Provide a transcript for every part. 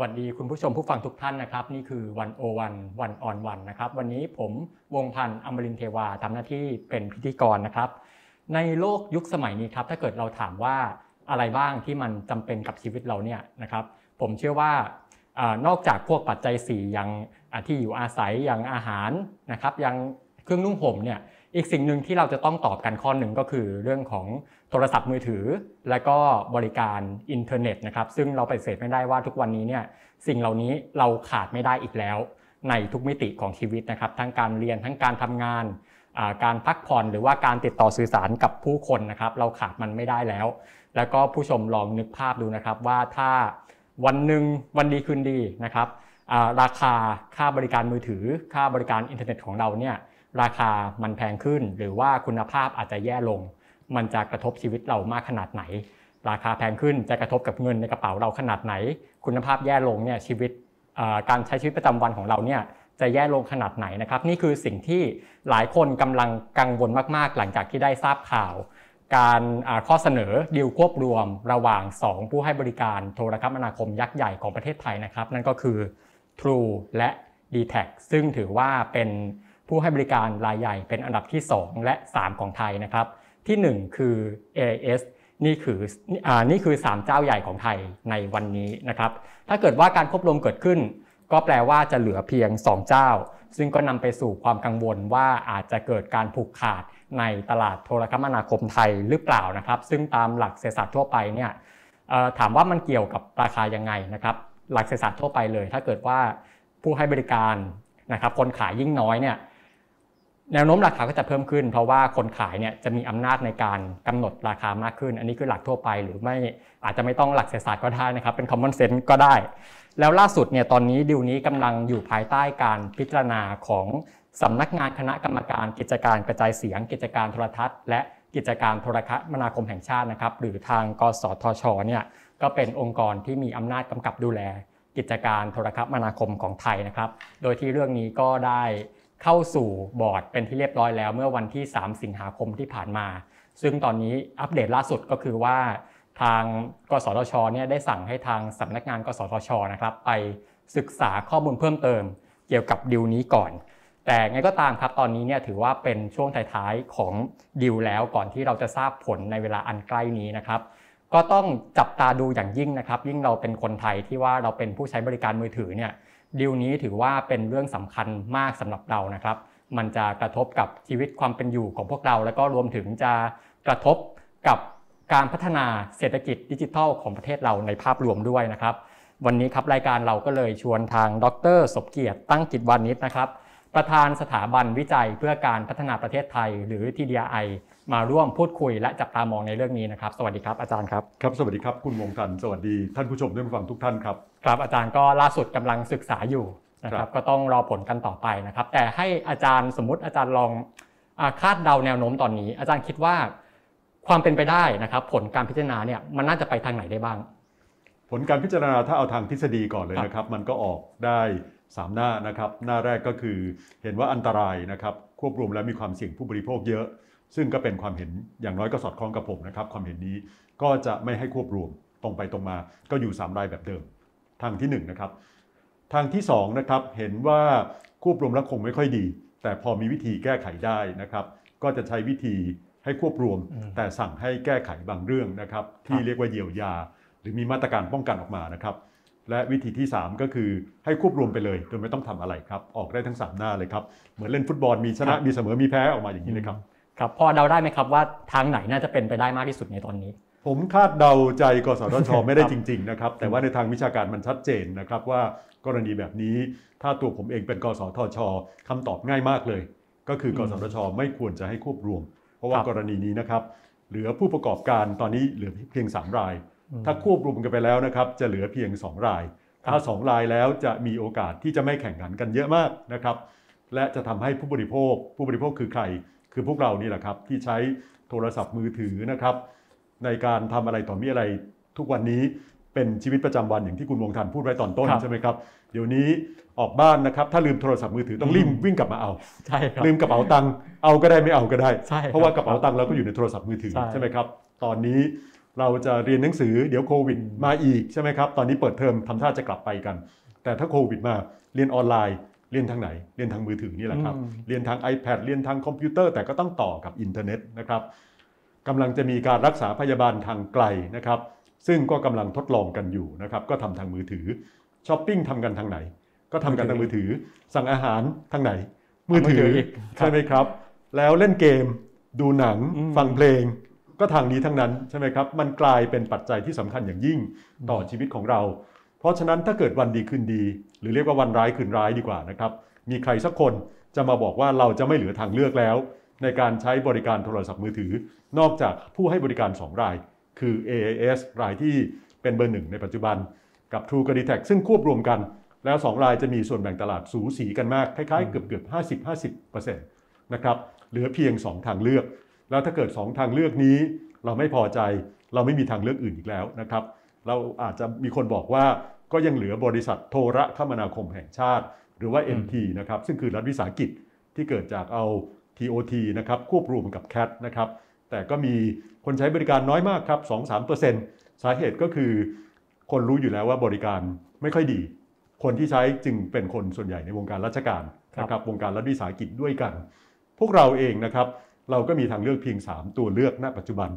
วัสดีคุณผู้ชมผู้ฟังทุกท่านนะครับ นี่คือวันโอวันวันออนวันนะครับ วันนี้ผมวงพันธ์อมรินเทวาทำหน้าที่เป็นพิธีกรนะครับ ในโลกยุคสมัยนี้ครับถ้าเกิดเราถามว่าอะไรบ้างที่มันจำเป็นกับชีวิตเราเนี่ยนะครับ ผมเชื่อว่านอกจากพวกปัจจัย4อย่างที่อยู่อาศัยอย่างอาหารนะครับอย่างเครื่องนุ่งห่มเนี่ยอีกสิ่งหนึ่งที่เราจะต้องตอบกันข้อหนึ่งก็คือเรื่องของ โทรศัพท์มือถือ และก็บริการอินเทอร์เน็ตนะครับซึ่งเราปฏิเสธไม่ได้ว่าทุกวันนี้เนี่ยสิ่งเหล่านี้เราขาดไม่ได้อีกแล้ว ในทุกมิติของชีวิตนะครับทั้งการเรียนทั้งการทำงานการพักผ่อนหรือว่าการติดต่อสื่อสารกับผู้คนนะครับ เราขาดมันไม่ได้แล้ว แล้วก็ผู้ชมลองนึกภาพดูนะครับว่าถ้าวันหนึ่งวันดีคืนดีนะครับราคาค่าบริการมือถือ ค่าบริการอินเทอร์เน็ตของเราเนี่ยราคามันแพงขึ้น หรือว่าคุณภาพอาจจะแย่ลง มันจะกระทบชีวิตเรามากขนาดไหน ราคาแพงขึ้นจะกระทบกับเงินในกระเป๋าเราขนาดไหน คุณภาพแย่ลงเนี่ยชีวิตการใช้ชีวิตประจำวันของเราเนี่ยจะแย่ลงขนาดไหนนะครับ นี่คือสิ่งที่หลายคนกำลังกังวลมากๆ หลังจากที่ได้ทราบข่าว การข้อเสนอดีลควบรวมระหว่าง 2 ผู้ให้บริการโทรคมนาคมยักษ์ใหญ่ของประเทศไทยนะครับ นั่นก็คือ True และ d t แทซึ่งถือว่าเป็นผู้ให้บริการรายใหญ่เป็นอันดับที่ 2 และ 3 ของไทยนะครับ ที่ 1 คือ AIS นี่คืออนี่คือ 3 เจ้าใหญ่ของไทยในวันนี้นะครับ ถ้าเกิดว่าการควบรวมเกิดขึ้น ก็แปลว่าจะเหลือเพียง 2 เจ้า ซึ่งก็นำไปสู่ความกังวลว่าอาจจะเกิดการผูกขาดในตลาดโทรคมนาคมไทยหรือเปล่านะครับ ซึ่งตามหลักเศรษฐศาสตร์ทั่วไปเนี่ยถามว่ามันเกี่ยวกับราคายังไงนะครับ หลักเศรษฐศาสตร์ทั่วไปเลย ถ้าเกิดว่าผู้ให้บริการนะครับคนขายยิ่งน้อยเนี่ย แนวโน้มราคาก็จะเพิ่มขึ้น เพราะว่าคนขายเนี่ยจะมีอำนาจในการกำหนดราคามากขึ้น อันนี้คือหลักทั่วไปหรือไม่อาจจะไม่ต้องหลักเศรษฐศาสตร์ก็ได้นะครับ เป็น common sense ก็ได้ แล้วล่าสุดเนี่ยตอนนี้ดิวนี้กำลังอยู่ภายใต้การพิจารณาของสำนักงานคณะกรรมการ กิจการกระจายเสียง กิจการโทรทัศน์ และกิจการโทรคมนาคมแห่งชาตินะครับ หรือทางกสทชเนี่ยก็เป็นองค์กรที่มีอำนาจกำกับดูแล กิจการโทรคมนาคมของไทยนะครับ โดยที่เรื่องนี้ก็ได้ เข้าสู่บอร์ดเป็นที่เรียบร้อยแล้ว เมื่อวันที่ 3 สิงหาคมที่ผ่านมา ซึ่งตอนนี้อัปเดตล่าสุดก็คือว่าทางกสทชเนี่ยได้สั่งให้ทางสำนักงานกสทชนะครับ ไปศึกษาข้อมูลเพิ่มเติม เกี่ยวกับดิวนี้ก่อน แต่ไงก็ตามครับตอนนี้เนี่ยถือว่าเป็นช่วงท้ายๆของดิวแล้วก่อนที่เราจะทราบผลในเวลาอันใกล้นี้นะครับ ก็ต้องจับตาดูอย่างยิ่งนะครับ ยิ่งเราเป็นคนไทยที่ว่าเราเป็นผู้ใช้บริการมือถือเนี่ย ดีลนี้ถือว่าเป็นเรื่องสำคัญมากสำหรับเรานะครับ มันจะกระทบกับชีวิตความเป็นอยู่ของพวกเรา แล้วก็รวมถึงจะกระทบกับการพัฒนาเศรษฐกิจดิจิทัลของประเทศเราในภาพรวมด้วยนะครับ วันนี้ครับรายการเราก็เลยชวนทางดรสมเกียรติตั้งกิจวานิชนะครับประธานสถาบันวิจัยเพื่อการพัฒนาประเทศไทย หรือ TDI มาร่วมพูดคุยและจับตามองในเรื่องนี้นะครับ สวัสดีครับอาจารย์ครับ ครับ สวัสดีครับคุณวงทันสวัสดีท่านผู้ชมท่านผู้ฟังทุกท่านครับ ครับอาจารย์ก็ล่าสุดกำลังศึกษาอยู่นะครับก็ต้องรอผลกันต่อไปนะครับ แต่ให้อาจารย์สมมุติอาจารย์ลองคาดเดาแนวโน้มตอนนี้ อาจารย์คิดว่าความเป็นไปได้นะครับ ผลการพิจารณาเนี่ยมันน่าจะไปทางไหนได้บ้าง ผลการพิจารณาถ้าเอาทางทฤษฎีก่อนเลยนะครับ มันก็ออกได้3หน้านะครับ หน้าแรกก็คือเห็นว่าอันตรายนะครับ ควบรวมและมีความเสี่ยงผู้บริโภคเยอะ ซึ่งก็เป็นความเห็นอย่างน้อยก็สอดคล้องกับผมนะครับ ความเห็นนี้ก็จะไม่ให้ควบรวมตรงไปตรงมา ก็อยู่3รายแบบเดิม ทางที่1นะครับ ทางที่2นะครับเห็นว่าควบรวมแล้วคงไม่ค่อยดี แต่พอมีวิธีแก้ไขได้นะครับ ก็จะใช้วิธีให้ควบรวม แต่สั่งให้แก้ไขบางเรื่องนะครับ ที่เรียกว่าเยียวยา หรือมีมาตรการป้องกันออกมานะครับ และวิธีที่ 3 ก็คือให้ควบรวมไปเลยโดยไม่ต้องทำอะไรครับ ออกได้ทั้ง 3 หน้าเลยครับ เหมือนเล่นฟุตบอลมีชนะมีเสมอมีแพ้ออกมาอย่างนี้เลยครับครับพอเดาได้ไหมครับว่าทางไหนน่าจะเป็นไปได้มากที่สุดในตอนนี้ ผมคาดเดาใจกสทช ไม่ได้จริง ๆ นะครับ แต่ว่าในทางวิชาการมันชัดเจนนะครับว่ากรณีแบบนี้ถ้าตัวผมเองเป็นกสทชคำตอบง่ายมากเลย ก็คือกสทช ไม่ควรจะให้ควบรวม เพราะว่ากรณีนี้นะครับ เหลือผู้ประกอบการตอนนี้เหลือเพียง 3 ราย ถ้าควบรวมกันไปแล้วนะครับ จะเหลือเพียง 2 ราย ถ้า 2 รายแล้วจะมีโอกาสที่จะไม่แข่งขันกันเยอะมากนะครับ และจะทำให้ผู้บริโภค ผู้บริโภคคือใคร คือพวกเรานี่แหละครับที่ใช้โทรศัพท์มือถือนะครับ ในการทำอะไรต่อมีอะไรทุกวันนี้เป็นชีวิตประจำวันอย่างที่คุณวงทันพูดไว้ตอนต้นใช่ไหมครับเดี๋ยวนี้ออกบ้านนะครับถ้าลืมโทรศัพท์มือถือต้องรีบวิ่งกลับมาเอาใช่ครับลืมกระเป๋าตังค์เอาก็ได้ไม่เอาก็ได้ เพราะว่ากระเป๋าตังค์เราก็อยู่ในโทรศัพท์มือถือใช่ไหมครับตอนนี้เราจะเรียนหนังสือเดี๋ยวโควิดมาอีกใช่ไหมครับตอนนี้เปิดเทอมทำท่าจะกลับไปกัน แต่ถ้าโควิดมาเรียนออนไลน์เรียนทางไหน เรียนทางมือถือนี่แหละครับอืมเรียนทาง iPad เรียนทางคอมพิวเตอร์แต่ก็ต้องต่อกับอินเทอร์เน็ตนะครับ กำลังจะมีการรักษาพยาบาลทางไกลนะครับ ซึ่งก็กำลังทดลองกันอยู่นะครับ ก็ทำทางมือถือช้อปปิ้งทำกันทางไหน ก็ทำกันทางมือถือ สั่งอาหารทางไหน มือถือมือถืออีกใช่ไหมครับ แล้วเล่นเกม ดูหนังอืมฟังเพลง ก็ทางนี้ทั้งนั้นใช่ไหมครับ มันกลายเป็นปัจจัยที่สำคัญอย่างยิ่งต่อชีวิตของเรา เพราะฉะนั้นถ้าเกิดวันดีคืนดี หรือเรียกว่าวันร้ายคืนร้ายดีกว่านะครับ มีใครสักคนจะมาบอกว่าเราจะไม่เหลือทางเลือกแล้ว ในการใช้บริการโทรศัพท์มือถือ นอกจากผู้ให้บริการ 2 ราย คือ AIS รายที่เป็นเบอร์หนึ่งในปัจจุบัน กับ True กับ d t แทซึ่งควบรวมกัน แล้ว 2 รายจะมีส่วนแบ่งตลาดสูสีกันมาก คล้ายๆ เกือบเกือบ50 50%นะครับเหลือเพียง 2 ทางเลือก แล้วถ้าเกิด 2 ทางเลือกนี้ เราไม่พอใจเราไม่มีทางเลือกอื่นอีกแล้วนะครับเราอาจจะมีคนบอกว่าก็ยังเหลือบริษัทโทรคมนาคมแห่งชาติ หรือว่า MT นะครับซึ่งคือรัฐวิสาหกิจที่เกิดจากเอา TOT นะครับควบรวมกับ CAT นะครับแต่ก็มีคนใช้บริการน้อยมากครับ 2-3%สาเหตุก็คือ คนรู้อยู่แล้วว่าบริการไม่ค่อยดี คนที่ใช้จึงเป็นคนส่วนใหญ่ในวงการราชการนะครับวงการรัฐวิสาหกิจด้วยกัน พวกเราเองนะครับเราก็มีทางเลือกเพียง 3 ตัวเลือกณปัจจุบัน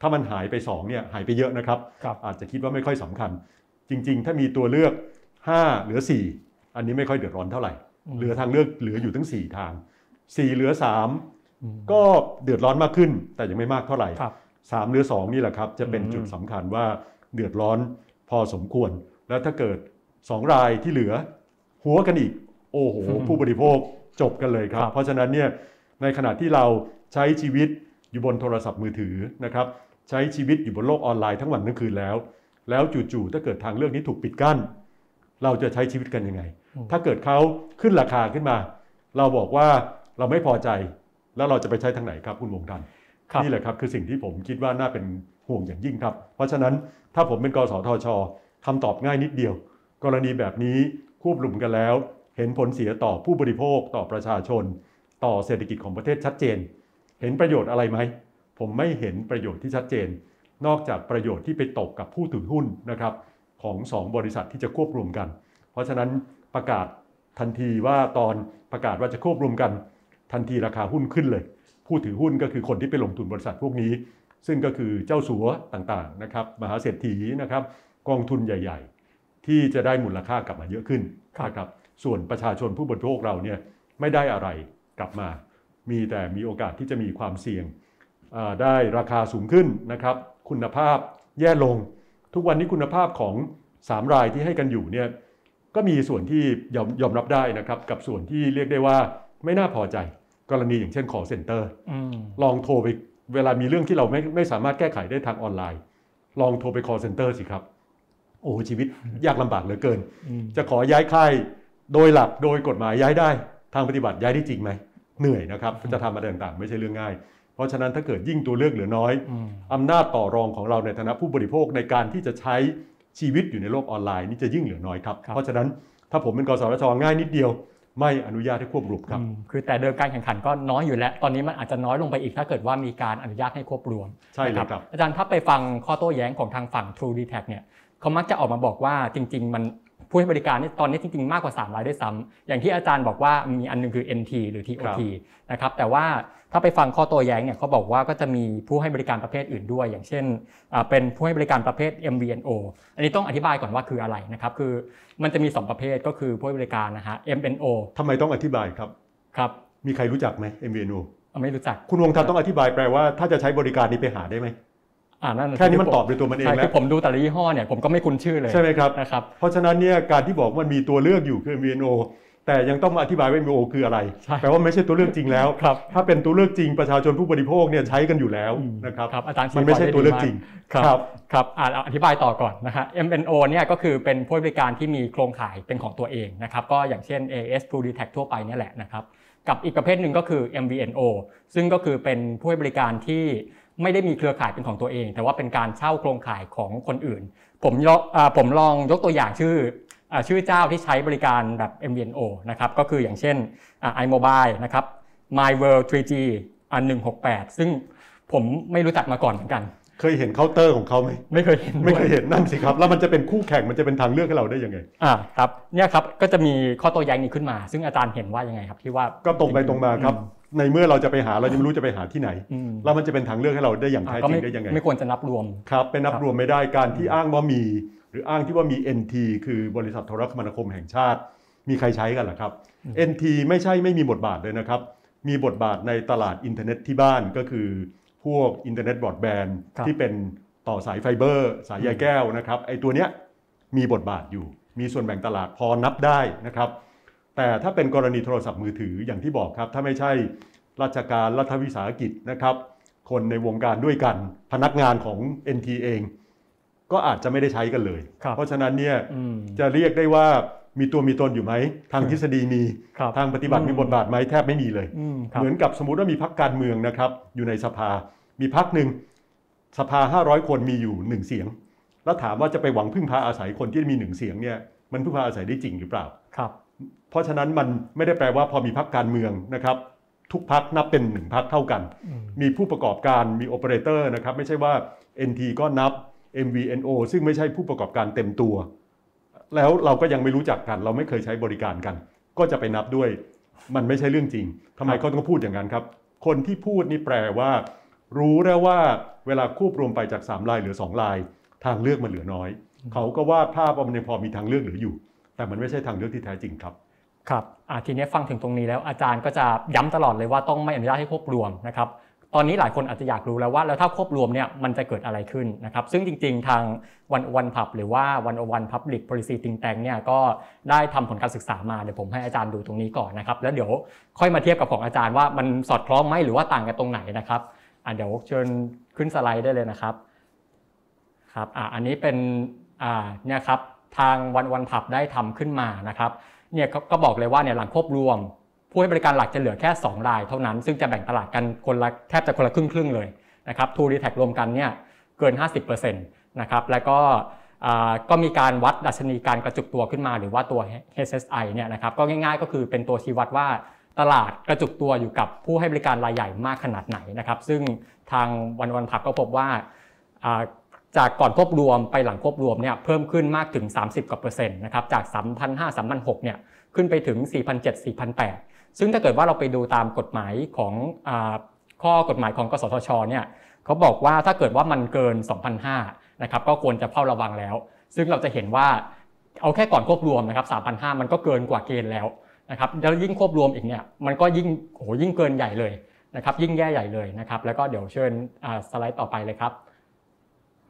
ถ้ามันหายไป2เนี่ยหายไปเยอะนะครับครับอาจจะคิดว่าไม่ค่อยสำคัญ จริง ๆ ถ้ามีตัวเลือก 5 เหลือ 4 อันนี้ไม่ค่อยเดือดร้อนเท่าไหร่อืมเหลือทางเลือกเหลืออยู่ทั้ง 4 ทาง 4เหลืออืม3ก็เดือดร้อนมากขึ้น แต่ยังไม่มากเท่าไหร่ครับ3เหลือ2นี่แหละครับ จะเป็นอืมจุดสำคัญว่าเดือดร้อนพอสมควร แล้วถ้าเกิด2รายที่เหลือ หัวกันอีก โอ้โห ผู้บริโภคจบกันเลยครับครับ เพราะฉะนั้นเนี่ยในขณะที่เราใช้ชีวิตอยู่บนโทรศัพท์มือถือนะครับใช้ชีวิตอยู่บนโลกออนไลน์ทั้งวันทั้งคืนแล้ว แล้วจู่ๆถ้าเกิดทางเลือกนี้ถูกปิดกั้น เราจะใช้ชีวิตกันยังไงอืมถ้าเกิดเขาขึ้นราคาขึ้นมา เราบอกว่า เราไม่พอใจแล้วเราจะไปใช้ทางไหนครับคุณวงทันครับนี่แหละครับคือสิ่งที่ผมคิดว่าน่าเป็นห่วงอย่างยิ่งครับ เพราะฉะนั้นถ้าผมเป็นกสทชคำตอบง่ายนิดเดียว กรณีแบบนี้ควบรวมกันแล้ว เห็นผลเสียต่อผู้บริโภคต่อประชาชน ต่อเศรษฐกิจของประเทศชัดเจน เห็นประโยชน์อะไรไหมผมไม่เห็นประโยชน์ที่ชัดเจน นอกจากประโยชน์ที่ไปตกกับผู้ถือหุ้นนะครับของสองบริษัทที่จะควบรวมกัน เพราะฉะนั้นประกาศทันทีว่าตอนประกาศว่าจะควบรวมกัน ทันทีราคาหุ้นขึ้นเลย ผู้ถือหุ้นก็คือคนที่ไปลงทุนบริษัทพวกนี้ ซึ่งก็คือเจ้าสัวต่างๆนะครับมหาเศรษฐีนะครับกองทุนใหญ่ ๆ ที่จะได้มูลค่ากลับมาเยอะขึ้นครับนะครับส่วนประชาชนผู้บริโภคเราเนี่ยไม่ได้อะไรกลับมา มีแต่มีโอกาสที่จะมีความเสี่ยงอ่าได้ราคาสูงขึ้นนะครับ คุณภาพแย่ลง ทุกวันนี้คุณภาพของ 3 รายที่ให้กันอยู่เนี่ยก็มีส่วนที่ยอมยอมรับได้นะครับ กับส่วนที่เรียกได้ว่าไม่น่าพอใจ กรณีอย่างเช่น call center อืมลองโทรไปเวลามีเรื่องที่เราไม่ไม่สามารถแก้ไขได้ทางออนไลน์ ลองโทรไป call center สิครับ โอ้โหชีวิตยากลำบากเหลือเกินอืมจะขอย้ายค่ายโดยหลักโดยกฎหมายย้ายได้ ทางปฏิบัติย้ายได้จริงไหมเหนื่อยนะครับจะทำอะไรต่างๆ ไม่ใช่เรื่องง่าย เพราะฉะนั้นถ้าเกิดยิ่งตัวเลือกเหลือน้อยอืมอำนาจต่อรองของเราในฐานะผู้บริโภคในการที่จะใช้ชีวิตอยู่ในโลกออนไลน์นี่จะยิ่งเหลือน้อยครับครับเพราะฉะนั้นถ้าผมเป็นกสทชง่ายนิดเดียว ไม่อนุญาตให้ควบรวมครับอืมคือแต่เดิมการแข่งขันก็น้อยอยู่แล้ว ตอนนี้มันอาจจะน้อยลงไปอีกถ้าเกิดว่ามีการอนุญาตให้ควบรวม ใช่เลยนะครับ อาจารย์ถ้าไปฟังข้อโต้แย้งของทางฝั่ง True d e t a c เนี่ยเขามักจะออกมาบอกว่าจริง ๆ มันผู้ให้บริการนี่ตอนนี้จริง ๆ มากกว่า3รายด้วยซ้ำอย่างที่อาจารย์บอกว่ามีอันหนึงคือ NT หรือ TOT นะครับแต่ว่า ถ้าไปฟังข้อโต้แย้งเนี่ยเขาบอกว่าก็จะมีผู้ให้บริการประเภทอื่นด้วย อย่างเช่นอ่าเป็นผู้ให้บริการประเภท MVNO อันนี้ต้องอธิบายก่อนว่าคืออะไรนะครับคือมันจะมี 2 ประเภทก็คือผู้ให้บริการนะฮะ MNO ทำไมต้องอธิบายครับครับ มีใครรู้จักไหม MVNO ไม่รู้จัก คุณวงทันต้องอธิบายแปลว่าถ้าจะใช้บริการนี้ไปหาได้ไหมอ่านั่นแค่นี้มันตอบโดยตัวมันเองใช่แล้คืวอผมดูแต่ละยี่ห้อเนี่ยผมก็ไม่คุ้นชื่อเลยใช่ไหมครับนะครับเพราะฉะนั้นเนี่ยการที่บอกว่ามันมีตัวเลือกอยู่คือ MVNO แต่ยังต้องมาอธิบายว่า MVNO คืออะไรใช่แปลว่าไม่ใช่ตัวเลือกจริงแล้วครับถ้าเป็นตัวเลือกจริงประชาชนผู้บริโภคเนี่ยใช้กันอยู่แล้วอืมนะครับครับอาจารย์ชี้มันไม่ใช่พยตัวเลือกได้จดีริงมากครับ ครับอ่าเอาอธิบายต่อก่อนนะฮะ MNO เนี่ยก็คือเป็นผู้ให้บริการที่มีโครงข่ายเป็นของตัวเองนะครับ ก็อย่างเช่น AS True d e t a c ทั่วไปเนี่ยแหละนะครับกับอีกประเภทหนึ่งก็คือ MVNO ซึ่งก็คือเป็นผู้ให้บริการที่ไม่ได้มีเครือข่ายเป็นของตัวเอง แต่ว่าเป็นการเช่าโครงข่ายของคนอื่น ผมยกอ่าผมลองยกตัวอย่างชื่ออ่า ชื่อเจ้าที่ใช้บริการแบบ MVNO นะครับก็คืออย่างเช่นอ่า iMobile นะครับ My World 3G อัน 168 ซึ่งผมไม่รู้จักมาก่อนเหมือนกันเคยเห็นเคาน์เตอร์ของเขาไหมไม่เคยเห็นไม่เคยด้วยเห็นนั่นสิครับ แล้วมันจะเป็นคู่แข่งมันจะเป็นทางเลือกให้เราได้ยังไงอ่าครับเนี่ยครับก็จะมีข้อโต้แย้งนี้ขึ้นมา ซึ่งอาจารย์เห็นว่ายังไงครับที่ว่าก็ตรงไปตรงมาครับ ในเมื่อเราจะไปหาเรายังไม่รู้จะไปหาที่ไหนอืมแล้วมันจะเป็นทางเลือกให้เราได้อย่างอ่าแท้ก็จริไม่งได้ยังไง ไม่ควรจะนับรวมครับเป็นครับ นับรวมไม่ได้การที่อ้างว่ามี หรืออ้างที่ว่ามี NT คือบริษัทโทรคมนาคมแห่งชาติ มีใครใช้กันเหรอครับ NT ไม่ใช่ไม่มีบทบาทเลยนะครับ มีบทบาทในตลาดอินเทอร์เน็ตที่บ้านก็คือ พวกอินเทอร์เน็ตบรอดแบนด์ครับที่เป็นต่อสายไฟเบอร์ สายใยแก้วนะครับไอ้ตัวเนี้ยมีบทบาทอยู่ มีส่วนแบ่งตลาดพอนับได้นะครับ แต่ถ้าเป็นกรณีโทรศัพท์มือถืออย่างที่บอกครับ ถ้าไม่ใช่ราชการรัฐวิสาหกิจนะครับ คนในวงการด้วยกันพนักงานของ NT เอง ก็อาจจะไม่ได้ใช้กันเลยครับเพราะฉะนั้นเนี่ยอืมจะเรียกได้ว่ามีตัวมีตนอยู่ไหม ทางทฤษฎีมีครับทางปฏิบัติอืมมีบทบาทไหมแทบไม่มีเลยอืมครับเหมือนกับสมมติว่ามีพักการเมืองนะครับ อยู่ในสภา มีพักหนึ่งสภา 500 คนมีอยู่หนึ่งเสียง แล้วถามว่าจะไปหวังพึ่งพาอาศัยคนที่มีหนึ่งเสียงเนี่ยมันพึ่งพาอาศัยได้จริงหรือเปล่าครับ เพราะฉะนั้นมันไม่ได้แปลว่าพอมีพักการเมืองนะครับ ทุกพักนับเป็นหนึ่งพักเท่ากันอืมมีผู้ประกอบการมีโอเปอเรเตอร์นะครับไม่ใช่ว่า NT ก็นับ MVNO ซึ่งไม่ใช่ผู้ประกอบการเต็มตัว แล้วเราก็ยังไม่รู้จักกัน เราไม่เคยใช้บริการกัน ก็จะไปนับด้วยมันไม่ใช่เรื่องจริงทำไมเขาต้องพูดอย่างนั้นครับ คนที่พูดนี่แปลว่า รู้แล้วว่าเวลาควบรวมไปจาก3ลายเหลือ2ลาย ทางเลือกมันเหลือน้อย เขาก็วาดภาพว่ามันยังพอมีทางเลือกเหลืออยู่ แต่มันไม่ใช่ทางเลือกที่แท้จริงครับครับอ่าทีนี้ฟังถึงตรงนี้แล้วอาจารย์ก็จะย้ำตลอดเลยว่าต้องไม่อนุญาตให้ควบรวมนะครับ ตอนนี้หลายคนอาจจะอยากรู้แล้วว่าแล้วถ้าควบรวมเนี่ยมันจะเกิดอะไรขึ้นนะครับซึ่งจริง ๆ ทางวันวันพับหรือว่าวันวันพับลิก policy think tank เนี่ยก็ได้ทำผลการศึกษามาเดี๋ยวผมให้อาจารย์ดูตรงนี้ก่อนนะครับแล้วเดี๋ยวค่อยมาเทียบกับของอาจารย์ว่ามันสอดคล้องไหมหรือว่าต่างกันตรงไหนนะครับอ่าเดี๋ยวเชิญขึ้นสไลด์ได้เลยนะครับครับอ่าอันนี้เป็นอ่าเนี่ยครับทางวันวันผับได้ทำขึ้นมานะครับเนี่ยก็ก็บอกเลยว่าเนี่ยหลังควบรวม ผู้ให้บริการหลักจะเหลือแค่ 2 ราย เท่านั้น ซึ่งจะแบ่งตลาดกันคนละแทบจะคนละครึ่งครึ่งๆเลยนะครับทูดีแท็รวมกันเนี่ยเกิน 50%นะครับแล้วก็ก็มีการวัดดัชนีการกระจุกตัวขึ้นมา หรือว่าตัว HSI เนี่ยนะครับก็ง่ายๆ ก็คือเป็นตัวชี้วัดว่าตลาดกระจุกตัวอยู่กับผู้ให้บริการรายใหญ่มากขนาดไหนนะครับ ซึ่งทางวันวันผับก็พบว่าอ่าจากก่อนควบรวมไปหลังควบรวมเนี่ยเพิ่มขึ้นมากถึง 30กว่าเปอร์เซ็นต์นะครับจาก 3,500 3,600เนี่ยขึ้นไปถึง 4,700 4,800 ซึ่งถ้าเกิดว่าเราไปดูตามกฎหมายของอข้อกฎหมายของกสทชเนี่ยเขาบอกว่าถ้าเกิดว่ามันเกิน2,500นะครับก็ควรจะเฝ้าระวังแล้ว ซึ่งเราจะเห็นว่าเอาแค่ก่อนควบรวมนะครับ3,500มันก็เกินกว่าเกณฑ์แล้วนะครับแล้วยิ่งควบรวมอีกเนี่ยมันก็ยิ่งโอ้โหยิ่งเกินใหญ่เลยนะครับยิ่งแย่ใหญ่เลยนะครับ แล้วก็เดี๋ยวเชิญสไลด์ต่อไปเลยครับ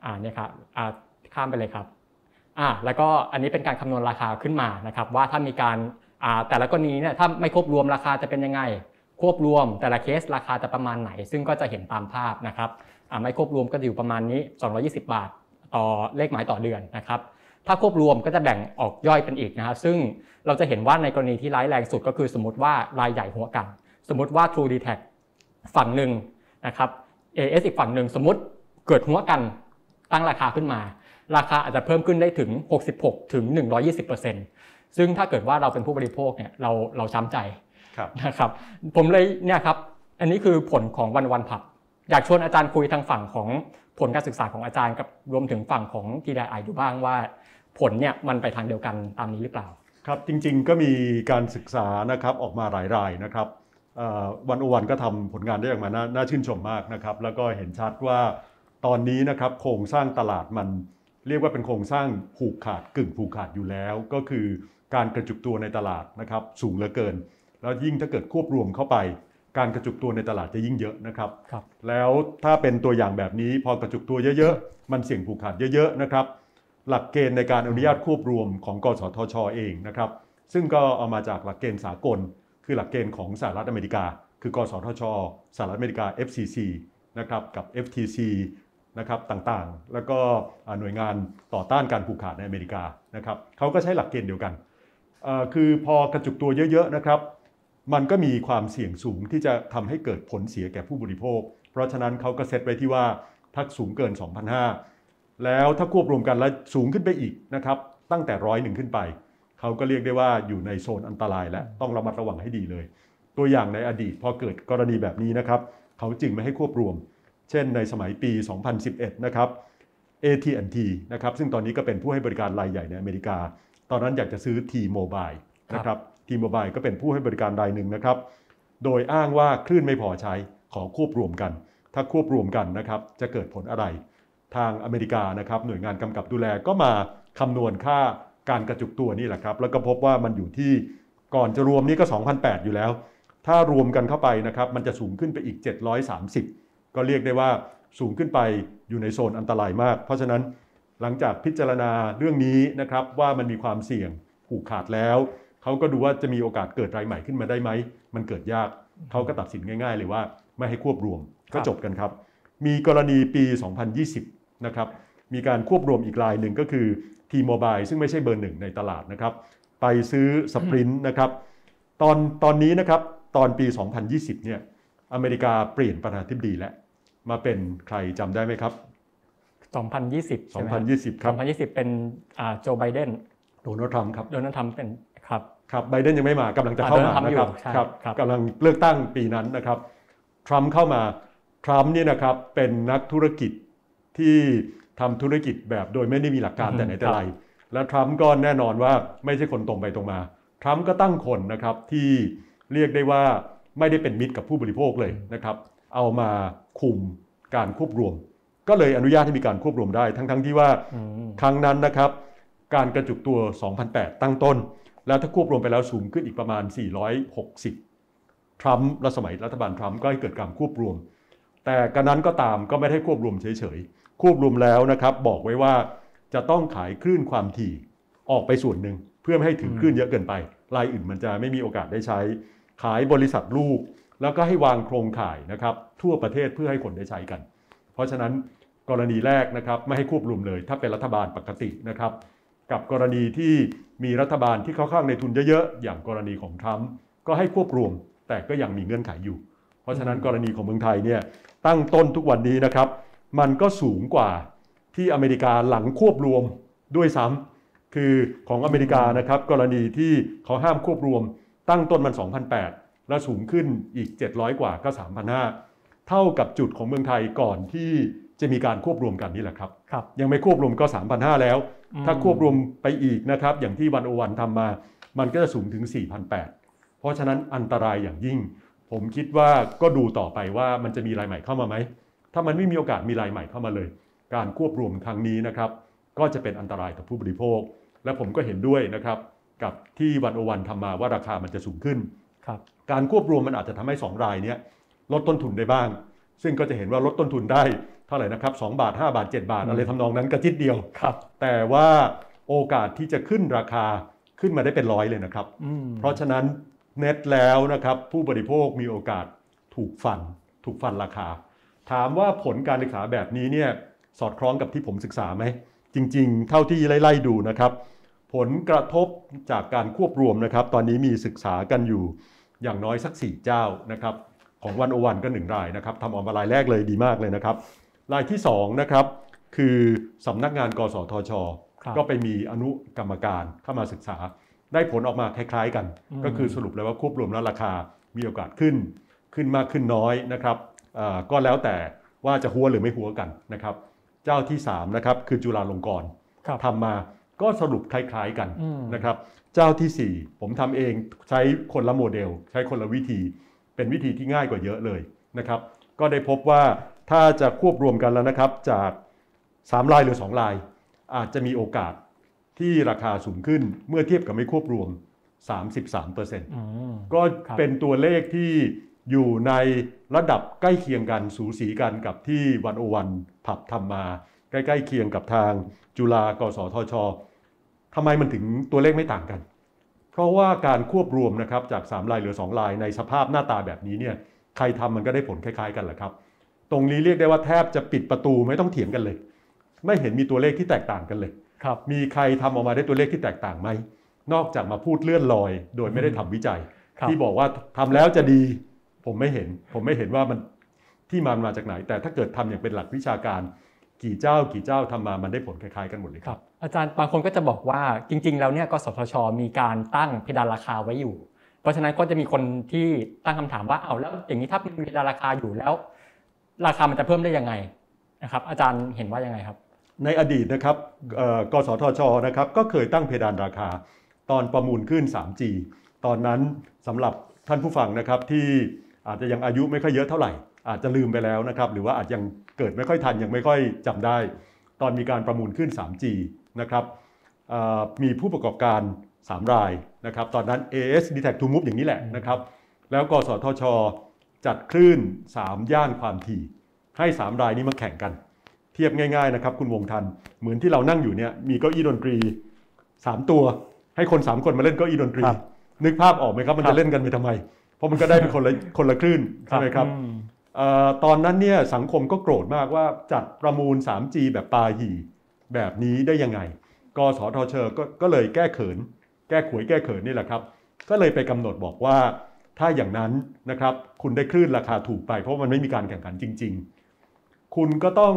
อ่าเนี่ยครับอ่าข้ามไปเลยครับอ่าแล้วก็อันนี้เป็นการคำนวณราคาขึ้นมานะครับ ว่าถ้ามีการ แต่ละกรณีเนี่ยถ้าไม่ควบรวมราคาจะเป็นยังไง ควบรวมแต่ละเคสราคาจะประมาณไหน ซึ่งก็จะเห็นตามภาพนะครับไม่ควบรวมก็อยู่ประมาณนี้ 220 บาท ต่อเลขหมายต่อเดือนนะครับถ้าควบรวมก็จะแบ่งออกย่อยเป็นอีกนะครับซึ่งเราจะเห็นว่าในกรณีที่ร้ายแรงสุดก็คือสมมติว่ารายใหญ่หัวกัน สมมติว่า True d e t a c ฝั่งหนึ่งนะครับ AS อีกฝั่งหนึ่งสมมติเกิดหัวกันตั้งราคาขึ้นมา ราคาอาจจะเพิ่มขึ้นได้ถึง 66 ถึง 120% ซึ่งถ้าเกิดว่าเราเป็นผู้บริโภคเนี่ยเราเราช้ำใจครับนะครับ ผมเลยเนี่ยครับ อันนี้คือผลของวันวันผับอยากชวนอาจารย์คุยทางฝั่งของผลการศึกษาของอาจารย์กับรวมถึงฝั่งของ TDI ดูบ้างว่า ผลเนี่ยมันไปทางเดียวกันตามนี้หรือเปล่า ครับจริงๆก็มีการศึกษานะครับออกมาหลายรายนะครับวันโอวันก็ทำผลงานได้ออกมาน่าน่าชื่นชมมากนะครับ แล้วก็เห็นชัดว่าตอนนี้นะครับโครงสร้างตลาดมันเรียกว่าเป็นโครงสร้างผูกขาดกึ่งผูกขาดอยู่แล้ว ก็คือ การกระจุกตัวในตลาดนะครับสูงเหลือเกิน แล้วยิ่งถ้าเกิดควบรวมเข้าไป การกระจุกตัวในตลาดจะยิ่งเยอะนะครับครับแล้วถ้าเป็นตัวอย่างแบบนี้พอกระจุกตัวเยอะๆ มันเสี่ยงผูกขาดเยอะๆนะครับหลักเกณฑ์ในการอนุญาตควบรวมของกสทชเองนะครับซึ่งก็เอามาจากหลักเกณฑ์สากล คือหลักเกณฑ์ของสหรัฐอเมริกา คือกสทชสหรัฐอเมริกา FCC นะครับกับ FTC นะครับต่างๆ แล้วก็อ่าหน่วยงานต่อต้านการผูกขาดในอเมริกานะครับเขาก็ใช้หลักเกณฑ์เดียวกันเอ่อ คือพอกระจุกตัวเยอะๆนะครับ มันก็มีความเสี่ยงสูงที่จะทำให้เกิดผลเสียแก่ผู้บริโภค เพราะฉะนั้นเขาก็เซตไว้ที่ว่าถ้าสูงเกิน 2,500 แล้วถ้าควบรวมกันแล้วสูงขึ้นไปอีกนะครับ ตั้งแต่ร้อยหนึ่งขึ้นไป เขาก็เรียกได้ว่าอยู่ในโซนอันตรายและต้องระมัดระวังให้ดีเลย ตัวอย่างในอดีตพอเกิดกรณีแบบนี้นะครับ เขาจึงไม่ให้ควบรวม เช่นในสมัยปี 2011 นะครับ AT&T นะครับซึ่งตอนนี้ก็เป็นผู้ให้บริการรายใหญ่ในอเมริกา ตอนนั้นอยากจะซื้อ T-Mobile นะครับ T-Mobile ก็เป็นผู้ให้บริการรายหนึ่งนะครับ โดยอ้างว่าคลื่นไม่พอใช้ขอควบรวมกัน ถ้าควบรวมกันนะครับจะเกิดผลอะไร ทางอเมริกานะครับหน่วยงานกำกับดูแลก็มาคำนวณค่าการกระจุกตัวนี่แหละครับ แล้วก็พบว่ามันอยู่ที่ก่อนจะรวมนี่ก็ 2,008 อยู่แล้ว ถ้ารวมกันเข้าไปนะครับมันจะสูงขึ้นไปอีก 730 ก็เรียกได้ว่าสูงขึ้นไปอยู่ในโซนอันตรายมาก เพราะฉะนั้น หลังจากพิจารณาเรื่องนี้นะครับว่ามันมีความเสี่ยงผูกขาดแล้ว เขาก็ดูว่าจะมีโอกาสเกิดรายใหม่ขึ้นมาได้ไหม มันเกิดยาก เขาก็ตัดสินง่าย ๆ เลยว่า ไม่ให้ควบรวมก็จบกันครับ มีกรณีปี 2020 นะครับ มีการควบรวมอีกรายหนึ่งก็คือ T-Mobile ซึ่งไม่ใช่เบอร์หนึ่งในตลาดนะครับ ไปซื้อสปรินต์นะครับ ตอนตอนนี้นะครับตอนปี 2020 เนี่ยอเมริกาเปลี่ยนประธานาธิบดีแล้วมาเป็นใครจำได้ไหมครับ 2020ใช่ไหมครับ2020 ครับ2020 เป็นอ่าโจไบเดนโดนัลด์ทรัมป์ครับโดนัลด์ทรัมป์เป็นครับครับไบเดนยังไม่มากำลังจะเข้ามาอ่าโดนัลด์ทรัมป์นะครับอยู่ใช่ครับครับกำลังเลือกตั้งปีนั้นนะครับทรัมป์เข้ามาทรัมป์เนี่ยนะครับเป็นนักธุรกิจที่ทำธุรกิจแบบโดยไม่ได้มีหลักการแต่ไหนแต่ไร และทรัมป์ก็แน่นอนว่าไม่ใช่คนตรงไปตรงมา ทรัมป์ก็ตั้งคนนะครับที่เรียกได้ว่าไม่ได้เป็นมิตรกับผู้บริโภคเลยนะครับ เอามาคุมการควบรวม ก็เลยอนุญาตให้มีการควบรวมได้ ทั้งๆที่ว่าอืมครั้งนั้นนะครับ การกระจุกตัว 2008 ตั้งต้น แล้วถ้าควบรวมไปแล้วสูงขึ้นอีกประมาณ 460 ทรัมป์รัฐสมัยรัฐบาลทรัมป์ก็ให้เกิดการควบรวม แต่การนั้นก็ตามก็ไม่ได้ควบรวมเฉยๆ ควบรวมแล้วนะครับ บอกไว้ว่าจะต้องขายคลื่นความถี่ออกไปส่วนหนึ่งเพื่อไม่ให้ถือคลื่นเยอะเกินไปรายอื่นมันจะไม่มีโอกาสได้ใช้ ขายบริษัทลูก แล้วก็ให้วางโครงข่ายนะครับทั่วประเทศเพื่อให้คนได้ใช้กัน เพราะฉะนั้น กรณีแรกนะครับไม่ให้ควบรวมเลย ถ้าเป็นรัฐบาลปกตินะครับ กับกรณีที่มีรัฐบาลที่เข้าข้างในทุนเยอะๆอย่างกรณีของทรัมป์ก็ให้ควบรวม แต่ก็ยังมีเงื่อนไขอยู่ เพราะฉะนั้นกรณีของเมืองไทยเนี่ยตั้งต้นทุกวันนี้นะครับ มันก็สูงกว่าที่อเมริกาหลังควบรวมด้วยซ้ำคือของอเมริกานะครับ กรณีที่เขาห้ามควบรวม ตั้งต้นมัน 2,008 แล้วสูงขึ้นอีก 700 กว่าก็3,500เท่ากับจุดของเมืองไทยก่อนที่ จะมีการควบรวมกันนี่แหละครับครับยังไม่ควบรวมก็ 3,500 แล้วอืมถ้าควบรวมไปอีกนะครับอย่างที่วันโอวันทำมา มันก็จะสูงถึง 4,800 เพราะฉะนั้นอันตรายอย่างยิ่ง ผมคิดว่าก็ดูต่อไปว่ามันจะมีรายใหม่เข้ามาไหม ถ้ามันไม่มีโอกาสมีรายใหม่เข้ามาเลย การควบรวมครั้งนี้นะครับก็จะเป็นอันตรายต่อผู้บริโภค และผมก็เห็นด้วยนะครับกับที่วันโอวันทำมาว่าราคามันจะสูงขึ้นครับการควบรวมมันอาจจะทำให้ 2 รายเนี้ยลดต้นทุนได้บ้าง ซึ่งก็จะเห็นว่าลดต้นทุนได้เท่าไหร่นะครับ2บาท 5 บาท 7 บาท อะไรทำนองนั้นกระจิตเดียวครับแต่ว่าโอกาสที่จะขึ้นราคาขึ้นมาได้เป็นร้อยเลยนะครับอืมเพราะฉะนั้นเน็ตแล้วนะครับผู้บริโภคมีโอกาสถูกฟัน ถูกฟันราคา ถามว่าผลการศึกษาแบบนี้เนี่ยสอดคล้องกับที่ผมศึกษาไหม จริง ๆ เท่าที่ไล่ๆดูนะครับ ผลกระทบจากการควบรวมนะครับ ตอนนี้มีศึกษากันอยู่อย่างน้อยสัก 4 เจ้านะครับ ของวันโอวันก็หนึ่งรายนะครับทำออกมารายแรกเลยดีมากเลยนะครับ รายที่2นะครับคือสำนักงานกสทชครับก็ไปมีอนุกรรมการเข้ามาศึกษา ได้ผลออกมาคล้าย ๆ กันอืมก็คือสรุปเลยว่าควบรวมแล้วราคามีโอกาสขึ้น ขึ้นมากขึ้นน้อยนะครับอ่าก็แล้วแต่ว่าจะหัวหรือไม่หัวกันนะครับ เจ้าที่3นะครับคือจุฬาลงกรณ์ครับทำมาก็สรุปคล้าย ๆกันอืมนะครับ เจ้าทีสี่ 4 ผมทำเองใช้คนละโมเดล ใช้คนละวิธี เป็นวิธีที่ง่ายกว่าเยอะเลยนะครับ ก็ได้พบว่า ถ้าจะควบรวมกันแล้วนะครับจาก 3 ลายหรือ 2 ลาย อาจจะมีโอกาสที่ราคาสูงขึ้นเมื่อเทียบกับไม่ควบรวม 33%อืมก็ครับเป็นตัวเลขที่อยู่ในระดับใกล้เคียงกันสูสีกันกับที่วันโอวันผับทำมา ใกล้ๆเคียงกับทางจุฬากสทชทำไมมันถึงตัวเลขไม่ต่างกัน เพราะว่าการควบรวมนะครับจาก 3 ลายเหลือ 2 ลายในสภาพหน้าตาแบบนี้เนี่ยใครทำมันก็ได้ผลคล้ายๆกันแหละครับ ตรงนี้เรียกได้ว่าแทบจะปิดประตูไม่ต้องเถียงกันเลย ไม่เห็นมีตัวเลขที่แตกต่างกันเลยครับมีใครทำออกมาได้ตัวเลขที่แตกต่างไหมนอกจากมาพูดเลื่อนลอย โดยไม่ได้ทำวิจัยครับที่บอกว่าทำแล้วจะดี ผมไม่เห็น ผมไม่เห็นว่ามันที่มันมาจากไหน แต่ถ้าเกิดทำอย่างเป็นหลักวิชาการ กี่เจ้า กี่เจ้าทำมามันได้ผลคล้ายๆกันหมดเลยคครัรับบอาจารย์บางคนก็จะบอกว่าจริง ๆ แล้วเนี่ยกสทช มีการตั้งเพดานราคาไว้อยู่ เพราะฉะนั้นก็จะมีคนที่ตั้งคำถามว่าเอาแล้วอย่างนี้ถ้ามีเพดานราคาอยู่แล้ว ราคามันจะเพิ่มได้ยังไงนะครับอาจารย์เห็นว่ายังไงครับ ในอดีตนะครับกสทชนะครับก็เคยตั้งเพดานราคา ตอนประมูลขึ้น 3G ตอนนั้นสำหรับท่านผู้ฟังนะครับที่อาจจะยังอายุไม่ค่อยเยอะเท่าไหร่ อาจจะลืมไปแล้วนะครับหรือว่าอาจยังเกิดไม่ค่อยทันยังไม่ค่อยจำได้ ตอนมีการประมูลขึ้น 3G นะครับมีผู้ประกอบการ 3 รายนะครับตอนนั้น AS d t a c to Move อย่างนี้แหละนะครับแล้วกสทช จัดคลื่น 3 ย่านความถี่ ให้ 3 รายนี้มาแข่งกัน เทียบง่ายๆนะครับคุณวงทัน เหมือนที่เรานั่งอยู่เนี่ยมีเก้าอี้ดนตรี 3 ตัว ให้คน 3 คนมาเล่นเก้าอี้ดนตรีครับนึกภาพออกไหมครับมันครัจะบเล่นกันไปทำไม เพราะมันก็ได้เป็นคนละคนละคลื่นใช่ไหมครับอืมเอ่อตอนนั้นเนี่ยสังคมก็โกรธมากว่าจัดประมูล 3G แบบปาหี่แบบนี้ได้ยังไงกสทชก็ก็เลยแก้เขิน แก้ขวยแก้เขินนี่แหละครับ ก็เลยไปกำหนดบอกว่า ถ้าอย่างนั้นนะครับคุณได้คลื่นราคาถูกไป เพราะมันไม่มีการแข่งขันจริง ๆ คุณก็ต้อง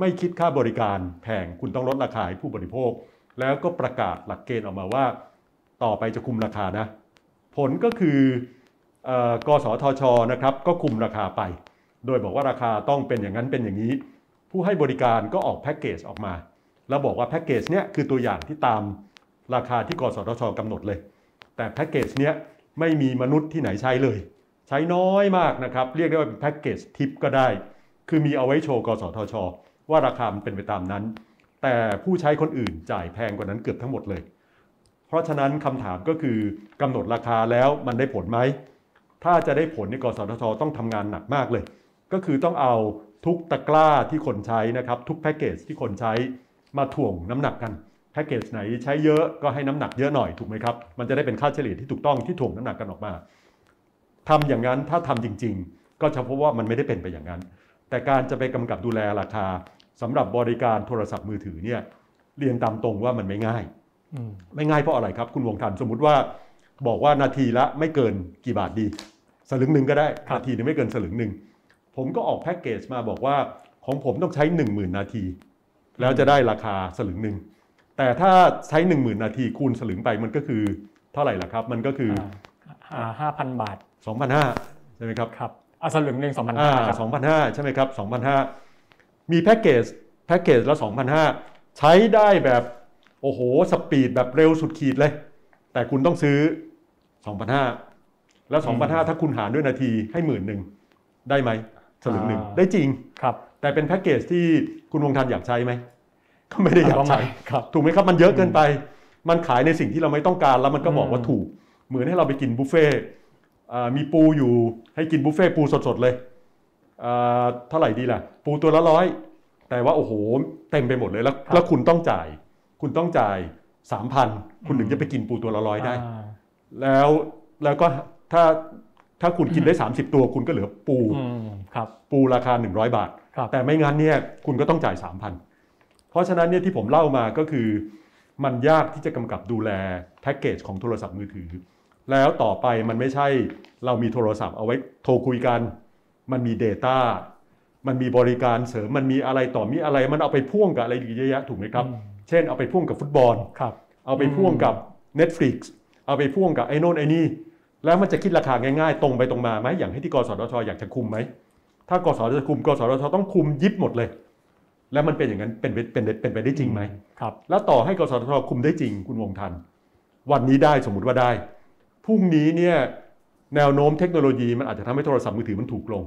ไม่คิดค่าบริการแพงคุณต้องลดราคาให้ผู้บริโภค แล้วก็ประกาศหลักเกณฑ์ออกมาว่า ต่อไปจะคุมราคานะ ผลก็คืออกสทชนะครับก็คุมราคาไป โดยบอกว่าราคาต้องเป็นอย่างนั้นเป็นอย่างนี้ ผู้ให้บริการก็ออกแพ็กเกจออกมา แล้วบอกว่าแพ็กเกจเนี้ยคือตัวอย่างที่ตามราคาที่กสทชกำหนดเลย แต่แพ็กเกจเนี้ย ไม่มีมนุษย์ที่ไหนใช้เลย ใช้น้อยมากนะครับ เรียกได้ว่าเป็นแพ็กเกจทิปก็ได้ คือมีเอาไว้โชว์กสทช ว่าราคามันเป็นไปตามนั้น แต่ผู้ใช้คนอื่นจ่ายแพงกว่านั้นเกือบทั้งหมดเลย เพราะฉะนั้นคำถามก็คือกำหนดราคาแล้วมันได้ผลไหมถ้าจะได้ผลในกสทช ต้องทำงานหนักมากเลย ก็คือต้องเอาทุกตะกร้าที่คนใช้นะครับ ทุกแพ็กเกจที่คนใช้มาถ่วงน้ำหนักกัน แพ็กเกจไหนใช้เยอะก็ให้น้ำหนักเยอะหน่อยถูกไหมครับ มันจะได้เป็นค่าเฉลี่ยที่ถูกต้องที่ถ่วงน้ำหนักกันออกมาทำอย่างนั้นถ้าทำจริง ๆ ก็จะพบว่ามันไม่ได้เป็นไปอย่างนั้น แต่การจะไปกำกับดูแลราคาสำหรับบริการโทรศัพท์มือถือเนี่ยเรียนตามตรงว่ามันไม่ง่ายอืมไม่ง่ายเพราะอะไรครับ คุณวงทันสมมุติว่าบอกว่านาทีละไม่เกินกี่บาทดี สลึงหนึ่งก็ได้ครับนาทีหนึงไม่เกินสลึงหนึ่งผมก็ออกแพ็กเกจมาบอกว่าของผมต้องใช้ 1 0,000 นาที แล้วจะได้ราคาสลึงหนึ่ง แต่ถ้าใช้ 1 0,000 นาทีคูณสลึงไปมันก็คือเท่าไหร่ล่ะครับ มันก็คืออ่าห้าพันบาท 2,500ใช่ไหมครับครับอะสลึงหนึ่งสองพันอ่าห้าครับ2,500ใช่ไหมครับ2,500มีแพ็กเกจแพ็กเกจละ2,500ใช้ได้แบบโอ้โหสปีดแบบเร็วสุดขีดเลย แต่คุณต้องซื้อ2,500แล้ว2,500ถ้าคุณหารด้วยนาทีให้หมื่นหนึ่งได้ไหมสลึงหนึ่งได้จริงครับ แต่เป็นแพ็กเกจที่คุณวงทันอยากใช้ไหม ก็ไม่ได้อยากก็ใช้ไม่ครับถูกไหมครับมันเยอะเกินไป มันขายในสิ่งที่เราไม่ต้องการแล้วมันก็บอกว่าอืมถูก เหมือนให้เราไปกินบุฟเฟ่ต์อ่ามีปูอยู่ให้กินบุฟเฟ่ต์ปูสดๆเลยอ่าเท่าไหร่ดีล่ะ ปูตัวละร้อยแต่ว่าโอ้โหเต็มไปหมดเลยแล้วแล้วคุณต้องจ่าย คุณต้องจ่ายสามพันคุณถึงจะไปกินปูตัวละร้อยได้อ่าแล้วแล้วก็ถ้าถ้าคุณกินได้ 30 ตัวคุณก็เหลือปูอืมครับปูราคา 100 บาทครับแต่ไม่งั้นเนี่ยคุณก็ต้องจ่าย 3,000 เพราะฉะนั้นเนี่ยที่ผมเล่ามาก็คือ มันยากที่จะกำกับดูแลแพ็กเกจของโทรศัพท์มือถือ แล้วต่อไปมันไม่ใช่เรามีโทรศัพท์เอาไว้โทรคุยกัน มันมี Data มันมีบริการเสริมมันมีอะไรต่อมีอะไร มันเอาไปพ่วงกับอะไรอีกเยอะแยะถูกไหมครับอืมเช่นเอาไปพ่วงกับฟุตบอลครับเอาไปพ่วงกับ Netflix เอาไปพ่วงกับไอ้โน่นไอ้นี่แล้วมันจะคิดราคาง่ายๆ ตรงไปตรงมาไหมอย่างที่ที่กสทชอยากจะคุมไหมถ้ากสทชจะคุมกสทชต้องคุมยิบหมดเลย แล้วมันเป็นอย่างนั้นเป็นไปเป็นเป็นไปได้จริงไหมครับ แล้วต่อให้กสทชคุมได้จริงคุณวงทัน วันนี้ได้สมมุติว่าได้พรุ่งนี้เนี่ยแนวโน้มเทคโนโลยีมันอาจจะทำให้โทรศัพท์มือถือมันถูกลง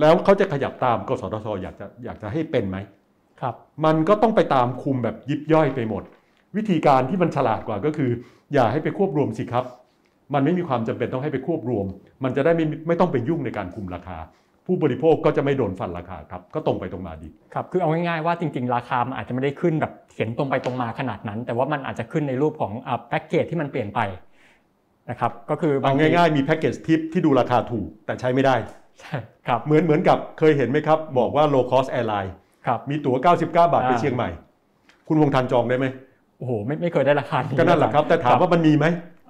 แล้วเขาจะขยับตามกสทชอยากจะอยากจะให้เป็นไหมครับ มันก็ต้องไปตามคุมแบบยิบย่อยไปหมด วิธีการที่มันฉลาดกว่าก็คือ อย่าให้ไปควบรวมสิครับ มันไม่มีความจำเป็นต้องให้ไปควบรวม มันจะได้ไม่ไม่ต้องไปยุ่งในการคุมราคา ผู้บริโภคก็จะไม่โดนฟันราคาครับก็ตรงไปตรงมาดีครับคือเอาง่ายๆว่าจริงๆ ราคามันอาจจะไม่ได้ขึ้นแบบเขียนตรงไปตรงมาขนาดนั้น แต่ว่ามันอาจจะขึ้นในรูปของอ่าแพ็กเกจที่มันเปลี่ยนไปนะครับก็คือเอาง่ายๆมีแพ็กเกจทิปที่ดูราคาถูกแต่ใช้ไม่ได้ๆใช่ครับเหมือนเหมือนกับเคยเห็นไหมครับ บอกว่า low cost airline ครับมีตั๋ว 99 บาทไปอ่าเชียงใหม่ คุณวงทันจองได้ไหมโอ้โหไม่ไม่เคยได้ราคานี้ก็นั่นแหละครับ แต่ถามว่ามันมีไหม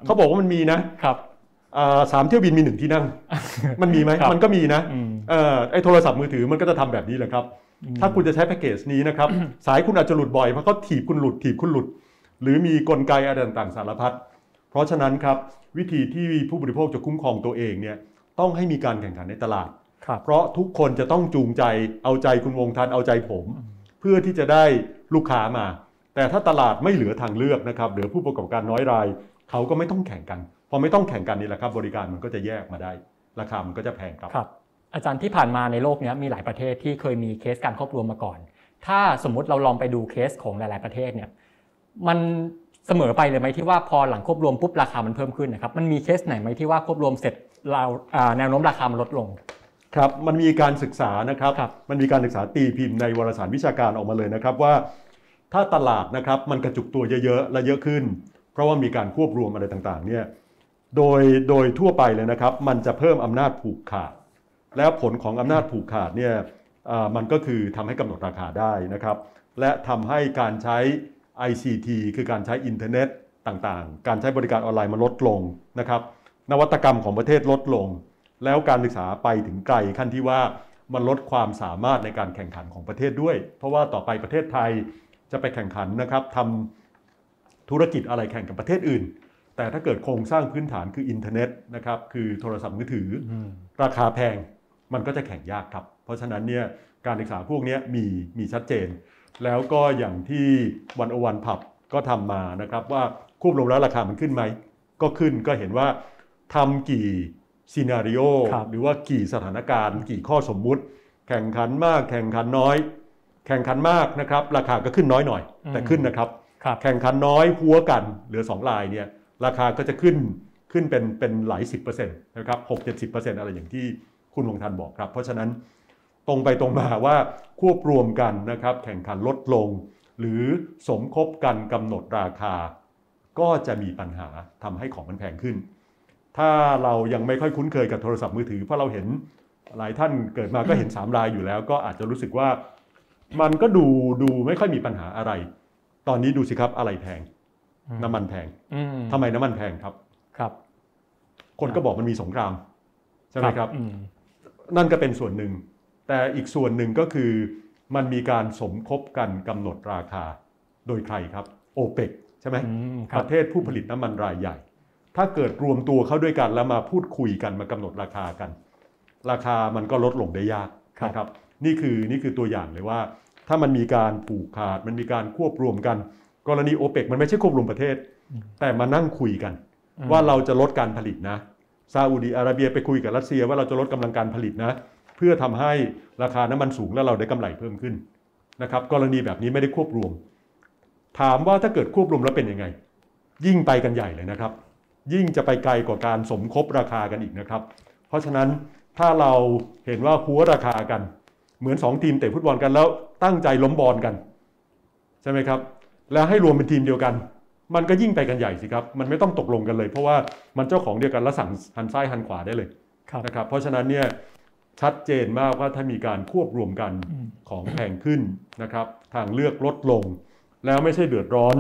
เขาบอกว่ามันมีนะครับอ่า สามเที่ยวบินมีหนึ่งที่นั่ง มันมีไหมครับมันก็มีนะอืมเอ่อไอ้โทรศัพท์มือถือมันก็จะทำแบบนี้แหละครับอืมถ้าคุณจะใช้แพ็กเกจนี้นะครับ สายคุณอาจจะหลุดบ่อยเพราะเขาถีบคุณหลุดถีบคุณหลุด หรือมีกลไกอะไรต่างๆสารพัดเพราะฉะนั้นครับวิธีที่ผู้บริโภคจะคุ้มครองตัวเองเนี่ยต้องให้มีการแข่งขันในตลาดครับเพราะทุกคนจะต้องจูงใจเอาใจคุณวงทันเอาใจผม เพื่อที่จะได้ลูกค้ามา แต่ถ้าตลาดไม่เหลือทางเลือกนะครับเหลือผู้ประกอบการน้อยราย เขาก็ไม่ต้องแข่งกัน พอไม่ต้องแข่งกันนี่แหละครับ บริการมันก็จะแยกมาได้ ราคามันก็จะแพงครับครับ อาจารย์ที่ผ่านมาในโลกเนี้ยมีหลายประเทศที่เคยมีเคสการควบรวมมาก่อน ถ้าสมมุติเราลองไปดูเคสของหลาย ๆประเทศเนี่ยมันเสมอไปเลยไหมที่ว่าพอหลังควบรวมปุ๊บราคามันเพิ่มขึ้นนะครับมันมีเคสไหนไหมที่ว่าควบรวมเสร็จเราอ่าแนวโน้มราคามันลดลงครับมันมีการศึกษานะครับครับมันมีการศึกษาตีพิมพ์ในวารสารวิชาการออกมาเลยนะครับว่า ถ้าตลาดนะครับมันกระจุกตัวเยอะๆและเยอะขึ้น เพราะว่ามีการควบรวมอะไรต่างๆเนี่ย โดยโดยทั่วไปเลยนะครับ มันจะเพิ่มอำนาจผูกขาด แล้วผลของอำนาจผูกขาดเนี่ยมันก็คือทำให้กำหนดราคาได้นะครับ และทำให้การใช้ ICT คือการใช้อินเทอร์เน็ตต่างๆ การใช้บริการออนไลน์มันลดลงนะครับ นวัตกรรมของประเทศลดลง แล้วการศึกษาไปถึงไกลขั้นที่ว่ามันลดความสามารถในการแข่งขันของประเทศด้วย เพราะว่าต่อไปประเทศไทยจะไปแข่งขันนะครับทำธุรกิจอะไรแข่งกับประเทศอื่น แต่ถ้าเกิดโครงสร้างพื้นฐานคืออินเทอร์เน็ตนะครับคือโทรศัพท์มือถืออราคาแพงมันก็จะแข่งยากครับ เพราะฉะนั้นเนี่ยการศึกษาพวกเนี้ยมีมีชัดเจน แล้วก็อย่างที่วันโอวันผับก็ทำมานะครับว่าควบรวมแล้วราคามันขึ้นไหม ก็ขึ้นก็เห็นว่าทำกี่ซีนารีโอครับหรือว่ากี่สถานการณ์ กี่ข้อสมมุติ แข่งขันมากแข่งขันน้อย แข่งขันมากนะครับ ราคาก็ขึ้นน้อยหน่อย แต่ขึ้นนะครับครับแข่งขันน้อยหัวกันเหลือ2ลายเนี่ย ราคาก็จะขึ้นขึ้นเป็นเป็นหลาย 10%นะครับ6 70อร์เซ็นต์อะไรอย่างที่คุณวงทันบอกครับ เพราะฉะนั้นตรงไปตรงมาว่าควบรวมกันนะครับแข่งขันลดลง หรือสมคบกันกำหนดราคา ก็จะมีปัญหาทำให้ของมันแพงขึ้น ถ้าเรายังไม่ค่อยคุ้นเคยกับโทรศัพท์มือถือ เพราะเราเห็นหลายท่านเกิดมาก็เห็น 3 รายอยู่แล้ว ก็อาจจะรู้สึกว่ามันก็ดูดูไม่ค่อยมีปัญหาอะไร ตอนนี้ดูสิครับอะไรแพง น้ำมันแพงอืมทำไมน้ำมันแพงครับครับ คนก็บอกมันมีสงครามใช่ไหมครับอืมนั่นก็เป็นส่วนหนึ่ง แต่อีกส่วนหนึ่งก็คือมันมีการสมคบกันกำหนดราคาโดยใครครับ โอเปกใช่ไหมอืมคปรับระเทศผู้ผลิตน้ำมันรายใหญ่ ถ้าเกิดรวมตัวเข้าด้วยกันแล้วมาพูดคุยกันมากำหนดราคากัน ราคามันก็ลดลงได้ยากนะครับ นี่คือนี่คือตัวอย่างเลยว่า ถ้ามันมีการผูกขาดมันมีการควบรวมกัน กรณีโอเปกมันไม่ใช่ควบรวมประเทศ แต่มานั่งคุยกันอืมว่าเราจะลดการผลิตนะซาอุดีอาระเบียไปคุยกับรัสเซียว่าเราจะลดกำลังการผลิตนะ เพื่อทำให้ราคาน้ำมันสูงแล้วเราได้กำไรเพิ่มขึ้นนะครับ กรณีแบบนี้ไม่ได้ควบรวม ถามว่าถ้าเกิดควบรวมแล้วเป็นยังไง ยิ่งไปกันใหญ่เลยนะครับ ยิ่งจะไปไกลกว่าการสมคบราคากันอีกนะครับ เพราะฉะนั้นถ้าเราเห็นว่าหัวราคากัน เหมือน 2 ทีมเตะฟุตบอลกันแล้วตั้งใจล้มบอลกัน ใช่ไหมครับ แล้วให้รวมเป็นทีมเดียวกัน มันก็ยิ่งไปกันใหญ่สิครับ มันไม่ต้องตกลงกันเลย เพราะว่ามันเจ้าของเดียวกันแล้วสั่งหันซ้ายหันขวาได้เลยครับนะครับ เพราะฉะนั้นเนี่ยชัดเจนมากว่าถ้ามีการควบรวมกันอืมของแพงขึ้นนะครับ ทางเลือกลดลง แล้วไม่ใช่เดือดร้อน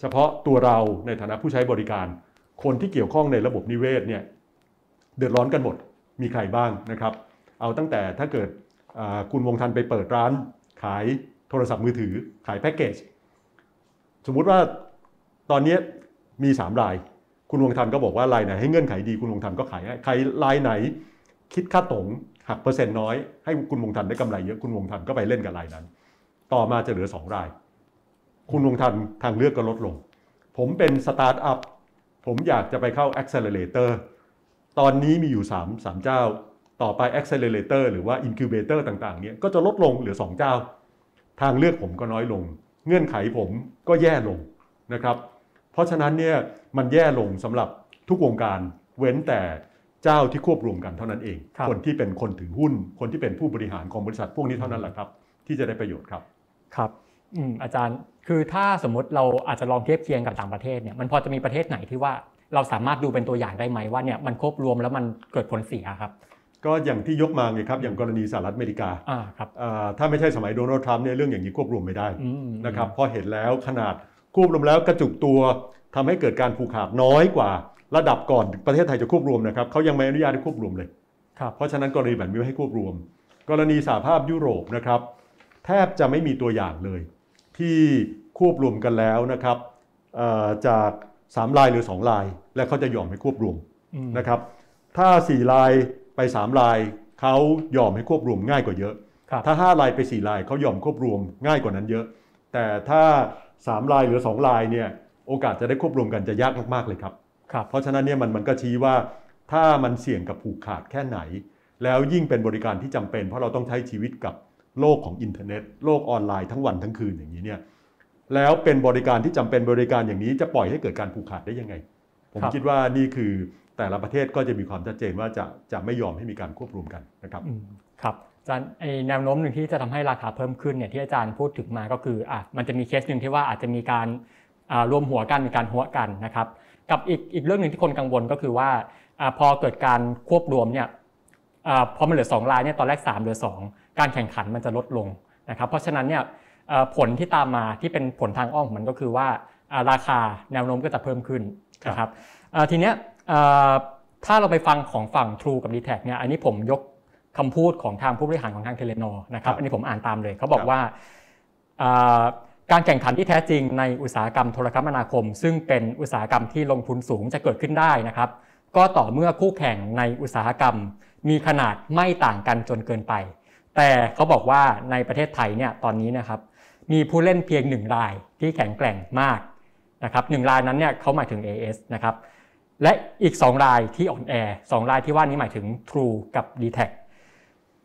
เฉพาะตัวเราในฐานะผู้ใช้บริการ คนที่เกี่ยวข้องในระบบนิเวศเนี่ยเดือดร้อนกันหมดมีใครบ้างนะครับ เอาตั้งแต่ถ้าเกิดอ่าคุณวงทันไปเปิดร้านขายโทรศัพท์มือถือขายแพ็กเกจ สมมุติว่าตอนนี้มี 3 ราย คุณวงทันก็บอกว่ารายไหนให้เงื่อนไขดีคุณวงทันก็ขายให้ใครรายไหน คิดค่าตรงหักเปอร์เซ็นต์น้อยให้คุณวงทันได้กำไรเยอะคุณวงทันก็ไปเล่นกับรายนั้น ต่อมาจะเหลือ 2 ราย คุณวงทันทางเลือกก็ลดลง ผมเป็นสตาร์ทอัพผมอยากจะไปเข้า Accelerator ตอนนี้มีอยู่ 3 3 เจ้า ต่อไป Accelerator หรือว่า Incubator ต่างๆเนี่ยก็จะลดลงเหลือ 2 เจ้า ทางเลือกผมก็น้อยลง เงื่อนไขผมก็แย่ลงนะครับ เพราะฉะนั้นเนี่ยมันแย่ลงสำหรับทุกวงการเว้นแต่เจ้าที่ควบรวมกันเท่านั้นเองครับคนที่เป็นคนถือหุ้น คนที่เป็นผู้บริหารของบริษัทพวกนี้เท่านั้นแหละครับ ที่จะได้ประโยชน์ครับครับอืมอาจารย์คือถ้าสมมติเราอาจจะลองเทียบเคียงกับต่างประเทศเนี่ยมันพอจะมีประเทศไหนที่ว่าเราสามารถดูเป็นตัวอย่างได้ไหมว่าเนี่ยมันควบรวมแล้วมันเกิดผลเสียครับ ก็อย่างที่ยกมาไงครับอย่างกรณีสหรัฐอเมริกาอ่าครับอ่าถ้าไม่ใช่สมัยโดนัลด์ทรัมป์เนี่ยเรื่องอย่างนี้ควบรวมไม่ได้อืมนะครับพอเห็นแล้วขนาดควบรวมแล้วกระจุกตัวทำให้เกิดการผูกขาดน้อยกว่าระดับก่อนประเทศไทยจะควบรวมนะครับเขายังไม่อนุญาตให้ควบรวมเลยครับเพราะฉะนั้นกรณีแบบนี้ไม่ให้ควบรวม กรณีสหภาพยุโรปนะครับ แทบจะไม่มีตัวอย่างเลย ที่ควบรวมกันแล้วนะครับเอ่อจาก3ลายหรือ 2 ลาย และเขาจะยอมให้ควบรวมอืมนะครับถ้า 4 ลาย ไป3ลายเขายอมให้ควบรวมง่ายกว่าเยอะครับถ้า5ลายไป4ลายเขายอมควบรวมง่ายกว่านั้นเยอะ แต่ถ้า3ลายหรือ2ลายเนี่ยโอกาสจะได้ควบรวมกันจะยากมากๆเลยครับครับ เพราะฉะนั้นเนี่ยมันมันก็ชี้ว่าถ้ามันเสี่ยงกับผูกขาดแค่ไหน แล้วยิ่งเป็นบริการที่จำเป็น เพราะเราต้องใช้ชีวิตกับโลกของอินเทอร์เน็ต โลกออนไลน์ทั้งวันทั้งคืนอย่างนี้เนี่ยแล้วเป็นบริการที่จำเป็นบริการอย่างนี้จะปล่อยให้เกิดการผูกขาดได้ยังไง ผมครับคิดว่านี่คือ แต่ละประเทศก็จะมีความชัดเจนว่าจะจะไม่ยอมให้มีการควบรวมกันนะครับอืมครับอาจารย์ไอ้แนวโน้มหนึ่งที่จะทำให้ราคาเพิ่มขึ้นเนี่ยที่อาจารย์พูดถึงมาก็คืออะมันจะมีเคสหนึ่งที่ว่าอาจจะมีการอ่ารวมหัวกันมีการหัวกันนะครับ กับอีกอีกเรื่องหนึ่งที่คนกังวลก็คือว่าอาพอเกิดการควบรวมเนี่ยอาพอมันเหลือ2รายเนี่ยตอนแรก 3 เหลือ 2 การแข่งขันมันจะลดลงนะครับ เพราะฉะนั้นเนี่ยอ่าผลที่ตามมาที่เป็นผลทางอ้อมของมันก็คือว่าอ่าราคาแนวโน้มก็จะเพิ่มขึ้นนะครับอ่าทีเนี้ยอ่า ถ้าเราไปฟังของฝั่ง True กับ d t แทเนี่ยอันนี้ผมยกคำพูดของทางผู้บริหารของทางเทเลนอนะครับครับอันนี้ผมอ่านตามเลยเขาบอคกรับว่าอ่าการแข่งขันที่แท้จริงในอุตสาหกรรมโทรคมนาคม ซึ่งเป็นอุตสาหกรรมที่ลงทุนสูงจะเกิดขึ้นได้นะครับ ก็ต่อเมื่อคู่แข่งในอุตสาหกรรม มีขนาดไม่ต่างกันจนเกินไป แต่เขาบอกว่าในประเทศไทยเนี่ยตอนนี้นะครับ มีผู้เล่นเพียงหนึ่งรายที่แข็งแกร่งมากนะครับหนึ่งรายนั้นเนี่ยเขาหมายถึง AS นะครับ และอีก 2 รายที่อ่อนแอสองรายที่ว่านี้หมายถึง True กับ d t แท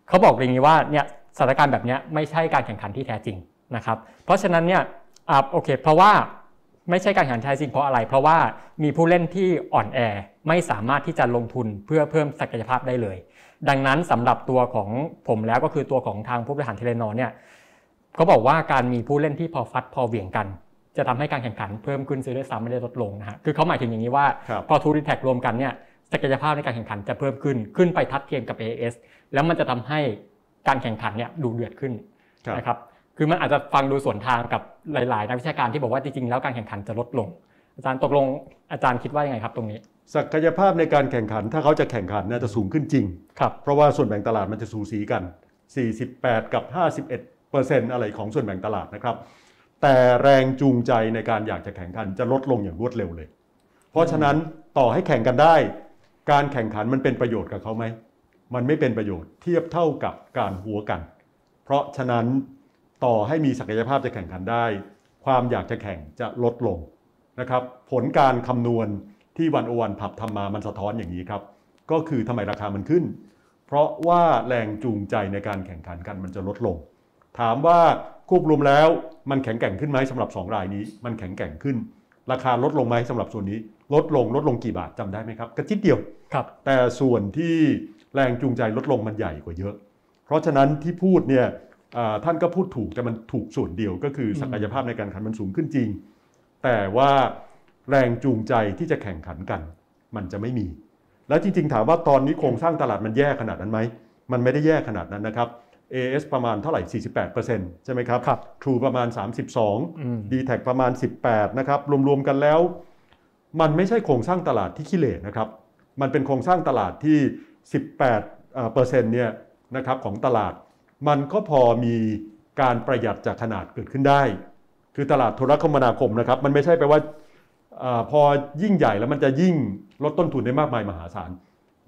เขาบอกอย่างนี้ว่าเนี่ยสถานการณ์แบบนี้ไม่ใช่การแข่งขันที่แท้จริงนะครับ เพราะฉะนั้นเนี่ยอ่าโอเค เพราะว่าไม่ใช่การแข่งขันแท้จริงเพราะอะไร เพราะว่ามีผู้เล่นที่อ่อนแอไม่สามารถที่จะลงทุนเพื่อเพิ่มศักยภาพได้เลย ดังนั้นสำหรับตัวของผมแล้วก็คือตัวของทางผู้บริหารเทเลนอเนี่ยเขาบอกว่าการมีผู้เล่นที่พอฟัดพอเหวี่ยงกัน จะทำให้การแข่งขันเพิ่มขึ้นซื้อได้ซ้ำไม่ได้ลดลงนะฮะคือเขาหมายถึงอย่างนี้ว่าครับพอทูริแท็กรวมกันเนี่ยศักยภาพในการแข่งขันจะเพิ่มขึ้นขึ้นไปทัดเทียมกับ AS แล้วมันจะทำให้การแข่งขันเนี่ยดูเดือดขึ้นครับนะครับคือมันอาจจะฟังดูสวนทางกับหลาย ๆ นักวิชาการที่บอกว่าจริง ๆ แล้วการแข่งขันจะลดลง อาจารย์ตกลงอาจารย์คิดว่ายังไงครับตรงนี้ ศักยภาพในการแข่งขันถ้าเขาจะแข่งขันน่าจะสูงขึ้นจริงครับเพราะว่าส่วนแบ่งตลาดมันจะสูสีกัน 48 กับ 51เปอร์เซ็นต์อะไรของส่วนแบ่งตลาดนะครับ แต่แรงจูงใจในการอยากจะแข่งขันจะลดลงอย่างรวดเร็วเลย เพราะฉะนั้นต่อให้แข่งกันได้ การแข่งขันมันเป็นประโยชน์กับเขาไหม มันไม่เป็นประโยชน์เทียบเท่ากับการหัวกัน เพราะฉะนั้นต่อให้มีศักยภาพจะแข่งขันได้ ความอยากจะแข่งจะลดลงนะครับ ผลการคำนวณที่วันโอวันผับทำมามันสะท้อนอย่างนี้ครับ ก็คือทำไมราคามันขึ้น เพราะว่าแรงจูงใจในการแข่งขันกันมันจะลดลง ถามว่า ควบรวมแล้วมันแข็งแกร่งขึ้นไหมสำหรับ 2 รายนี้ มันแข็งแกร่งขึ้น ราคาลดลงไหมสำหรับส่วนนี้ ลดลงลดลงกี่บาทจำได้ไหมครับกระจิตเดียวครับ แต่ส่วนที่แรงจูงใจลดลงมันใหญ่กว่าเยอะ เพราะฉะนั้นที่พูดเนี่ยอ่าท่านก็พูดถูกแต่มันถูกส่วนเดียวก็คือศักยภาพในการแข่งขันมันสูงขึ้นจริง แต่ว่าแรงจูงใจที่จะแข่งขันกัน มันจะไม่มี แล้วจริง ๆ ถามว่าตอนนี้โครงสร้างตลาดมันแย่ขนาดนั้นไหมมันไม่ได้แย่ขนาดนั้นนะครับ AS ประมาณเท่าไหร่ 48%ใช่ไหมครับครับ True ประมาณอืม32 d t แทประมาณ 18 นะครับ รวม ๆ กันแล้ว มันไม่ใช่โครงสร้างตลาดที่ขี้เหร่นะครับ มันเป็นโครงสร้างตลาดที่ 18เอ่อเปอร์เซ็นต์เนี่ยนะครับของตลาด มันก็พอมีการประหยัดจากขนาดเกิดขึ้นได้ คือตลาดโทรคมนาคมนะครับ มันไม่ใช่แปลว่าอาพอยิ่งใหญ่แล้วมันจะยิ่งลดต้นทุนได้มากมายมหาศาล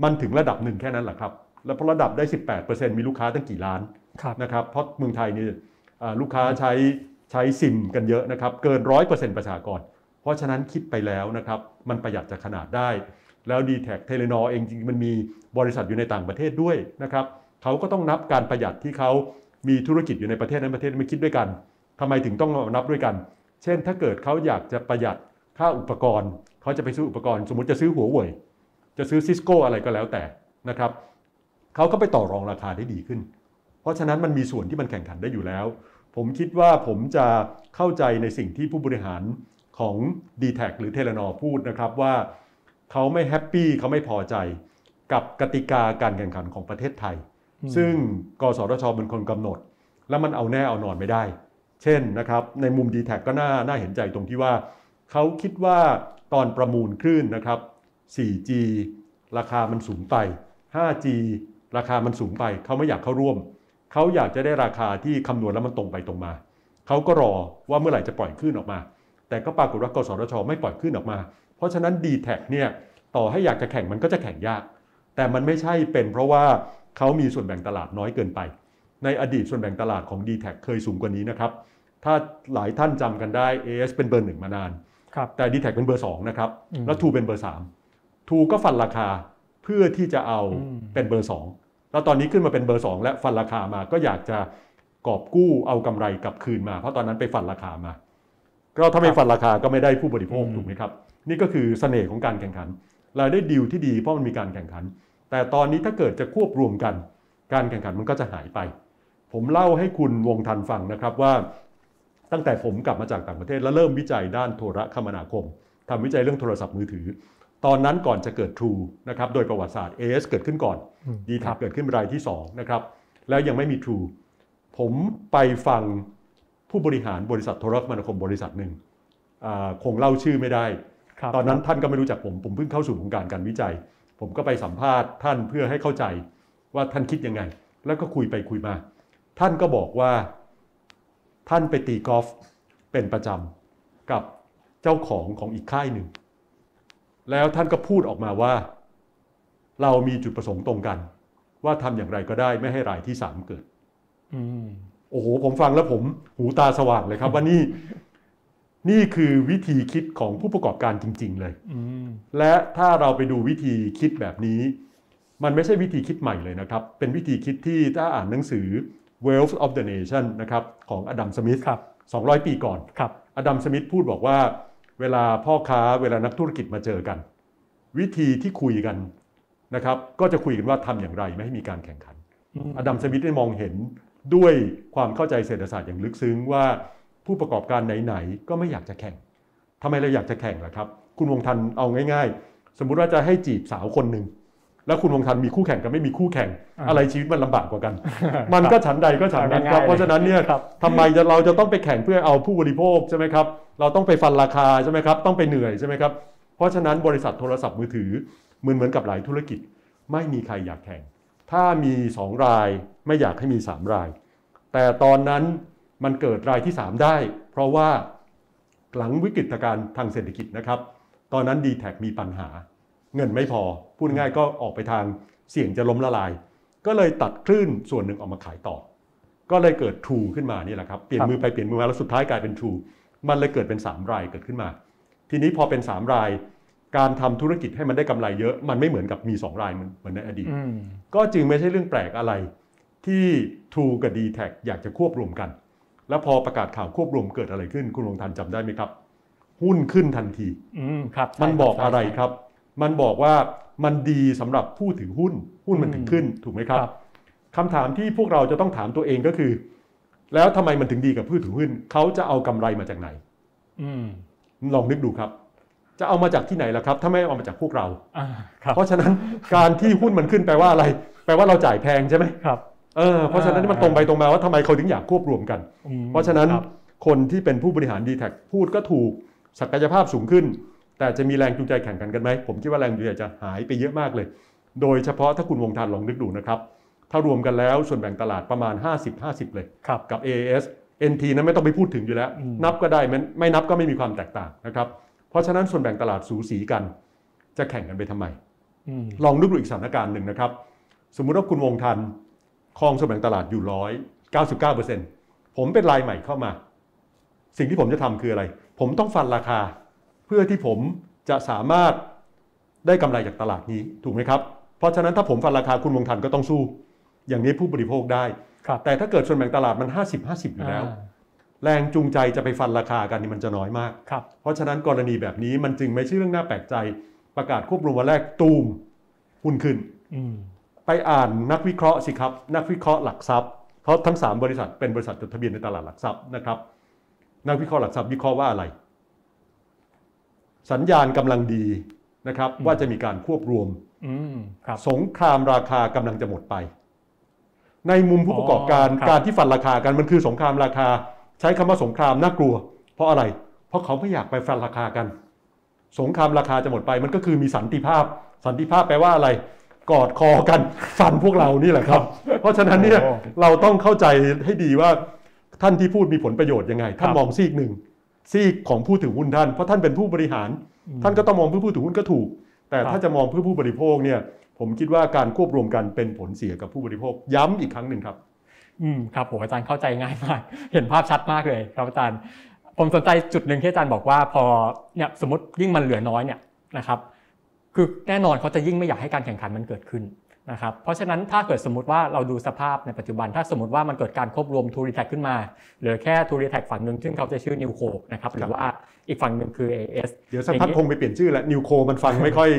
มันถึงระดับหนึ่งแค่นั้นแหละครับ แล้วพอระดับได้ 18%มีลูกค้าตั้งกี่ล้านครับนะครับเพราะเมืองไทยนี่อ่าลูกค้าใช้ใช้ซิมกันเยอะนะครับ เกิน100%ประชากร เพราะฉะนั้นคิดไปแล้วนะครับ มันประหยัดจากขนาดได้ แล้ว d t แทเทเลนอเองจริงๆมันมีบริษัทอยู่ในต่างประเทศด้วยนะครับเขาก็ต้องนับการประหยัดที่เขามีธุรกิจอยู่ในประเทศนั้นประเทศนี้ไม่คิดด้วยกันทำไมถึงต้องมานับด้วยกัน เช่น ถ้าเกิดเขาอยากจะประหยัดค่าอุปกรณ์เขาจะไปซื้ออุปกรณ์ สมมติจะซื้อหัวเว่ยจะซื้อ Cisco อะไรก็แล้วแต่นะครับ เขาก็ไปต่อรองราคาได้ดีขึ้น เพราะฉะนั้นมันมีส่วนที่มันแข่งขันได้อยู่แล้ว ผมคิดว่าผมจะเข้าใจในสิ่งที่ผู้บริหารของ d t แทหรือเทเลนอพูดนะครับว่าเขาไม่ happy เขาไม่พอใจกับกติกาการแข่งขันของประเทศไทยอืมซึ่งกสทชเป็นคนกำหนด แล้วมันเอาแน่เอานอนไม่ได้ เช่นนะครับในมุม d t แทก็น่าน่าเห็นใจตรงที่ว่า เขาคิดว่าตอนประมูลคลื่นนะครับ 4G ราคามันสูงไป 5G ราคามันสูงไปเขาไม่อยากเข้าร่วม เขาอยากจะได้ราคาที่คำนวณแล้วมันตรงไปตรงมา เขาก็รอว่าเมื่อไหร่จะปล่อยคลื่นออกมา แต่ก็ปรากฏว่ากสทชไม่ปล่อยคลื่นออกมา เพราะฉะนั้น d t แทเนี่ยต่อให้อยากจะแข่งมันก็จะแข่งยาก แต่มันไม่ใช่เป็นเพราะว่าเขามีส่วนแบ่งตลาดน้อยเกินไป ในอดีตส่วนแบ่งตลาดของ d t แทเคยสูงกว่านี้นะครับ ถ้าหลายท่านจำกันได้ AIS เป็นเบอร์หนึ่งมานานครับแต่ d t แทเป็นเบอร์2นะครับอืมแล้วทูเป็นเบอร์3ทูก็ฟันราคาเพื่อที่จะเอาอืมเป็นเบอร์ 2 แล้วตอนนี้ขึ้นมาเป็นเบอร์ 2 และฟันราคามาก็อยากจะกอบกู้เอากำไรกลับคืนมา เพราะตอนนั้นไปฟันราคามา ก็ถ้าไม่ฟันราคาก็ไม่ได้ผู้บริโภคอืมถูกไหมครับ นี่ก็คือเสน่ห์ของการแข่งขันเราได้ดีลที่ดีเพราะมันมีการแข่งขัน แต่ตอนนี้ถ้าเกิดจะควบรวมกัน การแข่งขันมันก็จะหายไป ผมเล่าให้คุณวงทันฟังนะครับว่า ตั้งแต่ผมกลับมาจากต่างประเทศแล้วเริ่มวิจัยด้านโทรคมนาคมทำวิจัยเรื่องโทรศัพท์มือถือ ตอนนั้นก่อนจะเกิด True นะครับโดยประวัติศาสตร์ AS เกิดขึ้นก่อนอืม d t ครั a บเกิดขึ้นเป็นรายที่2นะครับแล้วยังไม่มี True ผมไปฟังผู้บริหารบริษัทโทรคมนาคมบริษัทหนึ่งอ่าคงเล่าชื่อไม่ได้ครับตอนนั้นท่านก็ไม่รู้จักผม ผมเพิ่งเข้าสู่วงการการวิจัย ผมก็ไปสัมภาษณ์ท่านเพื่อให้เข้าใจว่าท่านคิดยังไง แล้วก็คุยไปคุยมา ท่านก็บอกว่าท่านไปตีกอล์ฟเป็นประจำกับเจ้าของของอีกค่ายหนึ่ง แล้วท่านก็พูดออกมาว่า เรามีจุดประสงค์ตรงกัน ว่าทำอย่างไรก็ได้ไม่ให้รายที่สามเกิดอืมโอ้โหผมฟังแล้วผมหูตาสว่างเลยครับว่านี่นี่คือวิธีคิดของผู้ประกอบการจริง ๆ เลยอืมและถ้าเราไปดูวิธีคิดแบบนี้ มันไม่ใช่วิธีคิดใหม่เลยนะครับ เป็นวิธีคิดที่ถ้าอ่านหนังสือ Wealth of the Nation นะครับของอดัมสมิธครับ200 ปีก่อนครับอดัมสมิธพูดบอกว่า เวลาพ่อค้าเวลานักธุรกิจมาเจอกัน วิธีที่คุยกันนะครับ ก็จะคุยกันว่าทำอย่างไรไม่ให้มีการแข่งขันอืมอดัมสมิธได้มองเห็นด้วยความเข้าใจเศรษฐศาสตร์อย่างลึกซึ้งว่าผู้ประกอบการไหนๆก็ไม่อยากจะแข่งทำไมเราอยากจะแข่งล่ะครับ คุณวงทันเอาง่าย ๆ สมมุติว่าจะให้จีบสาวคนหนึ่ง แล้วคุณวงทันมีคู่แข่งกับไม่มีคู่แข่งอ่าอะไรชีวิตมันลำบากกว่ากัน มันก็ฉันใดก็ฉันนั้นครับง่ายๆเพราะฉะนั้นเนี่ยครับทำไมจะเราจะต้องไปแข่งเพื่อเอาผู้บริโภคใช่ไหมครับ เราต้องไปฟันราคาใช่ไหมครับ ต้องไปเหนื่อยใช่ไหมครับ เพราะฉะนั้นบริษัทโทรศัพท์มือถือเหมือนเหมือนกับหลายธุรกิจ ไม่มีใครอยากแข่ง ถ้ามี 2 รายไม่อยากให้มี 3 ราย แต่ตอนนั้นมันเกิดรายที่ 3 ได้ เพราะว่าหลังวิกฤตการณ์ทางเศรษฐกิจนะครับ ตอนนั้น d t แทมีปัญหา เงินไม่พอ พูดง่ายๆก็ออกไปทางเสี่ยงจะล้มละลาย ก็เลยตัดคลื่นส่วนหนึ่งออกมาขายต่อ ก็เลยเกิด True ขึ้นมานี่แหละครับ เปลี่ยนครับมือไปเปลี่ยนมือมาแล้วสุดท้ายกลายเป็น True มันเลยเกิดเป็น 3 รายเกิดขึ้นมา ทีนี้พอเป็น 3 ราย การทำธุรกิจให้มันได้กำไรเยอะ มันไม่เหมือนกับมี 2 รายเหมือนเหมือนในอดีตอืมก็จึงไม่ใช่เรื่องแปลกอะไร ที่ True กับ d t แทอยากจะควบรวมกัน แล้วพอประกาศข่าวควบรวมเกิดอะไรขึ้นคุณลงทันจำได้ไหมครับ หุ้นขึ้นทันทีอืมครับใช่มันบอกใช่อะไรใช่ครับ มันบอกว่ามันดีสำหรับผู้ถือหุ้นหุ้นมันถึงขึ้นถูกไหมครับครับคำถามที่พวกเราจะต้องถามตัวเองก็คือ แล้วทำไมมันถึงดีกับผู้ถือหุ้นเขาจะเอากำไรมาจากไหนอืมลองนึกดูครับ จะเอามาจากที่ไหนล่ะครับ ถ้าไม่เอามาจากพวกเราอ่าครับเพราะฉะนั้นการที่หุ้นมันขึ้นแปลว่าอะไร แปลว่าเราจ่ายแพงใช่ไหมครับเออเพราะฉะนั้นนี่มันตรงไปตรงมาว่าทำไมเขาถึงอยากควบรวมกันอืมเพราะฉะนั้นครับคนที่เป็นผู้บริหาร d t แทพูดก็ถูกศักยภาพสูงขึ้น แต่จะมีแรงจูงใจแข่งกันกันไหมผมคิดว่าแรงจูงใจจะหายไปเยอะมากเลย โดยเฉพาะถ้าคุณวงทานลองนึกดูนะครับ ถ้ารวมกันแล้วส่วนแบ่งตลาดประมาณ 50-50 เลยครับกับ AAS NT นั้นไม่ต้องไปพูดถึงอยู่แล้วอืมนับก็ได้ไม่ไม่นับก็ไม่มีความแตกต่างนะครับ เพราะฉะนั้นส่วนแบ่งตลาดสูสีกัน จะแข่งกันไปทำไมอืมลองนึกดูอีกสถานการณ์หนึ่งนะครับ สมมุติว่าคุณวงทันครองส่วนแบ่งตลาดอยู่ร้อยเก้าสิบเก้าเปอร์เซ็นต์ผมเป็นรายใหม่เข้ามา สิ่งที่ผมจะทำคืออะไร ผมต้องฟันราคา เพื่อที่ผมจะสามารถได้กำไรจากตลาดนี้ถูกไหมครับ เพราะฉะนั้นถ้าผมฟันราคาคุณวงทันก็ต้องสู้ อย่างนี้ผู้บริโภคได้ครับแต่ถ้าเกิดส่วนแบ่งตลาดมัน 50 50 อยู่แล้วอ่าแรงจูงใจจะไปฟันราคากันนี่มันจะน้อยมากครับเพราะฉะนั้นกรณีแบบนี้มันจึงไม่ใช่เรื่องน่าแปลกใจ ประกาศควบรวมวันแรกตูมหุ้นขึ้นอืมไปอ่านนักวิเคราะห์สิครับ นักวิเคราะห์หลักทรัพย์เพราะทั้ง 3 บริษัทเป็นบริษัทจดทะเบียนในตลาดหลักทรัพย์นะครับ นักวิเคราะห์หลักทรัพย์วิเคราะห์ว่าอะไร สัญญาณกำลังดีนะครับอืมว่าจะมีการควบรวมอืมครับสงครามราคากำลังจะหมดไป ในมุมผู้ประกอบการอ๋อครับการที่ฟันราคากันมันคือสงครามราคา ใช้คำว่าสงครามน่ากลัว เพราะอะไร เพราะเขาไม่อยากไปฟันราคากัน สงครามราคาจะหมดไป มันก็คือมีสันติภาพ สันติภาพแปลว่าอะไรกอดคอกันฟันพวกเรานี่แหละครับ เพราะฉะนั้นเนี่ยโอ้เราต้องเข้าใจให้ดีว่าท่านที่พูดมีผลประโยชน์ยังไง ท่านครับมองซีกหนึ่ง ซีกของผู้ถือหุ้นท่าน เพราะท่านเป็นผู้บริหารอืมท่านก็ต้องมองเพื่อผู้ถือหุ้นก็ถูก แต่ครับถ้าจะมองเพื่อผู้บริโภคเนี่ยผมคิดว่าการควบรวมกันเป็นผลเสียกับผู้บริโภคย้ำอีกครั้งหนึ่งครับ อืมครับผมอาจารย์เข้าใจง่ายมาก เห็นภาพชัดมากเลยครับอาจารย์ ผมสนใจจุดหนึ่งที่อาจารย์บอกว่าพอเนี่ยสมมติยิ่งมันเหลือน้อยเนี่ยนะครับ คือแน่นอนเขาจะยิ่งไม่อยากให้การแข่งขันมันเกิดขึ้น นะครับเพราะฉะนั้นถ้าเกิดสมมติว่าเราดูสภาพในปัจจุบัน ถ้าสมมติว่ามันเกิดการควบรวมทูริแท็กขึ้นมาเหลือแค่ True DTAC ฝั่งหนึ่งซึ่งเขาจะชื่อ NewCo นะครับหรือว่าอีกฝั่งหนึ่งคือ AIS เดี๋ยวสักพักคงไปเปลี่ยนชื่อแล้ว NewCo มันฟังไม่ค่อย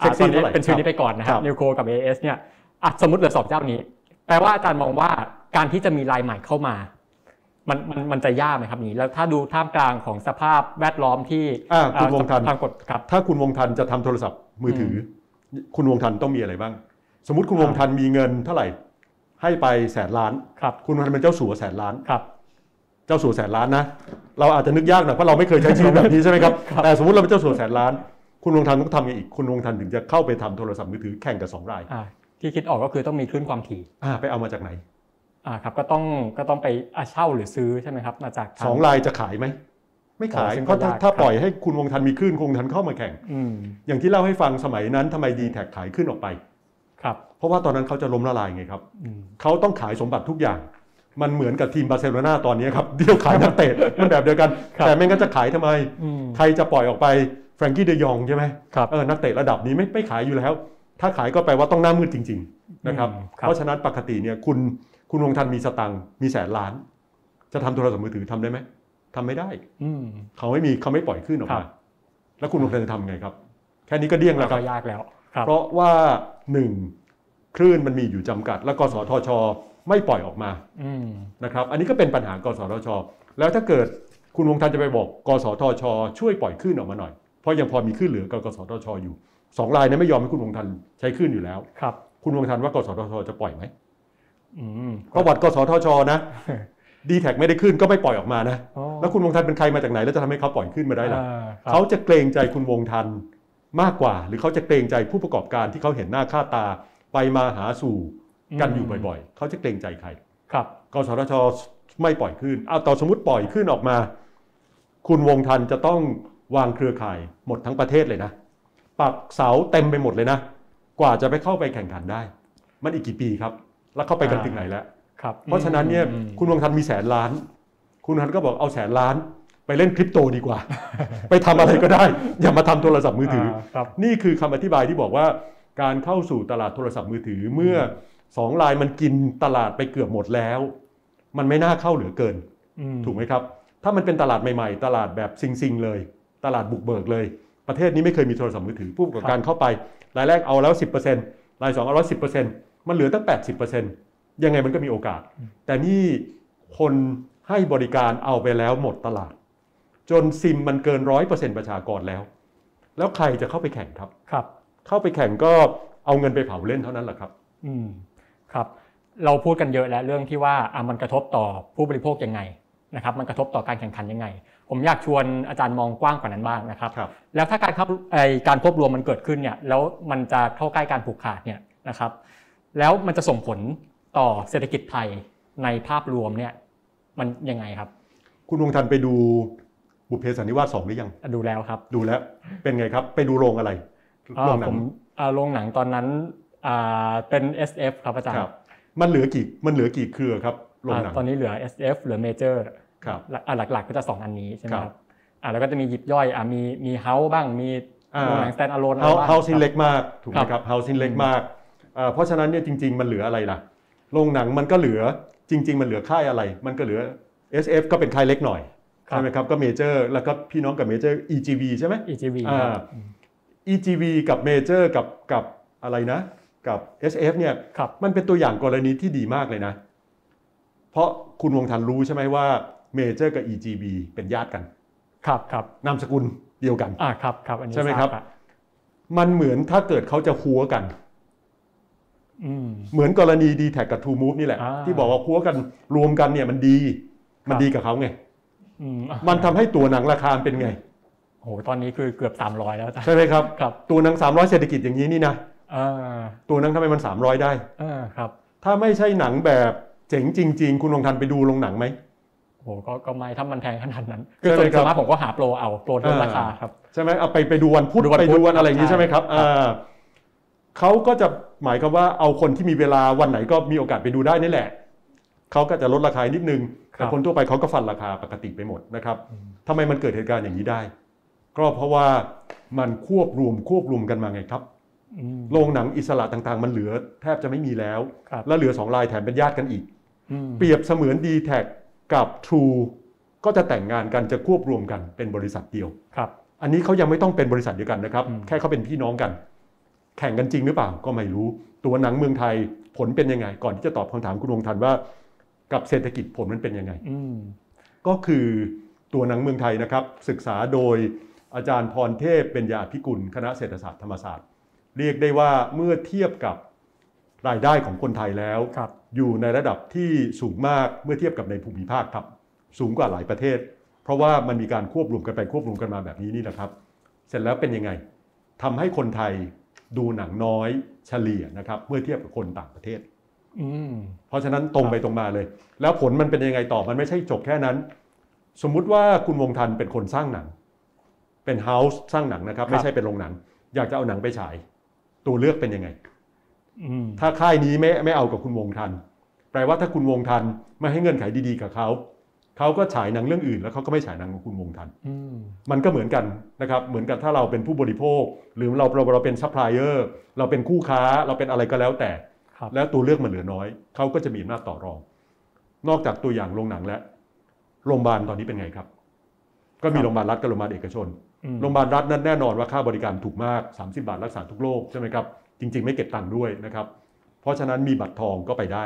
อะเซ็กตอนซี่นี้เท่าไหร่เป็นชื่อนี้คไปรับก่อนนะคครัรับบนิวโคกับ AS เนี่ยอะสมมติเหลือสองเจ้านี้แปลว่าอาจารย์มองว่าการที่จะมีรายใหม่เข้ามามันมันมันจะยากไหมครับนี้แล้วถ้าดูท่ามกลางของสภาพแวดล้อมที่อ่าคุณวงทันทางกฎครับถ้าคุณวงทันจะทำโทรศัพท์มือถืออคุณวงทันต้องมีอะไรบ้าง สมมติคุณวงทันมีเงินเท่าไหร่ ให้ไปแสนล้านครับคุณวงทันเป็นเจ้าสัวแสนล้านครับ เจ้าสัวแสนล้านนะ เราอาจจะนึกยากหน่อยเพราะเราไม่เคยใช้ชีวิตแบบนี้ใช่ไหมครับครับแต่สมมติเราเป็นเจ้าสัวแสนล้าน คุณวงทันต้องทำยังไงอีกคุณวงทันถึงจะเข้าไปทำโทรศัพท์มือถือแข่งกับสองรายอ่าที่คิดออกก็คือต้องมีคลื่นความถี่อ่าไปเอามาจากไหนอ่าครับก็ต้องก็ต้องไปอะเช่าหรือซื้อใช่ไหมครับมาจากทาสองรายจะขายไหมไม่ขายอ๋อซึ่งเพราะถ้าก็ยากถ้าครับปล่อยให้คุณวงทันมีคลื่นคุณวงทันเข้ามาแข่งอืมอย่างที่เล่าให้ฟังสมัยนั้นทำไมดีแท็ขายขึ้นออกไปครับ เพราะว่าตอนนั้นเขาจะล้มละลายไงครับอืมเขาต้องขายสมบัติทุกอย่างมันเหมือนกับทีมบาร์เซโลนาตอนนี้ครับเดียวขายนักเตะมันแบบเดียวกันครับแต่ไม่งั้นจะขายทำไมอืมใครจะปล่อยออกไปแฟรงกี้เดยองใช่ไหมครับเออนักเตะระดับนี้ไม่ไม่ขายอยู่แล้ว ถ้าขายก็แปลว่าต้องหน้ามืดจริง ๆ นะครับอืมครับเพราะฉะนั้นปกติเนี่ยคุณคุณวงทันมีสตังค์มีแสนล้าน จะทำโทรศัพท์มือถือทำได้ไหมทำไม่ได้อืมเขาไม่มีเขาไม่ปล่อยขึ้นออกครัมาบแล้วคุณวงทันจะทำไงครับ แค่นี้ก็เดี้ยงแล้วคก็รับยากแล้วครับเพราะว่าหนึ่ง คลื่นมันมีอยู่จำกัด แล้วกสทช ไม่ปล่อยออกมาอืมนะครับ อันนี้ก็เป็นปัญหากสทช แล้วถ้าเกิดคุณวงทันจะไปบอก กสทช ช่วยปล่อยคลื่นออกมาหน่อย เพราะยังพอมีคลื่นเหลือกับกสทช อยู่สองรายนั้นไม่ยอมให้คุณวงทันใช้คลื่นอยู่แล้วครับ คุณวงทันว่ากสทช จะปล่อยไหมอืมประวัติกสทช นะดีแท็ไม่ได้ขึ้นก็ไม่ปล่อยออกมานะอ๋อแล้วคุณวงทันเป็นใครมาจากไหน แล้วจะทำให้เขาปล่อยขึ้นมาได้ล่ะอ่าครับเขาจะเกรงใจคุณวงทันมากกว่า หรือเขาจะเกรงใจผู้ประกอบการที่เขาเห็นหน้าค่าตา ไปมาหาสู่กันอยู่บ่อยๆ เขาจะเกรงใจใคร ครับกสทชไม่ปล่อยขึ้นเอาต่อสมมติปล่อยขึ้นออกมา คุณวงทันจะต้องวางเครือข่ายหมดทั้งประเทศเลยนะ ปักเสาเต็มไปหมดเลยนะ กว่าจะไปเข้าไปแข่งขันได้ มันอีกกี่ปีครับ แล้วเข้าไปกันอ่าถึงไหนแล้วครับ เพราะฉะนั้นเนี่ยอืมคุณวงทันมีแสนล้าน คุณวงทันก็บอกเอาแสนล้านไปเล่นคริปโตดีกว่า ไปทำอะไรก็ได้ อย่ามาทำโทรศัพท์มือถืออครับนี่คือคำอธิบายที่บอกว่า การเข้าสู่ตลาดโทรศัพท์มือถือเมื่อสองลายมันกินตลาดไปเกือบหมดแล้ว มันไม่น่าเข้าเหลือเกินอืมถูกไหมครับ ถ้ามันเป็นตลาดใหม่ๆ ตลาดแบบซิงๆเลย ตลาดบุกเบิกเลย ประเทศนี้ไม่เคยมีโทรศัพท์มือถือผู้ประกอบการเข้าไป รายแรกเอาแล้ว 10%รายสองเอาแล้ว10%มันเหลือตั้ง 80%ยังไงมันก็มีโอกาส แต่นี่คนให้บริการเอาไปแล้วหมดตลาด จนซิมมันเกินร้อยเปอร์เซ็นต์ประชากรแล้ว แล้วใครจะเข้าไปแข่งครับครับ เข้าไปแข่งก็เอาเงินไปเผาเล่นเท่านั้นแหละครับ อืมครับ เราพูดกันเยอะแล้วเรื่องที่ว่าอะมันกระทบต่อผู้บริโภคยังไงนะครับ มันกระทบต่อการแข่งขันยังไง ผมอยากชวนอาจารย์มองกว้างกว่านั้นบ้างนะครับครับแล้วถ้าการครับไอการควบรวมมันเกิดขึ้นเนี่ย แล้วมันจะเข้าใกล้การผูกขาดเนี่ยนะครับ แล้วมันจะส่งผลต่อเศรษฐกิจไทยในภาพรวมเนี่ย มันยังไงครับ คุณวงทันไปดูบุพเพสันนิวาสสองหรือยัง ดูแล้วครับ ดูแล้ว เป็นไงครับ ไปดูโรงอะไรอ่า โรงหนัผงมอ่าโรงหนังตอนนั้นอ่าเป็น SF ครับอาจารคย์รับมันเหลือกี่มันเหลือกี่เครือครับโรงหนังอ่าตอนนี้เหลือ SF เหลือ Major ครับหลักอ่าหลักๆก็จะสองอันนี้ใช่ไหมคครัรับบอ่าแล้วก็จะมีหยิบย่อยอ่ามีมีเฮาส์บ้างมีอ่าโรงหนัง stand alone อะไรเฮาบ้างเฮาซินครับเล็กมากถูกไหมครับครับเฮาซินเล็กอืมมากอ่าเพราะฉะนั้นเนี่ยจริง ๆ มันเหลืออะไรล่ะโรงหนังมันก็เหลือจริง ๆ มันเหลือค่ายอะไร มันก็เหลือ SF ก็เป็นค่ายเล็กหน่อยครับใช่ไหมครับก็ Major แล้วก็พี่น้องกับ Major EGV ใช่ไหม EGV อ่าครับ EGV กับ Major กับกับอะไรนะ กับ SF เนี่ยครับมันเป็นตัวอย่างกรณีที่ดีมากเลยนะ เพราะคุณวงทันรู้ใช่ไหมว่าเมเจอร์กับ EGB เป็นญาติกัน ครับครับนามสกุลเดียวกันอ่าครับครับอันนี้ใช่ไหมครับทาอะมันเหมือนถ้าเกิดเขาจะคัวกันอืมเหมือนกรณี d t แทกับ True Move นี่แหละอ่าที่บอกว่าคัวกันรวมกันเนี่ยมันดี มันครับดีกับเขาไงอืมมันทำให้ตัวหนังราคาเป็นไง โอ้โหตอนนี้คือเกือบ 300 แล้วอาจารย์ใช่ไหมครับครับตัวหนัง 300 เศรษฐกิจอย่างนี้นี่นะอ่าตัวหนังทำไมมัน 300 ได้อ่าครับถ้าไม่ใช่หนังแบบเจ๋งจริง ๆ คุณลงทันไปดูโรงหนังไหมโอ้โหก็ก็ไม่ถ้ามันแพงขนาดนั้นคือใช่ส่ไหมวนครับสมมติผมก็หาโปรเอาโปรลดราคาครับใช่ไหมเอาไปไปดูวันพุธดูวันพุธไปดูวันอะไรอย่างนี้ใช่ใช่ไหมครับครับอ่าเขาก็จะหมายความว่าเอาคนที่มีเวลาวันไหนก็มีโอกาสไปดูได้นี่แหละเขาก็จะลดราคานิดนึงครับแต่คนทั่วไปเขาก็ฟันราคาปกติไปหมดนะครับอืมทำไมมันเกิดเหตุการณ์อย่างนี้ได้ ก็เพราะว่ามันควบรวมควบรวมกันมาไงครับอืมโรงหนังอิสระต่างๆ มันเหลือแทบจะไม่มีแล้วครับและเหลือสองรายแถมเป็นญาติกันอีกอืมเปรียบเสมือน d t แทกับ True ก็จะแต่งงานกันจะควบรวมกันเป็นบริษัทเดียวครับ อันนี้เขายังไม่ต้องเป็นบริษัทเดียวกันนะครับอืมแค่เขาเป็นพี่น้องกัน แข่งกันจริงหรือเปล่าก็ไม่รู้ ตัวหนังเมืองไทยผลเป็นยังไง ก่อนที่จะตอบคำถามคุณวงทันว่า กับเศรษฐกิจผลมันเป็นยังไงอืมก็คือตัวหนังเมืองไทยนะครับ ศึกษาโดย อาจารย์พรเทพเป็นยาพิกุล คณะเศรษฐศาสตร์ธรรมศาสตร์ เรียกได้ว่าเมื่อเทียบกับรายได้ของคนไทยแล้วครับอยู่ในระดับที่สูงมากเมื่อเทียบกับในภูมิภาคครับ สูงกว่าหลายประเทศ เพราะว่ามันมีการควบรวมกันไปควบรวมกันมาแบบนี้นี่นะครับ เสร็จแล้วเป็นยังไงทำให้คนไทยดูหนังน้อยเฉลี่ยนะครับ เมื่อเทียบกับคนต่างประเทศอืมเพราะฉะนั้นตรงไปตรงมาเลย แล้วผลมันเป็นยังไงต่อมันไม่ใช่จบแค่นั้น สมมุติว่าคุณวงทันเป็นคนสร้างหนัง เป็น house สร้างหนังนะครับ ไม่ใช่เป็นโรงหนัง อยากจะเอาหนังไปฉาย ตัวเลือกเป็นยังไงอืมถ้าค่ายนี้ไม่ไม่เอากับคุณวงทัน แปลว่าถ้าคุณวงทันไม่ให้เงื่อนไขดีๆกับเขาเขาก็ฉายหนังเรื่องอื่น แล้วเขาก็ไม่ฉายหนังของคุณวงทันอืมมันก็เหมือนกันนะครับ เหมือนกับถ้าเราเป็นผู้บริโภค หรือเราเราเราเป็นซัพพลายเออร์เราเป็นคู่ค้าเราเป็นอะไรก็แล้วแต่ครับแล้วตัวเลือกมันเหลือน้อยเขาก็จะมีอำนาจต่อรอง นอกจากตัวอย่างโรงหนังแล้วโรงพยาบาลตอนนี้เป็นไงครับ ก็มีโรงพยาบาลรัฐกับโรงพยาบาลเอกชนอืม โรงพยาบาลรัฐนั้นแน่นอนว่าค่าบริการถูกมาก 30 บาทรักษาทุกโรคใช่ไหมครับ จริง ๆ ไม่เก็บตังค์ด้วยนะครับ เพราะฉะนั้นมีบัตรทองก็ไปได้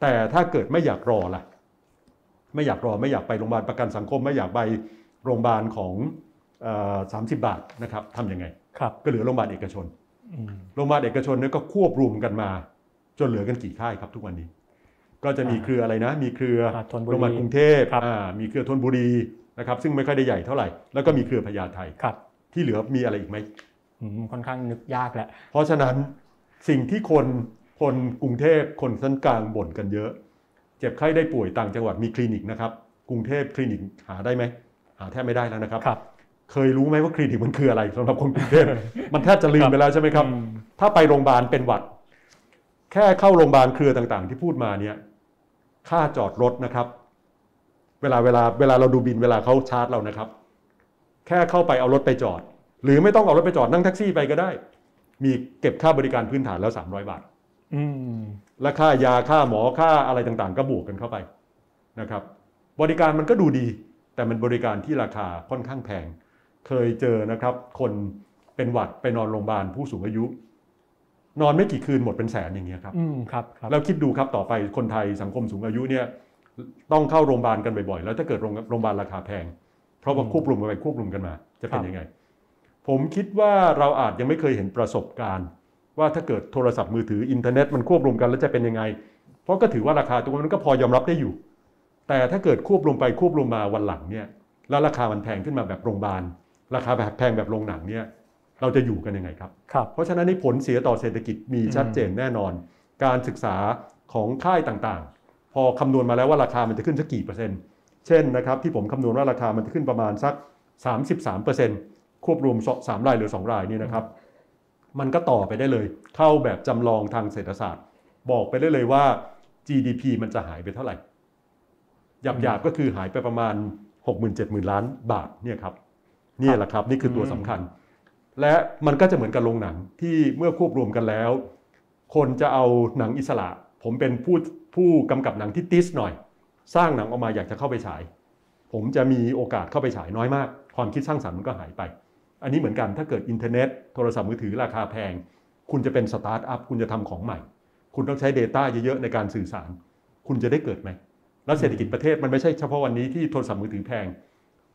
แต่ถ้าเกิดไม่อยากรอล่ะ ไม่อยากรอไม่อยากไปโรงพยาบาลประกันสังคม ไม่อยากไปโรงพยาบาลของสามสิบบาทนะครับทำยังไงครับก็เหลือโรงพยาบาลเอกชนอืมโรงพยาบาลเอกชนเนี่ยก็ควบรวมกันมา จนเหลือกันกี่ค่ายครับทุกวันนี้ ก็จะมีอ่าเครืออะไรนะ มีเครืออ่าธนบุรีโรงพยาบาลกรุงเทพครับอ่ามีเครือธนบุรี นะครับซึ่งไม่ค่อยได้ใหญ่เท่าไหร่ แล้วก็มีเครือพญาไทครับ ที่เหลือมีอะไรอีกไหมอืมค่อนข้างนึกยากแหละ เพราะฉะนั้นสิ่งที่คนคนกรุงเทพคนชั้นกลางบ่นกันเยอะ เจ็บไข้ได้ป่วยต่างจังหวัดมีคลินิกนะครับกรุงเทพคลินิกหาได้ไหมหาแทบไม่ได้แล้วนะครับครับเคยรู้ไหมว่าคลินิกมันคืออะไรสำหรับคนกรุงเทพมันแทบจะลืมไปแล้วใช่ไหมครับอืมถ้าไปโรงพยาบาลเป็นหวัด แค่เข้าโรงพยาบาลเครือต่างๆ ที่พูดมาเนี่ยค่าจอดรถนะครับ เวลาเวลาเวลาเราดูบินเวลาเขาชาร์จเรานะครับ แค่เข้าไปเอารถไปจอด หรือไม่ต้องเอารถไปจอดนั่งแท็กซี่ไปก็ได้ มีเก็บค่าบริการพื้นฐานแล้ว 300 บาทอืมและค่ายาค่าหมอค่าอะไรต่างๆ ก็บวกกันเข้าไปนะครับ บริการมันก็ดูดี แต่มันบริการที่ราคาค่อนข้างแพง เคยเจอนะครับ คนเป็นหวัดไปนอนโรงพยาบาลผู้สูงอายุ นอนไม่กี่คืนหมดเป็นแสนอย่างเงี้ยครับอืมครับครับแล้วคิดดูครับต่อไปคนไทยสังคมสูงอายุเนี่ย ต้องเข้าโรงพยาบาลกันบ่อยๆ แล้วถ้าเกิดโรงโรงพยาบาลราคาแพง เพราะว่าควบรวมกันไปควบรวมกันมา จะเป็นยังไง ผมคิดว่าเราอาจยังไม่เคยเห็นประสบการณ์ ว่าถ้าเกิดโทรศัพท์มือถืออินเทอร์เน็ตมันควบรวมกันแล้วจะเป็นยังไง เพราะก็ถือว่าราคาตรงนั้นก็พอยอมรับได้อยู่ แต่ถ้าเกิดควบรวมไปควบรวมมาวันหลังเนี่ย แล้วราคามันแพงขึ้นมาแบบโรงพยาบาล ราคาแบบแพงแบบโรงหนังเนี่ย เราจะอยู่กันยังไงครับครับเพราะฉะนั้นนี่ผลเสียต่อเศรษฐกิจมีชัดเจนแน่นอน การศึกษาของค่ายต่างๆ พอคำนวณมาแล้วว่าราคามันจะขึ้นสักกี่เปอร์เซ็นต์ เช่นนะครับที่ผมคำนวณว่าราคามันจะขึ้นประมาณสัก 33เปอร์เซนต์ควบรวมสามรายหรือ 2 รายนี่นะครับ มันก็ต่อไปได้เลย เข้าแบบจำลองทางเศรษฐศาสตร์ บอกไปได้เลยว่า GDP มันจะหายไปเท่าไหร่หยาบๆก็คือหายไปประมาณ 60,000-70,000 ล้านบาทเนี่ยครับนี่แหละครับนี่คือตัวสำคัญ และมันก็จะเหมือนกับโรงหนังที่เมื่อควบรวมกันแล้ว คนจะเอาหนังอิสระ ผมเป็นผู้ ผู้กำกับหนังที่ติสหน่อย สร้างหนังออกมาอยากจะเข้าไปฉาย ผมจะมีโอกาสเข้าไปฉายน้อยมาก ความคิดสร้างสรรค์มันก็หายไป อันนี้เหมือนกันถ้าเกิดอินเทอร์เน็ตโทรศัพท์มือถือราคาแพง คุณจะเป็นสตาร์ทอัพคุณจะทำของใหม่ คุณต้องใช้ Data เยอะๆในการสื่อสาร คุณจะได้เกิดไหมแล้วเศรษฐกิจประเทศมันไม่ใช่เฉพาะวันนี้ที่โทรศัพท์มือถือแพง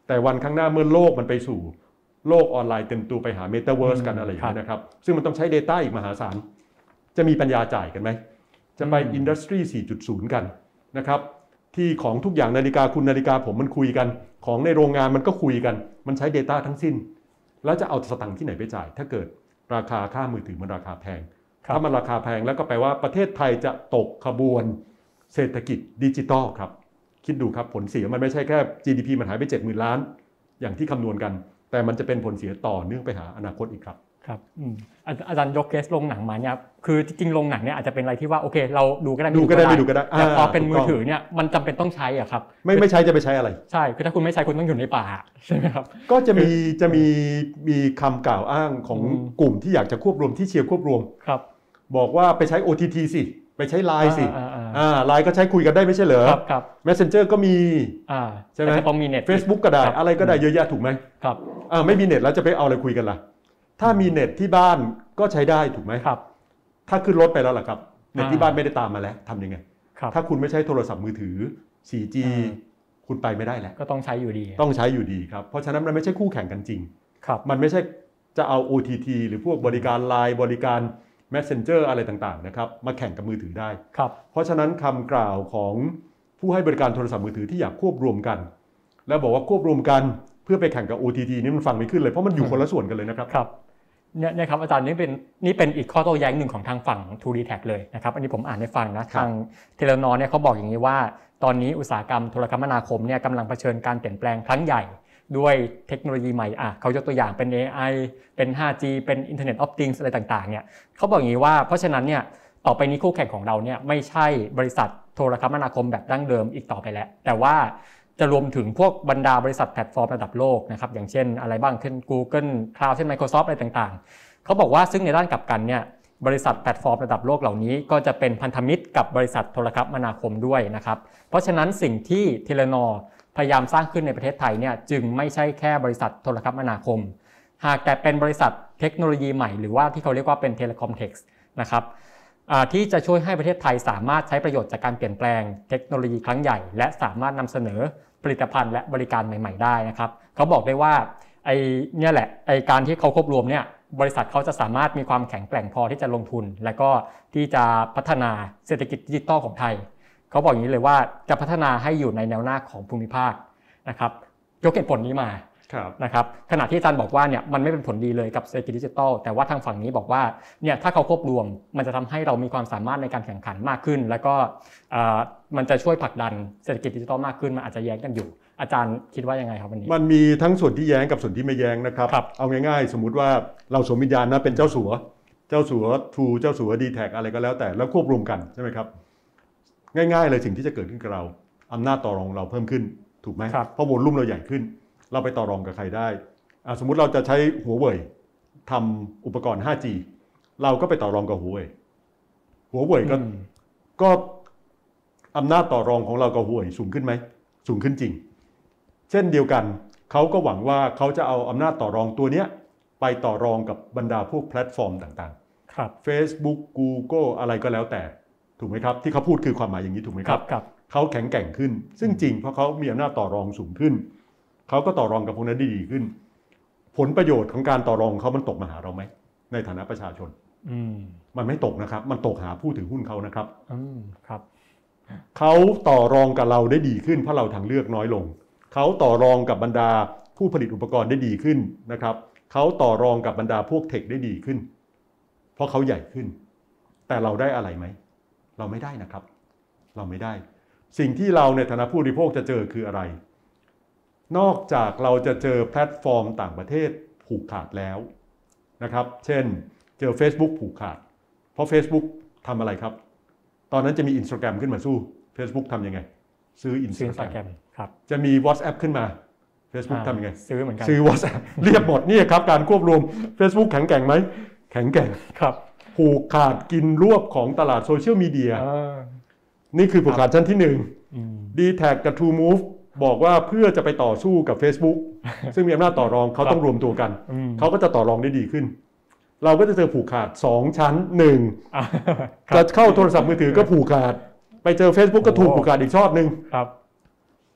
แต่วันข้างหน้าเมื่อโลกมันไปสู่ โลกออนไลน์เต็มตัวไปหาเมตาเวิร์สกันอะไรอย่างนี้ครับนะครับ ซึ่งมันต้องใช้ Data อีกมหาศาล จะมีปัญญาจ่ายกันไหม จะไปอืม Industry 4.0 กันนะครับที่ของทุกอย่างนาฬิกาคุณนาฬิกาผมมันคุยกัน ของในโรงงานมันก็คุยกัน มันใช้ Data ทั้งสิ้น แล้วจะเอาสตังค์ที่ไหนไปจ่าย ถ้าเกิดราคาค่ามือถือมันราคาแพงครับถ้ามันราคาแพงแล้วก็แปลว่าประเทศไทยจะตกขบวนเศรษฐกิจดิจิตอลครับ คิดดูครับผลเสียมันไม่ใช่แค่ GDP มันหายไป 70,000 ล้าน อย่างที่คำนวณกัน แต่มันจะเป็นผลเสียต่อเนื่องไปหาอนาคตอีกครับ ครับอืมอาอาจารย์ยกเคสลงหนังมาเนี่ยคือจริงๆลงหนังเนี่ยอาจจะเป็นอะไรที่ว่าโอเค เราดูก็ได้ดูก็ได้ไม่ดูก็ได้แต่พอเป็นถูกมืต้องถือเนี่ยมันจำเป็นต้องใช้อะครับ ไม่ไม่ใช้จะไปใช้อะไร ใช่คือถ้าคุณไม่ใช้คุณต้องอยู่ในป่าใช่ไหมครับก็จะมีจะมีมีคำกล่าวอ้างของอืมกลุ่มที่อยากจะควบรวมที่เชียร์ควบรวมครับ บอกว่าไปใช้ OTT สิไปใช้ไลน์สิอ่าอ่าอ่าไลน์ก็ใช้คุยกันได้ไม่ใช่เหรอครับครับ Messenger ก็มีอ่าใช่ไหมแต่จะต้องมีเน็ต Facebook ก็ได้ครับอะไรก็ได้เยอะแยะถูกไหมครับอ่าไม่มีเน็ตแล้วจะไปเอาอะไรคุยกันล่ะ ถ้ามีเน็ตที่บ้านก็ใช้ได้ถูกไหมครับ ถ้าขึ้นรถไปแล้วล่ะครับเน็ตที่อ่าบ้านไม่ได้ตามมาแล้วทำยังไงครับถ้าคุณไม่ใช้โทรศัพท์มือถือ 4G อ่าคุณไปไม่ได้แล้วก็ต้องใช้อยู่ดี ต้องใช้อยู่ดีครับ เพราะฉะนั้นมันไม่ใช่คู่แข่งกันจริงครับมันไม่ใช่จะเอา OTT หรือพวกบริการ Line บริการ Messenger อะไรต่างๆนะครับมาแข่งกับมือถือได้ครับเพราะฉะนั้นคำกล่าวของผู้ให้บริการโทรศัพท์มือถือที่อยากควบรวมกัน แล้วบอกว่าควบรวมกันเพื่อไปแข่งกับ OTT นี่มันฟังไม่ขึ้นเลยเพราะมันอยู่คนละส่วนกันเลยนะครับครับ เนี่ยเนี่ยครับอาจารย์นี่เป็นนี่เป็นอีกข้อโต้แย้งหนึ่งของทางฝั่ง 2D Tag เลยนะครับอันนี้ผมอ่านให้ฟังนะทางเทเลนอเนี่ยเขาบอกอย่างนี้ว่า ตอนนี้อุตสาหกรรมโทรคมนาคมเนี่ยกำลังเผชิญการเปลี่ยนแปลงครั้งใหญ่ ด้วยเทคโนโลยีใหม่อะเขายกตัวอย่างเป็น AI เป็น 5G เป็น Internet of Things อะไรต่างๆเนี่ยเขาบอกอย่างนี้ว่าเพราะฉะนั้นเนี่ยต่อไปนี้คู่แข่งของเราเนี่ยไม่ใช่บริษัทโทรคมนาคมแบบดั้งเดิมอีกต่อไปแล้ว แต่ว่า จะรวมถึงพวกบรรดาบริษัทแพลตฟอร์มระดับโลกนะครับอย่างเช่นอะไรบ้างเช่น Google Cloud เช่น Microsoft อะไรต่างๆ เขาบอกว่าซึ่งในด้านกลับกันเนี่ยบริษัทแพลตฟอร์มระดับโลกเหล่านี้ ก็จะเป็นพันธมิตรกับบริษัทโทรคมนาคมด้วยนะครับเพราะฉะนั้นสิ่งที่เทเลนอพยายามสร้างขึ้นในประเทศไทยเนี่ยจึงไม่ใช่แค่บริษัทโทรคมนาคม หากแต่เป็นบริษัทเทคโนโลยีใหม่หรือว่าที่เขาเรียกว่าเป็น Telecom Techนะครับ ที่จะช่วยให้ประเทศไทยสามารถใช้ประโยชน์จากการเปลี่ยนแปลงเทคโนโลยีครั้งใหญ่ และสามารถนำเสนอผลิตภัณฑ์และบริการใหม่ ๆ ได้นะครับเขาบอกได้ว่าไอ้เนี่ยแหละไอ้การที่เขาควบรวมเนี่ยบริษัทเขาจะสามารถมีความแข็งแกร่งพอที่จะลงทุน และก็ที่จะพัฒนาเศรษฐกิจดิจิทัลของไทย เขาบอกอย่างนี้เลยว่าจะพัฒนาให้อยู่ในแนวหน้าของภูมิภาคนะครับยกเหตุผลนี้มา นะครับขณะที่อาจารย์บอกว่าเนี่ยมันไม่เป็นผลดีเลยกับเศรษฐกิจดิจิทัลแต่ว่าทางฝั่งนี้บอกว่าเนี่ยถ้าเขาควบรวมมันจะทำให้เรามีความสามารถในการแข่งขันมากขึ้น แล้วก็เอ่อมันจะช่วยผลักดันเศรษฐกิจดิจิทัลมากขึ้นมันอาจจะแย้งกันอยู่ อาจารย์คิดว่ายังไงครับวันนี้ มันมีทั้งส่วนที่แย้งกับส่วนที่ไม่แย้งนะครับครับเอาง่ายๆ สมมุติว่าเราสวมวิญญาณนะเป็นเจ้าสัว เจ้าสัวทูเจ้าสัวดีแท็อะไรก็แล้วแต่แล้วควบรวมกันใช่ไหมครับง่าย ๆ เลยสิ่งที่จะเกิดขึ้นกับเราอำนาจต่อรองเราเพิ่มขึ้นถูกไหมครับเพราะวอลลุ่มเราใหญ่ขึ้น เราไปต่อรองกับใครได้อะสมมุติเราจะใช้หัวเว่ยทำอุปกรณ์ 5G เราก็ไปต่อรองกับหัวเว่ยหัวเว่ยก็อืมก็อำนาจต่อรองของเรากับหัวเว่ยสูงขึ้นไหมสูงขึ้นจริง เช่นเดียวกันเขาก็หวังว่าเขาจะเอาอำนาจต่อรองตัวเนี้ยไปต่อรองกับบรรดาพวกแพลตฟอร์มต่างครับๆ Facebook Google อะไรก็แล้วแต่ ถูกไหมครับ ที่เขาพูดคือความหมายอย่างนี้ถูกไหมคครัรับบครับ เขาแข็งแกร่งขึ้น ซึ่งจริงเพราะเขามีอำนาจต่อรองสูงขึ้น เขาก็ต่อรองกับพวกนั้นได้ดีขึ้น ผลประโยชน์ของการต่อรองของเขามันตกมาหาเราไหมในฐานะประชาชน อืมมันไม่ตกนะครับ มันตกหาผู้ถือหุ้นเขานะครับอืมครับเขาต่อรองกับเราได้ดีขึ้น เพราะเราทางเลือกน้อยลง เขาต่อรองกับบรรดาผู้ผลิตอุปกรณ์ได้ดีขึ้นนะครับเขาต่อรองกับบรรดาพวกเทคได้ดีขึ้น เพราะเขาใหญ่ขึ้น แต่เราได้อะไรไหม เราไม่ได้นะครับ เราไม่ได้ สิ่งที่เราในฐานะผู้บริโภคจะเจอคืออะไร นอกจากเราจะเจอแพลตฟอร์มต่างประเทศผูกขาดแล้วนะครับ เช่นเจอ Facebook ผูกขาด เพราะ Facebook ทำอะไรครับ ตอนนั้นจะมี Instagram ขึ้นมาสู้ Facebook ทำยังไง ซื้อซื้ออินสตา Instagram แกรมครับจะมี WhatsApp ขึ้นมา Facebook อ่าทำยังไง ซื้อเหมือนกันซื้อ WhatsApp เรียบหมดนี่ครับ การควบรวม Facebook แข็งแกร่งไหม แข็งแกร่งครับผูกขาดกินรวบของตลาดโซเชียลมีเดียเออนี่คือผูกขาดชั้นที่หนึ่งอืม d t แทกับ True Move บอกว่าเพื่อจะไปต่อสู้กับ Facebook ซึ่งมีอำนาจต่อรองเขาต้องรวมตัวกันอืมเขาก็จะต่อรองได้ดีขึ้น เราก็จะเจอผูกขาด 2 ชั้น1อะคจะรับเข้าโทรศัพท์มือถือก็ผูกขาด ไปเจอ Facebook ก็ถูกโอ้ผูกขาดอีกชอดหนึ่งครับ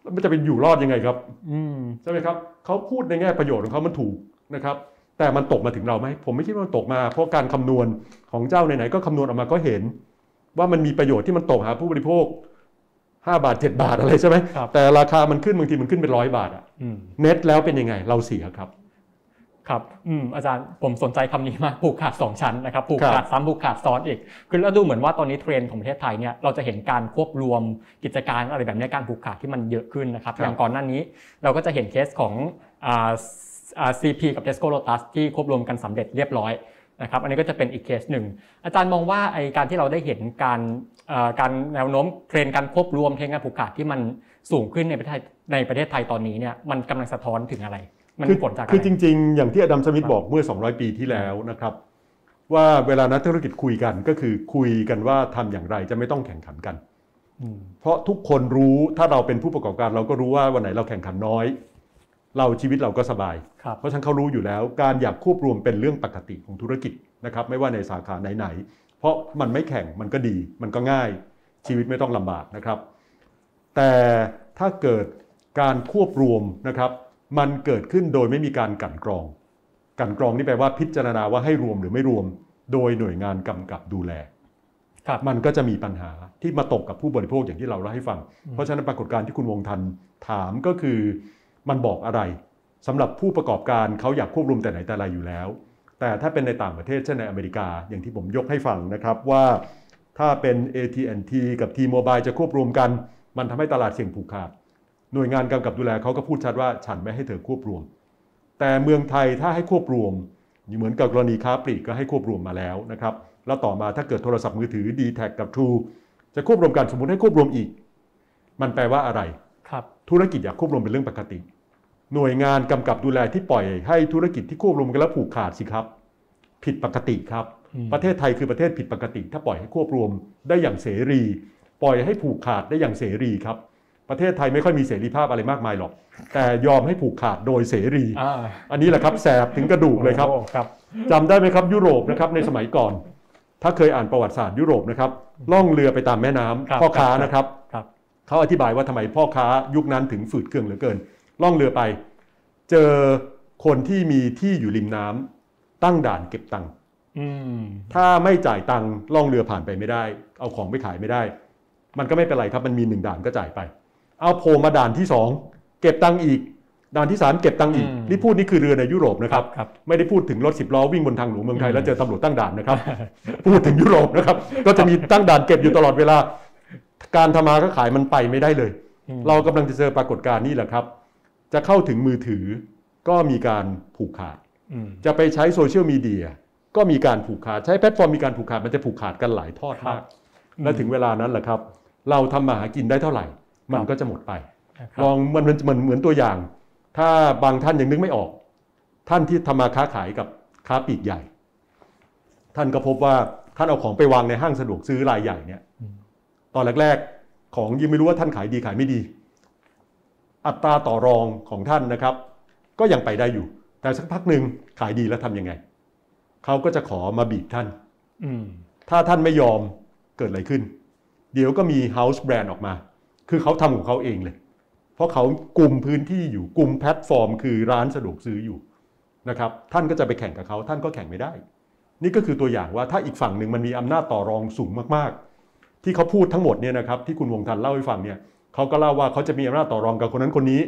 แล้วมันจะเป็นอยู่รอดยังไงครับอืมใช่ไหมครับเขาพูดในแง่ประโยชน์ของเขามันถูกนะครับ แต่มันตกมาถึงเราไหมผมไม่คิดว่ามันตกมาเพราะการคำนวณของเจ้าไหนๆก็คำนวณออกมาก็เห็น ว่ามันมีประโยชน์ที่มันตกหาผู้บริโภค 5บาท7บาทอะไรใช่ไหมครับแต่ราคามันขึ้นบางทีมันขึ้นเป็นร้อยบาทอะอืมเน็ตแล้วเป็นยังไงเราเสียครับครับอืมอาจารย์ผมสนใจคำนี้มากผูกขาด 2 ชั้นนะครับผูกครัขาดบซ้ำผูกขาดซ้อนอีกคือแล้วดูเหมือนว่าตอนนี้เทรนด์ของประเทศไทยเนี่ยเราจะเห็นการควบรวมกิจการอะไรแบบเนี้ยการผูกขาดที่มันเยอะขึ้นนะครับครับอย่างก่อนหน้านี้เราก็จะเห็นเคสของอ่าอ่า CP กับ Tesco Lotus ที่ควบรวมกันสำเร็จเรียบร้อยนะครับอันนี้ก็จะเป็นอีกเคสหนึ่งอาจารย์มองว่าไอ้การที่เราได้เห็นการเอ่อ การแนวโน้มเทรนด์การควบรวมเทรนด์การผูกขาดที่มันสูงขึ้นในประเทศในประเทศไทยตอนนี้เนี่ยมันกำลังสะท้อนถึงอะไร มันคือผลจากอะไรคือจริง ๆ อย่างที่อดัมสมิธครับบอกเมื่อ 200 ปีที่แล้วนะครับ ว่าเวลานักธุรกิจคุยกันก็คือคุยกันว่าทำอย่างไรจะไม่ต้องแข่งขันกันอืมเพราะทุกคนรู้ถ้าเราเป็นผู้ประกอบการเราก็รู้ว่าวันไหนเราแข่งขันน้อย เราชีวิตเราก็สบายครับเพราะฉะนั้นเขารู้อยู่แล้ว การอยากควบรวมเป็นเรื่องปกติของธุรกิจนะครับ ไม่ว่าในสาขาไหนๆ เพราะมันไม่แข่งมันก็ดี มันก็ง่ายชีวิตไม่ต้องลำบากนะครับ แต่ถ้าเกิดการควบรวมนะครับมันเกิดขึ้นโดยไม่มีการกลั่นกรองกลั่นกรองนี่แปลว่าพิจารณาว่าให้รวมหรือไม่รวม โดยหน่วยงานกำกับดูแลครับมันก็จะมีปัญหาที่มาตกกับผู้บริโภคอย่างที่เราเล่าให้ฟัง เพราะฉะนั้นปรากฏการณ์ที่คุณวงทันถามก็คือมันบอกอะไรสำหรับผู้ประกอบการเขาอยากควบรวมแต่ไหนแต่ไรอยู่แล้ว แต่ถ้าเป็นในต่างประเทศเช่นในอเมริกา อย่างที่ผมยกให้ฟังนะครับว่าถ้าเป็น AT&T กับ T-Mobile จะควบรวมกัน มันทำให้ตลาดเสี่ยงผูกขาด หน่วยงานกำกับดูแลเขาก็พูดชัดว่าฉันไม่ให้เธอควบรวม แต่เมืองไทยถ้าให้ควบรวมเหมือนกับกรณีค้าปลีกก็ให้ควบรวมมาแล้วนะครับแล้วต่อมาถ้าเกิดโทรศัพท์มือถือ d t แทกับ True จะควบรวมกันสมมติให้ควบรวมอีก มันแปลว่าอะไรครับธุรกิจอยากควบรวมเป็นเรื่องปกติ หน่วยงานกำกับดูแลที่ปล่อยให้ธุรกิจที่ควบรวมกันแล้วผูกขาดสิครับ ผิดปกติครับอืมประเทศไทยคือประเทศผิดปกติ ถ้าปล่อยให้ควบรวมได้อย่างเสรี ปล่อยให้ผูกขาดได้อย่างเสรีครับ ประเทศไทยไม่ค่อยมีเสรีภาพอะไรมากมายหรอก แต่ยอมให้ผูกขาดโดยเสรีอ่าอันนี้แหละครับแสบถึงกระดูกเลยครับโอ้ครับจำได้ไหมครับยุโรปนะครับในสมัยก่อน ถ้าเคยอ่านประวัติศาสตร์ยุโรปนะครับล่องเรือไปตามแม่น้ำครับพ่อค้าครับนะครับครับเขาอธิบายว่าทำไมพ่อค้ายุคนั้นถึงฝืดเครื่องเหลือเกิน ล่องเรือไป เจอคนที่มีที่อยู่ริมน้ำตั้งด่านเก็บตังค์อืมถ้าไม่จ่ายตังค์ล่องเรือผ่านไปไม่ได้ เอาของไปขายไม่ได้ มันก็ไม่เป็นไรครับมันมีหนึ่งด่านก็จ่ายไป เอาโผล่มาด่านที่สองเก็บตังค์อีก ด่านที่สามเก็บตังค์อีกอืมนี่พูดนี่คือเรือในยุโรปนะครับครับไม่ได้พูดถึงรถสิบล้อวิ่งบนทางหลวงเมืองไทยอืมแล้วเจอตำรวจตั้งด่านนะครับ พูดถึงยุโรปนะครับ ก็จะมีตั้งด่านเก็บอยู่ตลอดเวลา การทำมาค้าขายมันไปไม่ได้เลยอืมเรากำลังจะเจอปรากฏการณ์นี่แหละครับ จะเข้าถึงมือถือก็มีการผูกขาดอืมจะไปใช้โซเชียลมีเดียก็มีการผูกขาด ใช้แพลตฟอร์มมีการผูกขาด มันจะผูกขาดกันหลายทอดครัมาบกและถึงเวลานั้นแหละครับ เราทำมาหากินได้เท่าไหร่ มันครับก็จะหมดไปนะครับลองมันมันมันเหมือนตัวอย่าง ถ้าบางท่านยังนึกไม่ออก ท่านที่ทำมาค้าขายกับค้าปลีกใหญ่ ท่านก็พบว่าท่านเอาของไปวางในห้างสะดวกซื้อรายใหญ่เนี่ยอืมตอนแรก ๆ ของยังไม่รู้ว่าท่านขายดีขายไม่ดี อัตราต่อรองของท่านนะครับ ก็ยังไปได้อยู่ แต่สักพักหนึ่งขายดีแล้วทำยังไง เขาก็จะขอมาบีบท่านอืมถ้าท่านไม่ยอมเกิดอะไรขึ้น เดี๋ยวก็มี House Brand ออกมา คือเขาทำของเขาเองเลย เพราะเขากลุ่มพื้นที่อยู่กลุ่มแพลตฟอร์ม คือร้านสะดวกซื้ออยู่นะครับท่านก็จะไปแข่งกับเขาท่านก็แข่งไม่ได้ นี่ก็คือตัวอย่างว่าถ้าอีกฝั่งหนึ่งมันมีอำนาจต่อรองสูงมากๆ ที่เขาพูดทั้งหมดเนี่ยนะครับที่คุณวงทันเล่าให้ฟังเนี่ย เขาก็เล่าว่าเขาจะมีอำนาจต่อรองกับคนนั้นคนนี้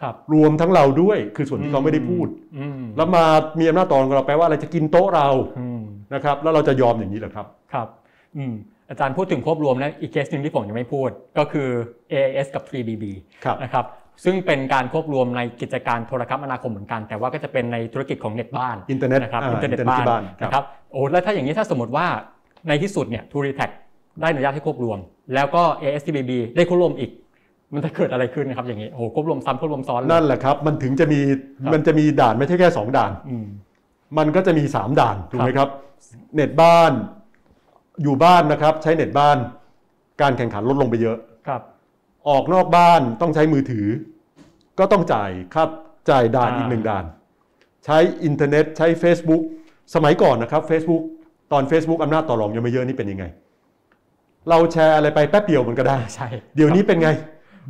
ครับรวมทั้งเราด้วยคือส่วนที่เขาไม่ได้พูดอืมแล้วมามีอำนาจต่อรองกับเราแปลว่าอะไรจะกินโต๊ะเราอืมนะครับแล้วเราจะยอมอย่างนี้เหรอครับครับอืมอาจารย์พูดถึงควบรวมนะอีกเคสหนึ่งที่ผมยังไม่พูดก็คือ AIS กับ 3BB ครับนะครับซึ่งเป็นการควบรวมในกิจการโทรคมนาคมเหมือนกัน แต่ว่าก็จะเป็นในธุรกิจของเน็ตบ้านอินเทอร์เน็ตนะครับอ่าอินเทอร์เน็ตอินเทอร์เน็ตที่บ้านบ้านครับนะครับโอ้แล้วถ้าอย่างนี้ถ้าสมมติว่าในที่สุดเนี่ยทูริแท็ได้อนุญาตให้ควบรวม แล้วก็ ASTBB ได้ควบรวมอีก มันจะเกิดอะไรขึ้นนะครับอย่างนี้โอ้โหควบรวมซ้ำควบรวมซ้อนเลยนั่นแหละครับ มันถึงจะมีครับมันจะมีด่านไม่ใช่แค่ 2 ด่านอืมมันก็จะมี 3 ด่านถูกไหมครับครับ เน็ตบ้าน อยู่บ้านนะครับ ใช้เน็ตบ้าน การแข่งขันลดลงไปเยอะครับ ออกนอกบ้านต้องใช้มือถือ ก็ต้องจ่ายครับจ่ายด่านอีกหนึ่งด่าน ใช้อินเทอร์เน็ต ใช้ Facebook สมัยก่อนนะครับ Facebook ตอน Facebook อำนาจต่อรองยังไม่เยอะนี่เป็นยังไง เราแชร์อะไรไปแป๊บเดียวมันก็ได้ใช่ เดี๋ยวนี้เป็นไง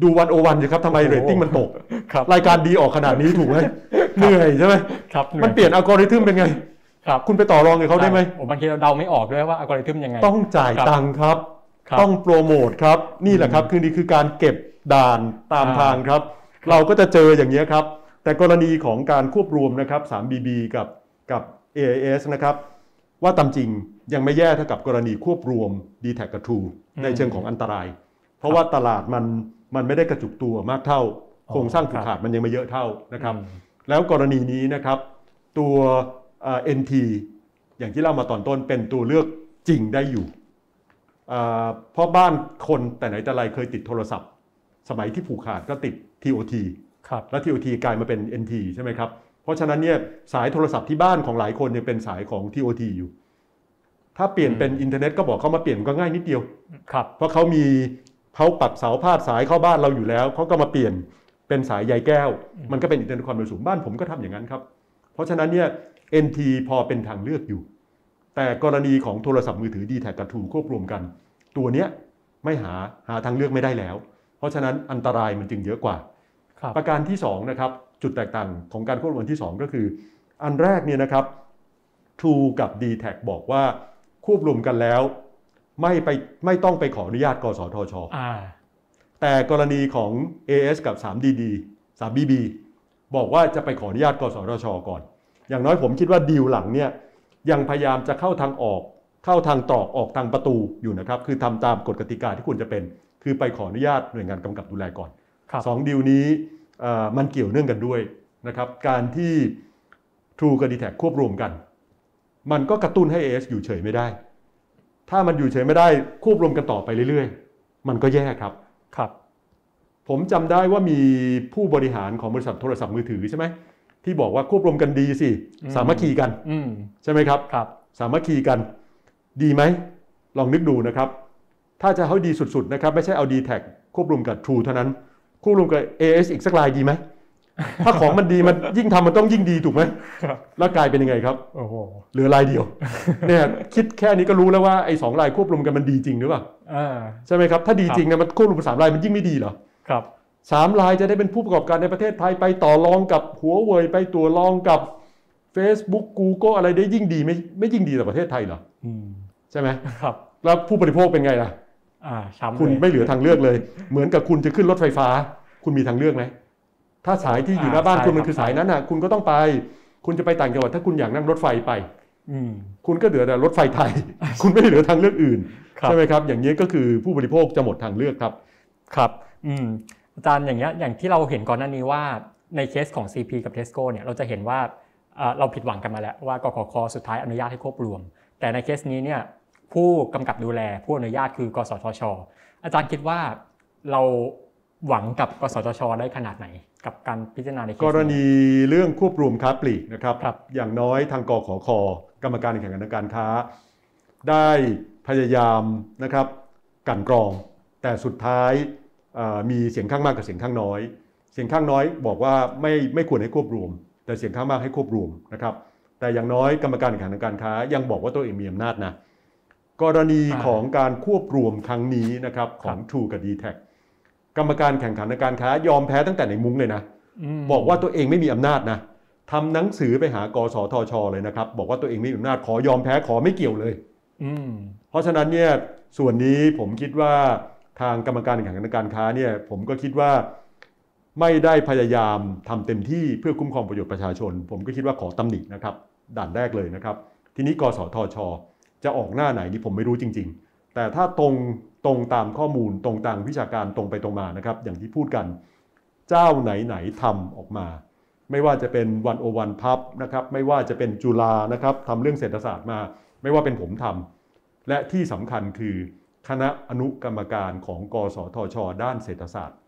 ดู One O One สิครับทำไมโอ้โหเรตติ้งมันตก ครับรายการดีออกขนาดนี้ถูกไหมเหนื่อยใช่ไหมครับมันเปลี่ยนอัลกอริทึมเป็นไง ครับ คุณไปต่อรองกับเขาได้ไหมโอ้บางทีเราเดาไม่ออกด้วยว่าอัลกอริทึมยังไง ต้องจ่ายครับตังค์ครับครับ ต้องโปรโมทครับ นี่แหละครับคือนี่คือการเก็บด่านตามอ่าทางครับ เราก็จะเจออย่างนี้ยครับ แต่กรณีของการควบรวมนะครับ 3BB กับกับ AIS นะครับว่าตามจริงยังไม่แย่เท่ากับกรณีควบรวม d t แทกับ True ในเชิงของอันตราย เพราะว่าตลาดมันมันไม่ได้กระจุกตัวมากเท่า โครงสร้างผูกขาดมันยังไม่เยอะเท่านะครับอืมแล้วกรณีนี้นะครับ ตัวเอ่อ NT อย่างที่เล่ามาตอนต้นเป็นตัวเลือกจริงได้อยู่อ่าเพราะบ้านคนแต่ไหนแต่ไรเคยติดโทรศัพท์ สมัยที่ผูกขาดก็ติด TOT ครับแล้ว TOT กลายมาเป็น NT ใช่ไหมครับ เพราะฉะนั้นเนี่ยสายโทรศัพท์ที่บ้านของหลายคนเนี่ยเป็นสายของ TOT อยู่ ถ้าเปลี่ยนเป็นอินเทอร์เน็ตก็บอกเขามาเปลี่ยนก็ง่ายนิดเดียวครับเพราะเขามี เขาปักเสาพาดสายเข้าบ้านเราอยู่แล้วเขาก็มาเปลี่ยนเป็นสายใยแก้ว มันก็เป็นอินเทอร์เน็ตความเร็วสูงบ้านผมก็ทำอย่างนั้นครับ เพราะฉะนั้นเนี่ย NT พอเป็นทางเลือกอยู่ แต่กรณีของโทรศัพท์มือถือ d t แทกับ True ควบรวมกัน ตัวเนี้ยไม่หาหาทางเลือกไม่ได้แล้ว เพราะฉะนั้นอันตรายมันจึงเยอะกว่าครับประการที่2นะครับจุดแตกต่างของการควบรวมที่ 2 ก็คือ อันแรกเนี่ยนะครับ True กับ d t แทบอกว่าควบรวมกันแล้ว ไม่ไปไม่ต้องไปขออนุญาตกสทชอ่าแต่กรณีของ AS กับ 3DD 3BB บอกว่าจะไปขออนุญาตกสทช ก่อน อย่างน้อยผมคิดว่าดีลหลังเนี่ยยังพยายามจะเข้าทางออก เข้าทางตรอกออกทางประตูอยู่นะครับ คือทำตามกฎกติกาที่ควรจะเป็น คือไปขออนุญาตหน่วยงานกำกับดูแลก่อนครับสองดีลนี้เอ่อมันเกี่ยวเนื่องกันด้วยนะครับ การที่ True กับ d t แทควบรวมกัน มันก็กระตุ้นให้ AS อยู่เฉยไม่ได้ ถ้ามันอยู่เฉยไม่ได้ควบรวมกันต่อไปเรื่อยๆ มันก็แย่ครับครับ ผมจำได้ว่ามีผู้บริหารของบริษัทโทรศัพท์มือถือใช่ไหมที่บอกว่าควบรวมกันดีสิอืมสามัคคีกันอืมใช่ไหมครับครับ สามัคคีกัน ดีไหมลองนึกดูนะครับ ถ้าจะให้ดีสุดๆนะครับ ไม่ใช่เอา d t แทควบรวมกับ True เท่านั้น ควบรวมกับ AS อีกสักลายดีไหม ถ้าของมันดีมันยิ่งทำมันต้องยิ่งดีถูกไหมครับแล้วกลายเป็นยังไงครับโอ้โหเหลือลายเดียว เนี่ยคิดแค่นี้ก็รู้แล้วว่าไอ้สองลายควบรวมกันมันดีจริงหรือเปล่าอ่าใช่ไหมครับถ้าดีจริงนะมันควบรวมกับสามลายมันยิ่งไม่ดีเหรอครับสามลายจะได้เป็นผู้ประกอบการในประเทศไทยไปต่อรองกับหัวเว่ยไปตัวรองกับ Facebook Google อะไรได้ยิ่งดีไม่ไม่ยิ่งดีต่อประเทศไทยเหรออืมใช่ไหมครับ แล้วผู้บริโภคเป็นไงล่ะอ่าช้ำคุณเลยไม่เหลือทางเลือกเลย เหมือนกับคุณจะขึ้นรถไฟฟ้า คุณมีทางเลือกไหม ถ้าสายที่อยู่หน้าบ้านอ่าคุณใช่มันคือครับสายนั้นน่ะ คุณก็ต้องไป คุณจะไปต่างจังหวัดถ้าคุณอยากนั่งรถไฟไปอืมคุณก็เหลือแต่รถไฟไทย คุณไม่เหลือทางเลือกอื่นครับใช่ไหมครับ อย่างนี้ก็คือผู้บริโภคจะหมดทางเลือกครับ ครับ อืมอาจารย์อย่างเงี้ยอย่างที่เราเห็นก่อนหน้านี้ว่าในเคสของ CP กับ Tesco เนี่ยเราจะเห็นว่าเอ่อเราผิดหวังกันมาแล้วว่ากกคสุดท้ายอนุญาตให้ควบรวม แต่ในเคสนี้เนี่ยผู้กำกับดูแลผู้อนุญาตคือกสทช อาจารย์คิดว่าเราหวังกับกสทช ได้ขนาดไหน กับการพิจารณาในเคสกรณีเรื่องควบรวมค้าปลีกนะครับครับอย่างน้อยทางกขคกรรมการแข่งขันทางการค้า ได้พยายามนะครับกลันกรอง แต่สุดท้ายเอ่อมีเสียงข้างมากกับเสียงข้างน้อย เสียงข้างน้อยบอกว่าไม่ไม่ควรให้ควบรวม แต่เสียงข้างมากให้ควบรวมนะครับแต่อย่างน้อยกรรมการแข่งขันทางการค้า ยังบอกว่าตัวเองมีอำนาจนะกรณีอ่าของการควบรวมครั้งนี้นะครับของ True กับ d t แท กรรมการแข่งขันทางการค้ายอมแพ้ตั้งแต่ในมุ้งเลยนะมบอกว่าตัวเองไม่มีอำนาจนะทำหนังสือไปหากสทช เลยนะครับ บอกว่าตัวเองไม่มีอำนาจขอยอมแพ้ขอไม่เกี่ยวเลยอืมเพราะฉะนั้นเนี่ยส่วนนี้ผมคิดว่าทางกรรมการแข่งขันการค้าเนี่ยผมก็คิดว่าไม่ได้พยายามทำเต็มที่เพื่อคุ้มครองประโยชน์ประชาชน ผมก็คิดว่าขอตำหนินะครับด่านแรกเลยนะครับ ทีนี้กสทช จะออกหน้าไหนนี่ผมไม่รู้จริง ๆ แต่ถ้าตรง ตรงตามข้อมูลตรงตามวิชาการตรงไปตรงมานะครับ อย่างที่พูดกันเจ้าไหนๆทำออกมา ไม่ว่าจะเป็นวันโอวันพับนะครับไม่ว่าจะเป็นจุฬานะครับทำเรื่องเศรษฐศาสตร์มา ไม่ว่าเป็นผมทำและที่สำคัญคือคณะอนุกรรมการของกสทช ด้านเศรษฐศาสตร์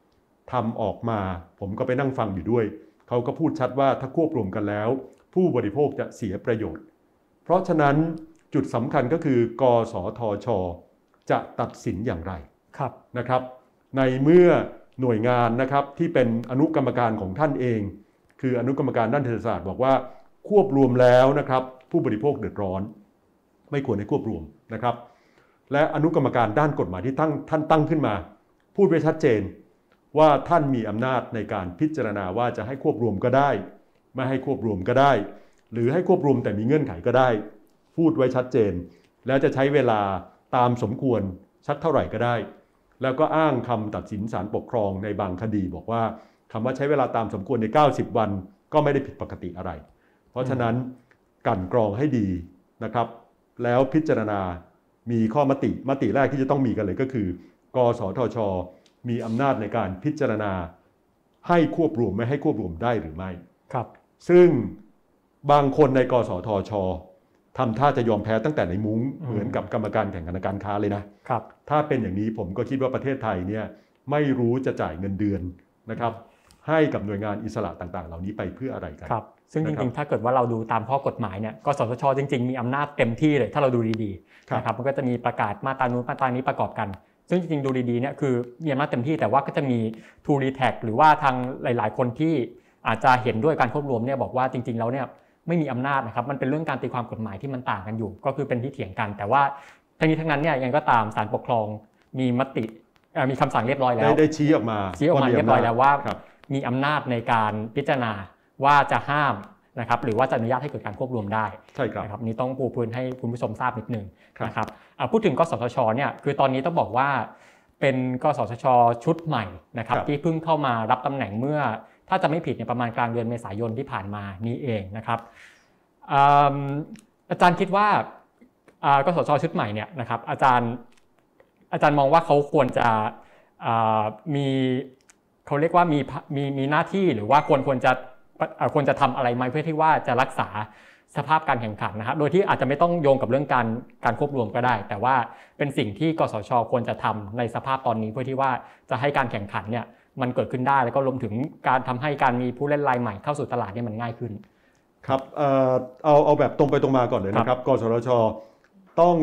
ทำออกมา ผมก็ไปนั่งฟังอยู่ด้วย เขาก็พูดชัดว่าถ้าควบรวมกันแล้ว ผู้บริโภคจะเสียประโยชน์ เพราะฉะนั้นจุดสำคัญก็คือกสทช จะตัดสินอย่างไรครับนะครับ ในเมื่อหน่วยงานนะครับที่เป็นอนุกรรมการของท่านเอง คืออนุกรรมการด้านเศรษฐศาสตร์บอกว่าควบรวมแล้วนะครับ ผู้บริโภคเดือดร้อน ไม่ควรให้ควบรวมนะครับ และอนุกรรมการด้านกฎหมายที่ตั้งท่านตั้งขึ้นมา พูดไว้ชัดเจนว่าท่านมีอำนาจในการพิจารณาว่าจะให้ควบรวมก็ได้ ไม่ให้ควบรวมก็ได้ หรือให้ควบรวมแต่มีเงื่อนไขก็ได้ พูดไว้ชัดเจน แล้วจะใช้เวลา ตามสมควรสักเท่าไหร่ก็ได้ แล้วก็อ้างคำตัดสินศาลปกครองในบางคดี บอกว่าคำว่าใช้เวลาตามสมควรใน 90 วันก็ไม่ได้ผิดปกติอะไร เพราะฉะนั้นกลั่นกรองให้ดีนะครับ แล้วพิจารณามีข้อมติมติแรกที่จะต้องมีกันเลยก็คือ กสทช มีอำนาจในการพิจารณาให้ควบรวมไม่ให้ควบรวมได้หรือไม่ครับ ซึ่งบางคนในกสทช ทำท่าจะยอมแพ้ตั้งแต่ในมุ้งอืมเหมือนกับกรรมการแข่งขันการค้าเลยนะครับถ้าเป็นอย่างนี้ผมก็คิดว่าประเทศไทยเนี่ยไม่รู้จะจ่ายเงินเดือนนะครับให้กับหน่วยงานอิสระต่างๆ เหล่านี้ไปเพื่ออะไรกันครับซึ่งจนะครัริบงๆ ถ้าเกิดว่าเราดูตามข้อกฎหมายเนี่ยกสทชจริง ๆ มีอำนาจเต็มที่เลยถ้าเราดูดีครับๆนะครับมันก็จะมีประกาศมาตรานู้นมาตรานี้ประกอบกัน ซึ่งจริงๆ ดูดีๆเนี่ยคือมีอำนาจเต็มที่แต่ว่าก็จะมีทูรีแท็หรือว่าทางหลาย ๆ คนที่อาจจะเห็นด้วยการควบรวมเนี่ยบอกว่าจริง ๆ แล้วเนี่ย ไม่มีอำนาจนะครับ มันเป็นเรื่องการตีความกฎหมายที่มันต่างกันอยู่ ก็คือเป็นที่เถียงกัน แต่ว่าทั้งนี้ทั้งนั้นเนี่ยยังไงก็ตามศาลปกครองมีมติเอ่อมีคำสั่งเรียบร้อยแล้ได้วได้ชี้ออกมาชี้ออกมาเรียบร้อยแล้วว่าครับมีอำนาจในการพิจารณาว่าจะห้ามนะครับหรือว่าจะอนุญาตให้เกิดการควบรวมได้ใช่ครับนะครับนี่ต้องปูพื้นให้คุณผู้ชมทราบนิดนึงครับนะครับอ่าพูดถึงกสทชเนี่ยคือตอนนี้ต้องบอกว่าเป็นกสทช ชุดใหม่นะครับที่เพิ่งเข้ามารับตำแหน่งเมื่อ ถ้าจะไม่ผิดเนี่ยประมาณกลางเดือนเมษายนที่ผ่านมานี้เองนะครับอาจารย์คิดว่ากสชชุดใหม่เนี่ยนะครับอาจารย์อาจารย์มองว่าเขาควรจะมีเขาเรียกว่ามีมีมีหน้าที่หรือว่าควรควรจะควรจะทำอะไรไหมเพื่อที่ว่าจะรักษาสภาพการแข่งขันนะครับโดยที่อาจจะไม่ต้องโยงกับเรื่องการการควบรวมก็ได้ แต่ว่าเป็นสิ่งที่กสชควรจะทำในสภาพตอนนี้เพื่อที่ว่าจะให้การแข่งขันเนี่ย มันเกิดขึ้นได้แล้วก็รวมถึงการทำให้การมีผู้เล่นรายใหม่เข้าสู่ตลาดเนี่ยมันง่ายขึ้น ครับเอ่อเอาเอาแบบตรงไปตรงมาก่อนเลยนะครับกสทชต้อง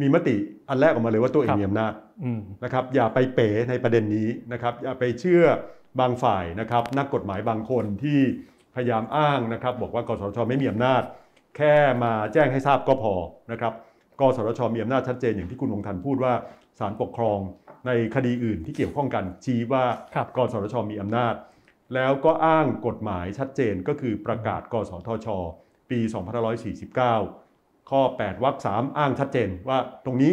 มีมติอันแรกออกมาเลยว่าตัวเอครังบมีอำนาจอืมนะครับอย่าไปเป๋ในประเด็นนี้นะครับอย่าไปเชื่อบางฝ่ายนะครับนักกฎหมายบางคนที่พยายามอ้างนะครับ บอกว่ากสทชไม่มีอำนาจ แค่มาแจ้งให้ทราบก็พอนะครับกสทชมีอำนาจชัดเจนอย่างที่คุณวงทันพูดว่าศาลปกครอง ในคดีอื่นที่เกี่ยวข้องกันชี้ว่าครับกสทชมีอำนาจ แล้วก็อ้างกฎหมายชัดเจนก็คือประกาศกสทช ปี2549 ข้อ 8วรรค3อ้างชัดเจนว่าตรงนี้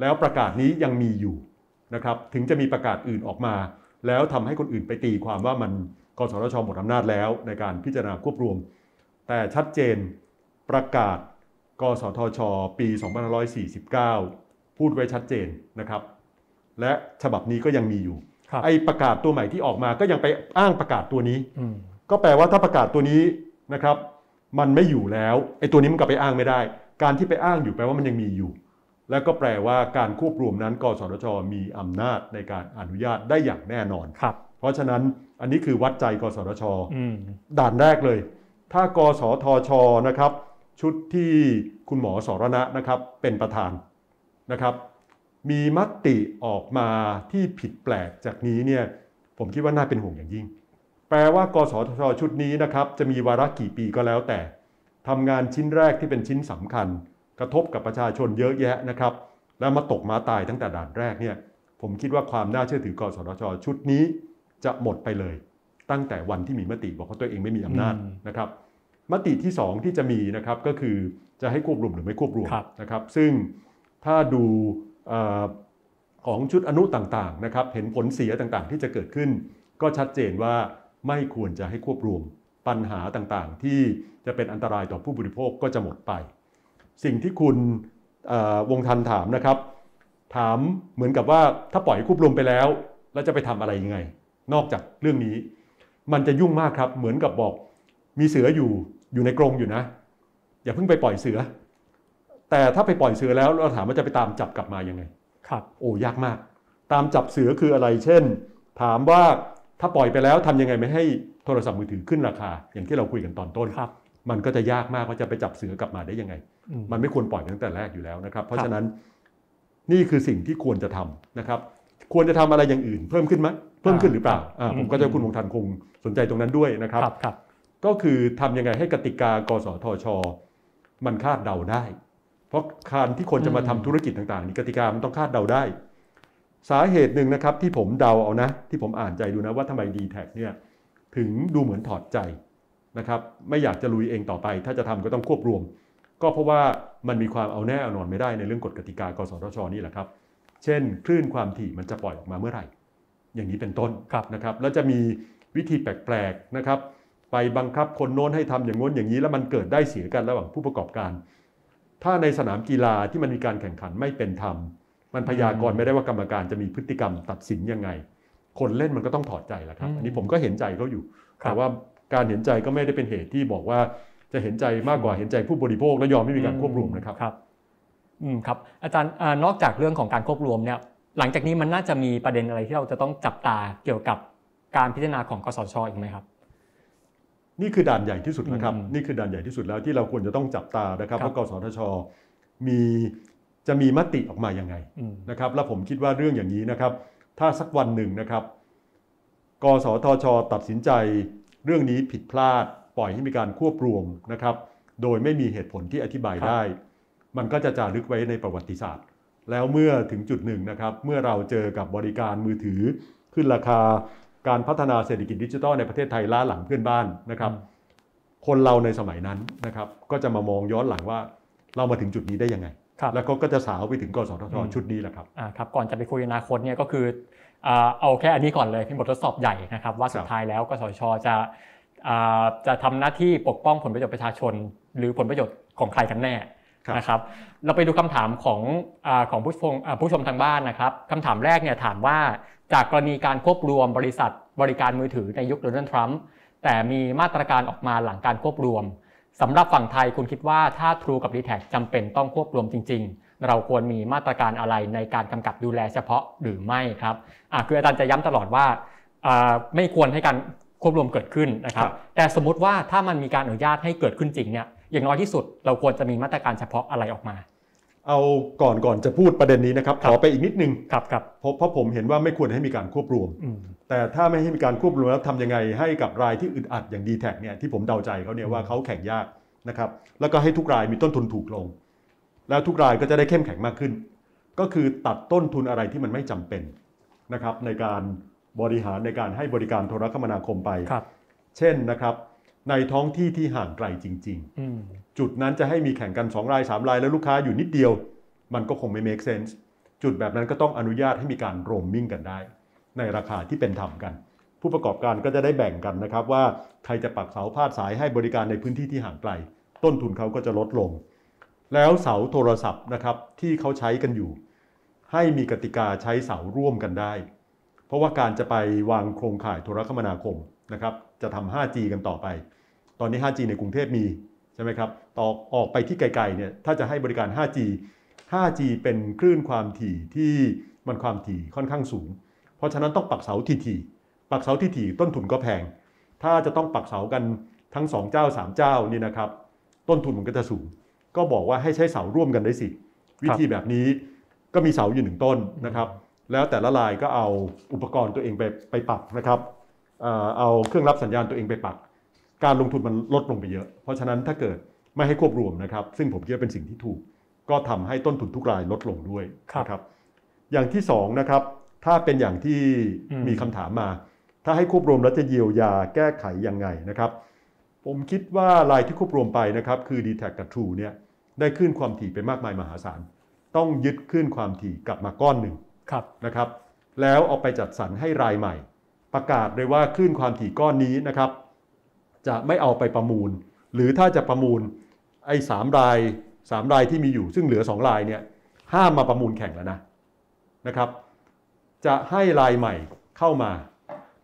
แล้วประกาศนี้ยังมีอยู่นะครับถึงจะมีประกาศอื่นออกมา แล้วทำให้คนอื่นไปตีความว่ามันกสทชหมดอำนาจแล้วในการพิจารณาควบรวม แต่ชัดเจนประกาศกสทช ปี 2549 พูดไว้ชัดเจนนะครับ และฉบับนี้ก็ยังมีอยู่ครับไอ้ประกาศตัวใหม่ที่ออกมาก็ยังไปอ้างประกาศตัวนี้อืมก็แปลว่าถ้าประกาศตัวนี้นะครับ มันไม่อยู่แล้วไอ้ตัวนี้มันก็ไปอ้างไม่ได้ การที่ไปอ้างอยู่แปลว่ามันยังมีอยู่ แล้วก็แปลว่าการควบรวมนั้นกสทชมีอำนาจในการอนุญาตได้อย่างแน่นอนครับ เพราะฉะนั้นอันนี้คือวัดใจกสทชอืมด่านแรกเลย ถ้ากสทชนะครับ ชุดที่คุณหมอสรณะนะครับเป็นประธานนะครับ มีมติออกมาที่ผิดแปลกจากนี้เนี่ยผมคิดว่าน่าเป็นห่วงอย่างยิ่ง แปลว่ากสทชชุดนี้นะครับจะมีวาระกี่ปีก็แล้วแต่ทำงานชิ้นแรกที่เป็นชิ้นสำคัญ กระทบกับประชาชนเยอะแยะนะครับ แล้วมาตกมาตายตั้งแต่ด่านแรกเนี่ยผมคิดว่าความน่าเชื่อถือกสทชชุดนี้จะหมดไปเลย ตั้งแต่วันที่มีมติบอกว่าตัวเองไม่มีอำนาจอืมนะครับมติที่ 2 ที่จะมีนะครับก็คือจะให้ควบรวมหรือไม่ควบรวมครับนะครับ ซึ่งถ้าดูเอ่อ ของชุดอนุต่างๆนะครับเห็นผลเสียต่างๆ ที่จะเกิดขึ้น ก็ชัดเจนว่าไม่ควรจะให้ควบรวมปัญหาต่างๆ ที่จะเป็นอันตรายต่อผู้บริโภคก็จะหมดไป สิ่งที่คุณวงทันถามนะครับ ถามเหมือนกับว่าถ้าปล่อยควบรวมไปแล้วแล้วจะไปทำอะไรยังไง นอกจากเรื่องนี้ มันจะยุ่งมากครับเหมือนกับบอก มีเสืออยู่อยู่ในกรงอยู่นะ อย่าเพิ่งไปปล่อยเสือ แต่ถ้าไปปล่อยเสือแล้วเราถามว่าจะไปตามจับกลับมายังไง ครับ โอ้ยากมาก ตามจับเสือคืออะไร เช่น ถามว่าถ้าปล่อยไปแล้วทำยังไงไม่ให้โทรศัพท์มือถือขึ้นราคา อย่างที่เราคุยกันตอนต้นครับ มันก็จะยากมากว่าจะไปจับเสือกลับมาได้ยังไงอืมมันไม่ควรปล่อยตั้งแต่แรกอยู่แล้วนะครับ เพราะครับฉะนั้นนี่คือสิ่งที่ควรจะทำนะครับ ควรจะทำอะไรอย่างอื่น เพิ่มขึ้นไหมเพิ่มขึ้นหรือเปล่าอ่าผมก็จะให้คุณวงทันคงสนใจตรงนั้นด้วยนะครับครับครับก็คือทำยังไงให้กติกากสทช มันคาดเดาได้ เพราะการที่คนจะมาทำธุรกิจต่างๆนี่กติกามันต้องคาดเดาได้ สาเหตุหนึ่งนะครับที่ผมเดาเอานะ ที่ผมอ่านใจดูนะว่าทำไมดีแท็เนี่ยถึงดูเหมือนถอดใจนะครับไม่อยากจะลุยเองต่อไป ถ้าจะทำก็ต้องควบรวม ก็เพราะว่ามันมีความเอาแน่เอานอนไม่ได้ในเรื่องกฎกติกากสทชนี่แหละครับ เช่น คลื่นความถี่มันจะปล่อยออกมาเมื่อไหร่ อย่างนี้เป็นต้นครับนะครับแล้วจะมีวิธีแปลกๆนะครับ ไปบังคับคนโน้นให้ทำอย่างโน้นอย่างนี้แล้วมันเกิดได้เสียกันระหว่างผู้ประกอบการ ถ้าในสนามกีฬาที่มันมีการแข่งขันไม่เป็นธรรม มันพยากรณ์ไม่ได้ว่ากรรมการจะมีพฤติกรรมตัดสินยังไง คนเล่นมันก็ต้องถอดใจแหละครับอืมอันนี้ผมก็เห็นใจเขาอยู่ครับแต่ว่าการเห็นใจก็ไม่ได้เป็นเหตุที่บอกว่าจะเห็นใจมากกว่าเห็นใจผู้บริโภคและยอมไม่มีการควบรวมนะครับครับ อืมครับ อาจารย์อ่านอกจากเรื่องของการควบรวมเนี่ยหลังจากนี้มันน่าจะมีประเด็นอะไรที่เราจะต้องจับตาเกี่ยวกับการพิจารณาของกสชอีกไหมครับ นี่คือด่านใหญ่ที่สุดนะครับอืมนี่คือด่านใหญ่ที่สุดแล้วที่เราควรจะต้องจับตานะครับครับว่ากสทช มีจะมีมติออกมายังไงอืมนะครับ แล้วผมคิดว่าเรื่องอย่างนี้นะครับ ถ้าสักวันหนึ่งนะครับ กสทช ตัดสินใจ เรื่องนี้ผิดพลาด ปล่อยให้มีการควบรวมนะครับ โดยไม่มีเหตุผลที่อธิบายได้ มันก็จะจารึกไว้ในประวัติศาสตร์ แล้วเมื่อถึงจุดหนึ่งนะครับ เมื่อเราเจอกับบริการมือถือขึ้นราคา การพัฒนาเศรษฐกิจดิจิทัลในประเทศไทยล้าหลังเพื่อนบ้านนะครับ คนเราในสมัยนั้นนะครับก็จะมามองย้อนหลังว่าเรามาถึงจุดนี้ได้ยังไงครับแล้วก็ก็จะสาวไปถึงกสทชอืมชุดนี้แหละครับอ่าครับก่อนจะไปคุยอนาคตเนี่ยก็คืออ่าเอาแค่อันนี้ก่อนเลยเป็นบททดสอบใหญ่นะครับว่าสุคดรับท้ายแล้วกสชจะอ่าจะทำหน้าที่ปกป้องผลประโยชน์ประชาชน หรือผลประโยชน์ของใครกันแน่ครับนะครับ เราไปดูคำถามของอาของผู้ชมอ่าผู้ชมทางบ้านนะครับคำถามแรกเนี่ยถามว่า จากกรณีการควบรวมบริษัทบริการมือถือในยุคโดนัลด์ทรัมป์แต่มีมาตรการออกมาหลังการควบรวมสำหรับฝั่งไทยคุณคิดว่าถ้า True กับ d t แทจำเป็นต้องควบรวมจริง ๆ เราควรมีมาตรการอะไรในการกำกับดูแลเฉพาะหรือไม่ครับคืออาจารย์จะย้ำตลอดว่าไม่ควรให้การควบรวมเกิดขึ้นนะครับแต่สมมติว่าถ้ามันมีการอนุญาตให้เกิดขึ้นจริงเนี่ยอย่างน้อยที่สุดเราควรจะมีมาตรการเฉพาะอะไรออกมา เอาก่อนก่อนจะพูดประเด็นนี้นะครับครัขบอไปอีกนิดนึงครับครับเพราะเพราะผมเห็นว่าไม่ควรให้มีการควบรวมอืมแต่ถ้าไม่ให้มีการควบรวมแล้วทำยังไงให้กับรายที่อึดอัดอย่าง d t แทเนี่ยที่ผมเดาใจเขาเนี่ยว่าเขาแข่งยากนะครับแล้วก็ให้ทุกรายมีต้นทุนถูกลง แล้วทุกรายก็จะได้เข้มแข็งมากขึ้น ก็คือตัดต้นทุนอะไรที่มันไม่จำเป็นนะครับในการบริหารในการให้บริการโทรคมนาคมไปครับเช่นนะครับ ในท้องที่ที่ห่างไกลจริงอืมๆจุดนั้นจะให้มีแข่งกัน 2 ราย 3 ราย แล้วลูกค้าอยู่นิดเดียว มันก็คงไม่ make sense จุดแบบนั้นก็ต้องอนุญาตให้มีการ roaming กันได้ ในราคาที่เป็นธรรมกัน ผู้ประกอบการก็จะได้แบ่งกันนะครับว่าใครจะปักเสาพาดสายให้บริการในพื้นที่ที่ห่างไกล ต้นทุนเขาก็จะลดลง แล้วเสาโทรศัพท์นะครับที่เขาใช้กันอยู่ ให้มีกติกาใช้เสาร่วมกันได้ เพราะว่าการจะไปวางโครงข่ายโทรคมนาคมนะครับจะทำ 5G กันต่อไป ตอนนี้ 5G ในกรุงเทพมีใช่ไหมครับต่อออกไปที่ไกลๆเนี่ยถ้าจะให้บริการ 5G 5G เป็นคลื่นความถี่ที่มันความถี่ค่อนข้างสูง เพราะฉะนั้นต้องปักเสาถี่ๆปักเสาถี่ๆต้นทุนก็แพง ถ้าจะต้องปักเสากันทั้ง 2 เจ้า 3 เจ้านี่นะครับ ต้นทุนมันก็จะสูง ก็บอกว่าให้ใช้เสาร่วมกันได้สิ วิธีแบบนี้ก็มีเสาอยู่หนึ่งต้นนะครับ แล้วแต่ละรายก็เอาอุปกรณ์ตัวเองไปไปปักนะครับ เอาเครื่องรับสัญญาณตัวเองไปปัก การลงทุนมันลดลงไปเยอะ เพราะฉะนั้นถ้าเกิดไม่ให้ควบรวมนะครับ ซึ่งผมคิดว่าเป็นสิ่งที่ถูก ก็ทำให้ต้นทุนทุกรายลดลงด้วยครับนะครับ อย่างที่สองนะครับ ถ้าเป็นอย่างที่อืมมีคำถามมา ถ้าให้ควบรวมแล้วจะเยียวยาแก้ไขยังไงนะครับ ผมคิดว่ารายที่ควบรวมไปนะครับ คือ d t แทกับ True เนี่ยได้ขึ้นความถี่ไปมากมายมหาศาล ต้องยึดขึ้นความถี่กลับมาก้อนหนึ่งครับนะครับ แล้วเอาไปจัดสรรให้รายใหม่ ประกาศเลยว่าคลื่นความถี่ก้อนนี้นะครับ จะไม่เอาไปประมูล หรือถ้าจะประมูลไอ้สามรายสามรายที่มีอยู่ซึ่งเหลือสองรายเนี่ยห้ามมาประมูลแข่งแล้วนะนะครับ จะให้รายใหม่เข้ามา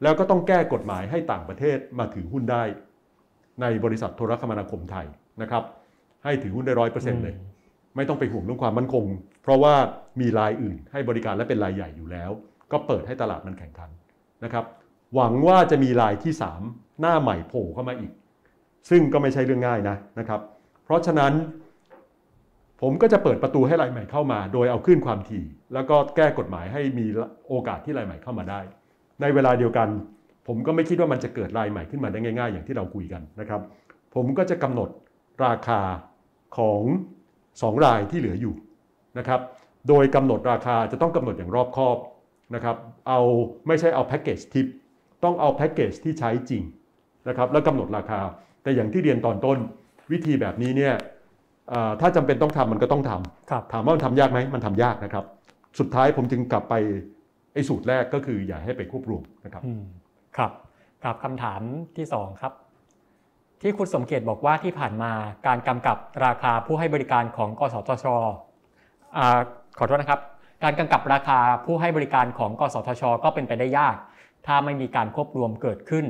แล้วก็ต้องแก้กฎหมายให้ต่างประเทศมาถือหุ้นได้ ในบริษัทโทรคมนาคมไทยนะครับ ให้ถือหุ้นได้ร้อยเปอร์เซ็นต์เลย ไม่ต้องไปห่วงเรื่องความมั่นคง เพราะว่ามีรายอื่นให้บริการและเป็นรายใหญ่อยู่แล้ว ก็เปิดให้ตลาดมันแข่งขันนะครับ หวังว่าจะมีรายที่ 3 หน้าใหม่โผล่เข้ามาอีก ซึ่งก็ไม่ใช่เรื่องง่ายนะนะครับ เพราะฉะนั้นผมก็จะเปิดประตูให้รายใหม่เข้ามา โดยเอาขึ้นความถี่ แล้วก็แก้กฎหมายให้มีโอกาสที่รายใหม่เข้ามาได้ ในเวลาเดียวกัน ผมก็ไม่คิดว่ามันจะเกิดรายใหม่ขึ้นมาได้ง่าย ๆ อย่างที่เราคุยกันนะครับ ผมก็จะกำหนดราคาของ 2 รายที่เหลืออยู่นะครับ โดยกำหนดราคาจะต้องกำหนดอย่างรอบคอบนะครับ เอาไม่ใช่เอาแพ็กเกจทิป ต้องเอาแพ็กเกจที่ใช้จริงนะครับแล้วกำหนดราคา แต่อย่างที่เรียนตอนต้นวิธีแบบนี้เนี่ยอ่าถ้าจำเป็นต้องทำมันก็ต้องทำครับถามว่ามันทำยากไหมมันทำยากนะครับ สุดท้ายผมจึงกลับไปไอ้สูตรแรกก็คืออย่าให้ไปควบรวมนะครับอืมครับครับคำถามที่สองครับ ที่คุณสมเกียรติบอกว่าที่ผ่านมาการกำกับราคาผู้ให้บริการของกสทชอ่าขอโทษนะครับ การกำกับราคาผู้ให้บริการของกสทช ก็เป็นไปได้ยาก ถ้าไม่มีการควบรวมเกิดขึ้น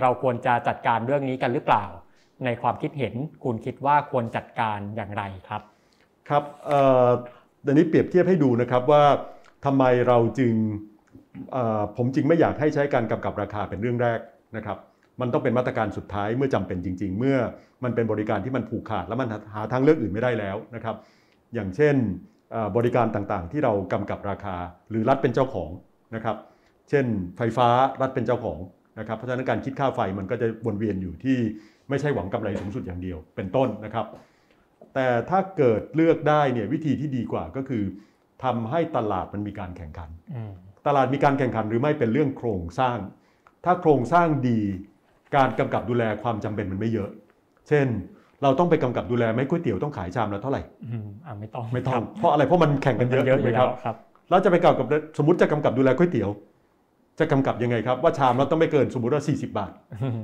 เราควรจะจัดการเรื่องนี้กันหรือเปล่า ในความคิดเห็นคุณคิดว่าควรจัดการอย่างไรครับ ครับเอ่อเดี๋ยวนี้เปรียบเทียบให้ดูนะครับว่าทำไมเราจึงผมจึงไม่อยากให้ใช้การกำกับราคาเป็นเรื่องแรกนะครับมันต้องเป็นมาตรการสุดท้ายเมื่อจำเป็นจริง ๆ เมื่อมันเป็นบริการที่มันผูกขาด แล้วมันหาทางเลือกอื่นไม่ได้แล้วนะครับอย่างเช่นบริการต่างๆ ที่เรากำกับราคาหรือรัฐเป็นเจ้าของนะครับ เช่น ไฟฟ้ารัฐเป็นเจ้าของนะครับเพราะฉะนั้นการคิดค่าไฟมันก็จะวนเวียนอยู่ที่ไม่ใช่หวังกำไรสูงสุดอย่างเดียวเป็นต้นนะครับ แต่ถ้าเกิดเลือกได้เนี่ยวิธีที่ดีกว่าก็คือทำให้ตลาดมันมีการแข่งขันอืมตลาดมีการแข่งขันหรือไม่เป็นเรื่องโครงสร้าง ถ้าโครงสร้างดีการกำกับดูแลความจำเป็นมันไม่เยอะ เช่น เราต้องไปกำกับดูแลไหม่ก๋วยเตี๋ยวต้องขายชามละเท่าไหร่อืมอ่าไม่ต้องไม่ต้อคงรับเพราะอะไรเพราะมันแข่งกันเยอะเยอะอถูกยู่ไหมแล้ครัวบครับเราจะไปกำกับสมมติจะกำกับดูแลก๋วยเตี๋ยว จะกำกับยังไงครับ ว่าชามเราต้องไม่เกินสมมติว่า 40 บาทอืม